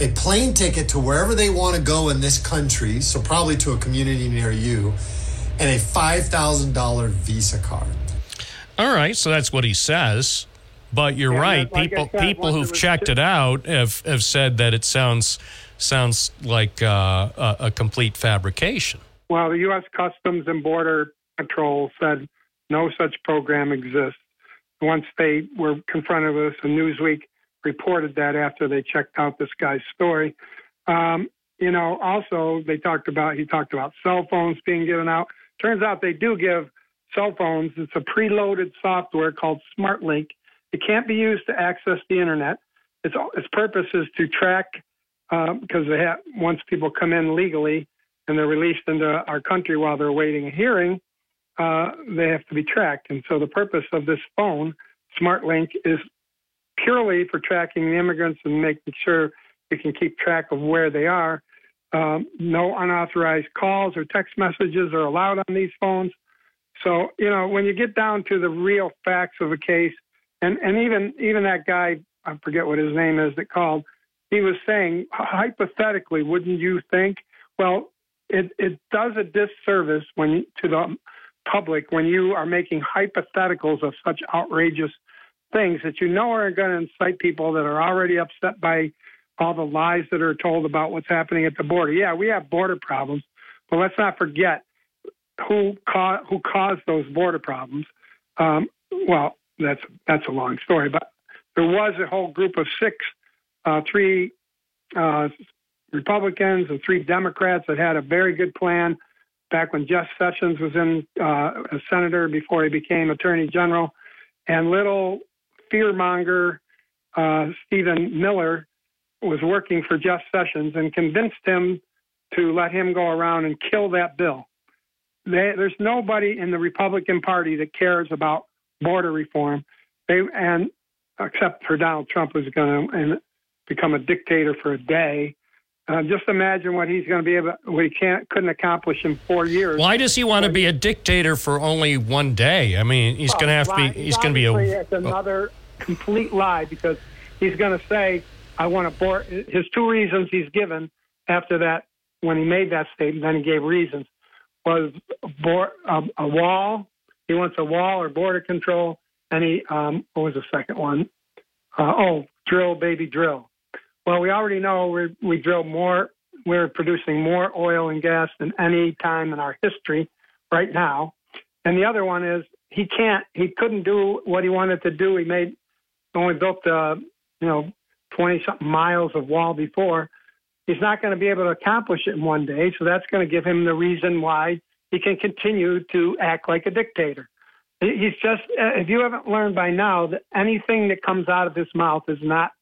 a plane ticket to wherever they want to go in this country, so probably to a community near you, and a $5,000 Visa card. All right, so that's what he says. But you're Yeah, right. like people said, people who've was checked it out have, have said that it sounds sounds like uh, a, a complete fabrication. Well, the U.S. Customs and Border Patrol said no such program exists. Once they were confronted with this, and Newsweek reported that after they checked out this guy's story. Um, you know, also they talked about he talked about cell phones being given out. Turns out they do give cell phones. It's a preloaded software called SmartLink. It can't be used to access the internet. Its its purpose is to track um, because they have once people come in legally and they're released into our country while they're waiting a hearing, uh, they have to be tracked. And so the purpose of this phone, SmartLink, is purely for tracking the immigrants and making sure we can keep track of where they are. Um, no unauthorized calls or text messages are allowed on these phones. So you know when you get down to the real facts of a case, and and even even that guy, I forget what his name is that called, he was saying hypothetically, wouldn't you think? Well, it it does a disservice when to the public when you are making hypotheticals of such outrageous things that you know are going to incite people that are already upset by all the lies that are told about what's happening at the border. Yeah, we have border problems, but let's not forget who ca- who caused those border problems. Um, well, that's that's a long story, but there was a whole group of six, uh, three uh, Republicans and three Democrats that had a very good plan back when Jeff Sessions was in uh, a senator before he became Attorney General, and little fearmonger uh, Stephen Miller was working for Jeff Sessions and convinced him to let him go around and kill that bill. They, there's nobody in the Republican Party that cares about border reform. They and except for Donald Trump, who's going to become a dictator for a day. Uh, just imagine what he's going to be able, what he can't, couldn't accomplish in four years. Why does he want to be a dictator for only one day? I mean, he's going to have to be. He's going to be a. It's another complete lie because he's going to say, "I want to board." His two reasons he's given after that, when he made that statement, then he gave reasons, was bor- a, a wall. He wants a wall or border control, and he um, what was the second one? Uh, oh, drill, baby, drill. Well, we already know we we drill more. We're producing more oil and gas than any time in our history right now. And the other one is he can't, he couldn't do what he wanted to do. He made only built, uh, you know, twenty something miles of wall before. He's not going to be able to accomplish it in one day. So that's going to give him the reason why he can continue to act like a dictator. He's just, uh, if you haven't learned by now that anything that comes out of his mouth is not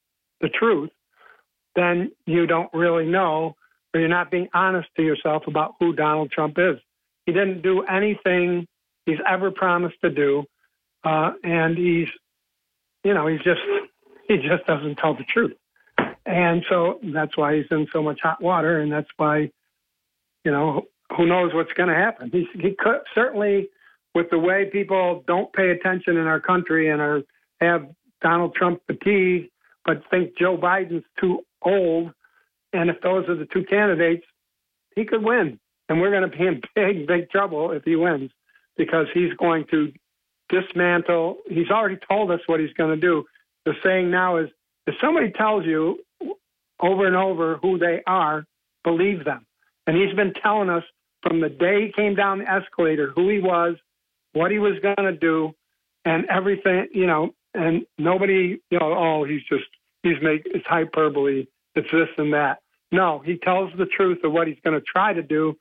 the truth, then you don't really know or you're not being honest to yourself about who Donald Trump is. He didn't do anything he's ever promised to do, uh, and he's, you know, he's just he just doesn't tell the truth, and so that's why he's in so much hot water, and that's why, you know, who knows what's going to happen. He's, he could certainly, with the way people don't pay attention in our country and are have Donald Trump fatigue, but think Joe Biden's too old, and if those are the two candidates, he could win. And we're going to be in big, big trouble if he wins because he's going to dismantle. He's already told us what he's going to do. The saying now is if somebody tells you over and over who they are, believe them. And he's been telling us from the day he came down the escalator who he was, what he was going to do, and everything, you know, and nobody, you know, oh, he's just, he's make, it's hyperbole, it's this and that. No, he tells the truth of what he's going to try to do,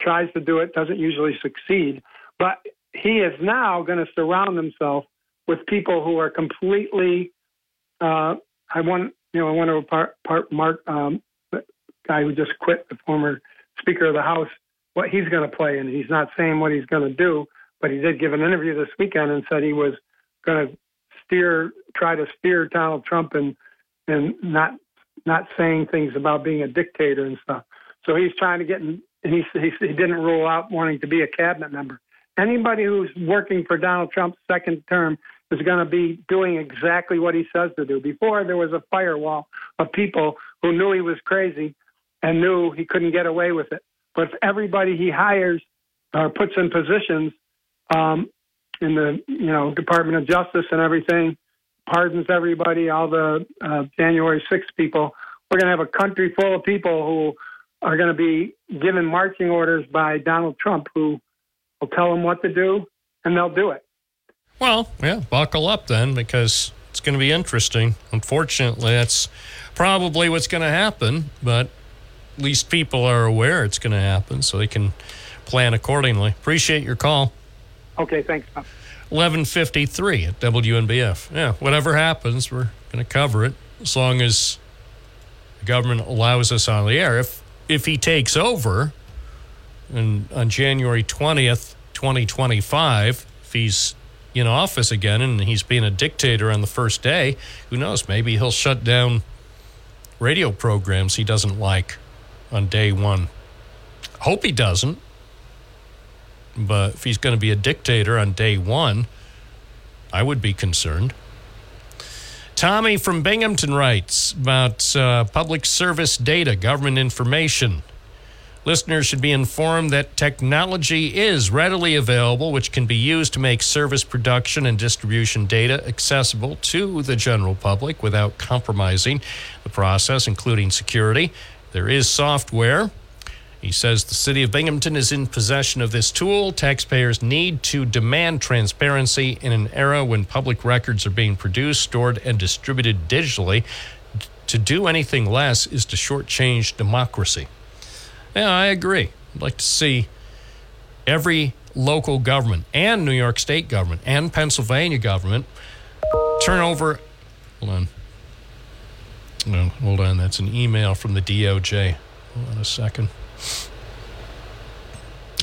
tries to do it, doesn't usually succeed. But he is now going to surround himself with people who are completely. Uh, I want you know I want to part, part Mark, um, guy who just quit, the former Speaker of the House, what he's going to play, and he's not saying what he's going to do, but he did give an interview this weekend and said he was going to steer, try to steer Donald Trump and and not not saying things about being a dictator and stuff. So he's trying to get and he, he, he didn't rule out wanting to be a cabinet member. Anybody who's working for Donald Trump's second term is going to be doing exactly what he says to do. Before, there was a firewall of people who knew he was crazy and knew he couldn't get away with it. But if everybody he hires or puts in positions um, in the you know Department of Justice and everything, pardons everybody, all the uh, January 6th people. We're going to have a country full of people who are going to be given marching orders by Donald Trump, who will tell them what to do, and they'll do it. Well, yeah, buckle up then because it's going to be interesting. Unfortunately, that's probably what's going to happen, but at least people are aware it's going to happen so they can plan accordingly. Appreciate your call. Okay, thanks. 1153 at WNBF. Yeah, whatever happens, we're going to cover it as long as the government allows us on the air. If if he takes over and on January 20th, 2025, if he's in office again and he's being a dictator on the first day, who knows? Maybe he'll shut down radio programs he doesn't like on day one. Hope he doesn't. But if he's going to be a dictator on day one, I would be concerned. Tommy from Binghamton writes about uh, public service data, government information. Listeners should be informed that technology is readily available, which can be used to make service production and distribution data accessible to the general public without compromising the process, including security. There is software. He says the city of Binghamton is in possession of this tool. Taxpayers need to demand transparency in an era when public records are being produced, stored, and distributed digitally. To do anything less is to shortchange democracy. Yeah, I agree. I'd like to see every local government and New York State government and Pennsylvania government turn over. Hold on. No, hold on. That's an email from the DOJ. Hold on a second.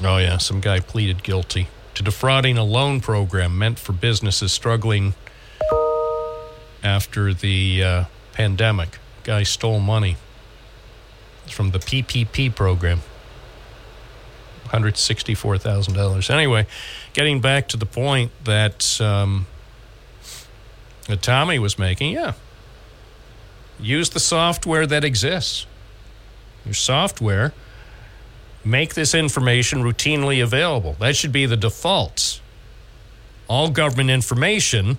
Oh, yeah. Some guy pleaded guilty to defrauding a loan program meant for businesses struggling after the uh, pandemic. Guy stole money from the PPP program. $164,000. Anyway, getting back to the point that, um, that Tommy was making, yeah. Use the software that exists. Your software, make this information routinely available. That should be the default. All government information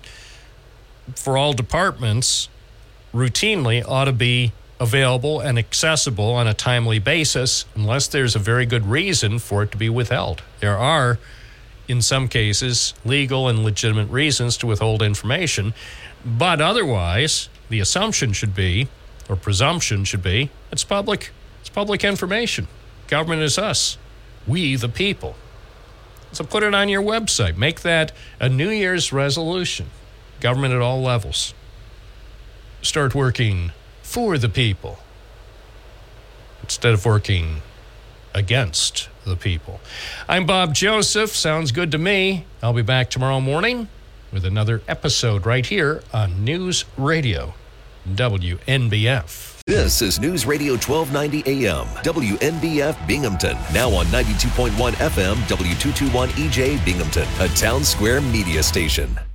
for all departments routinely ought to be available and accessible on a timely basis unless there's a very good reason for it to be withheld. There are, in some cases, legal and legitimate reasons to withhold information, but otherwise, the assumption should be, or presumption should be, it's public. It's public information. Government is us, we the people. So put it on your website. Make that a New Year's resolution. Government at all levels. Start working for the people instead of working against the people. I'm Bob Joseph. Sounds good to me. I'll be back tomorrow morning with another episode right here on News Radio WNBF. This is News Radio 1290 AM, WNBF Binghamton. Now on 92.1 FM, W221 EJ Binghamton, a Townsquare Media station.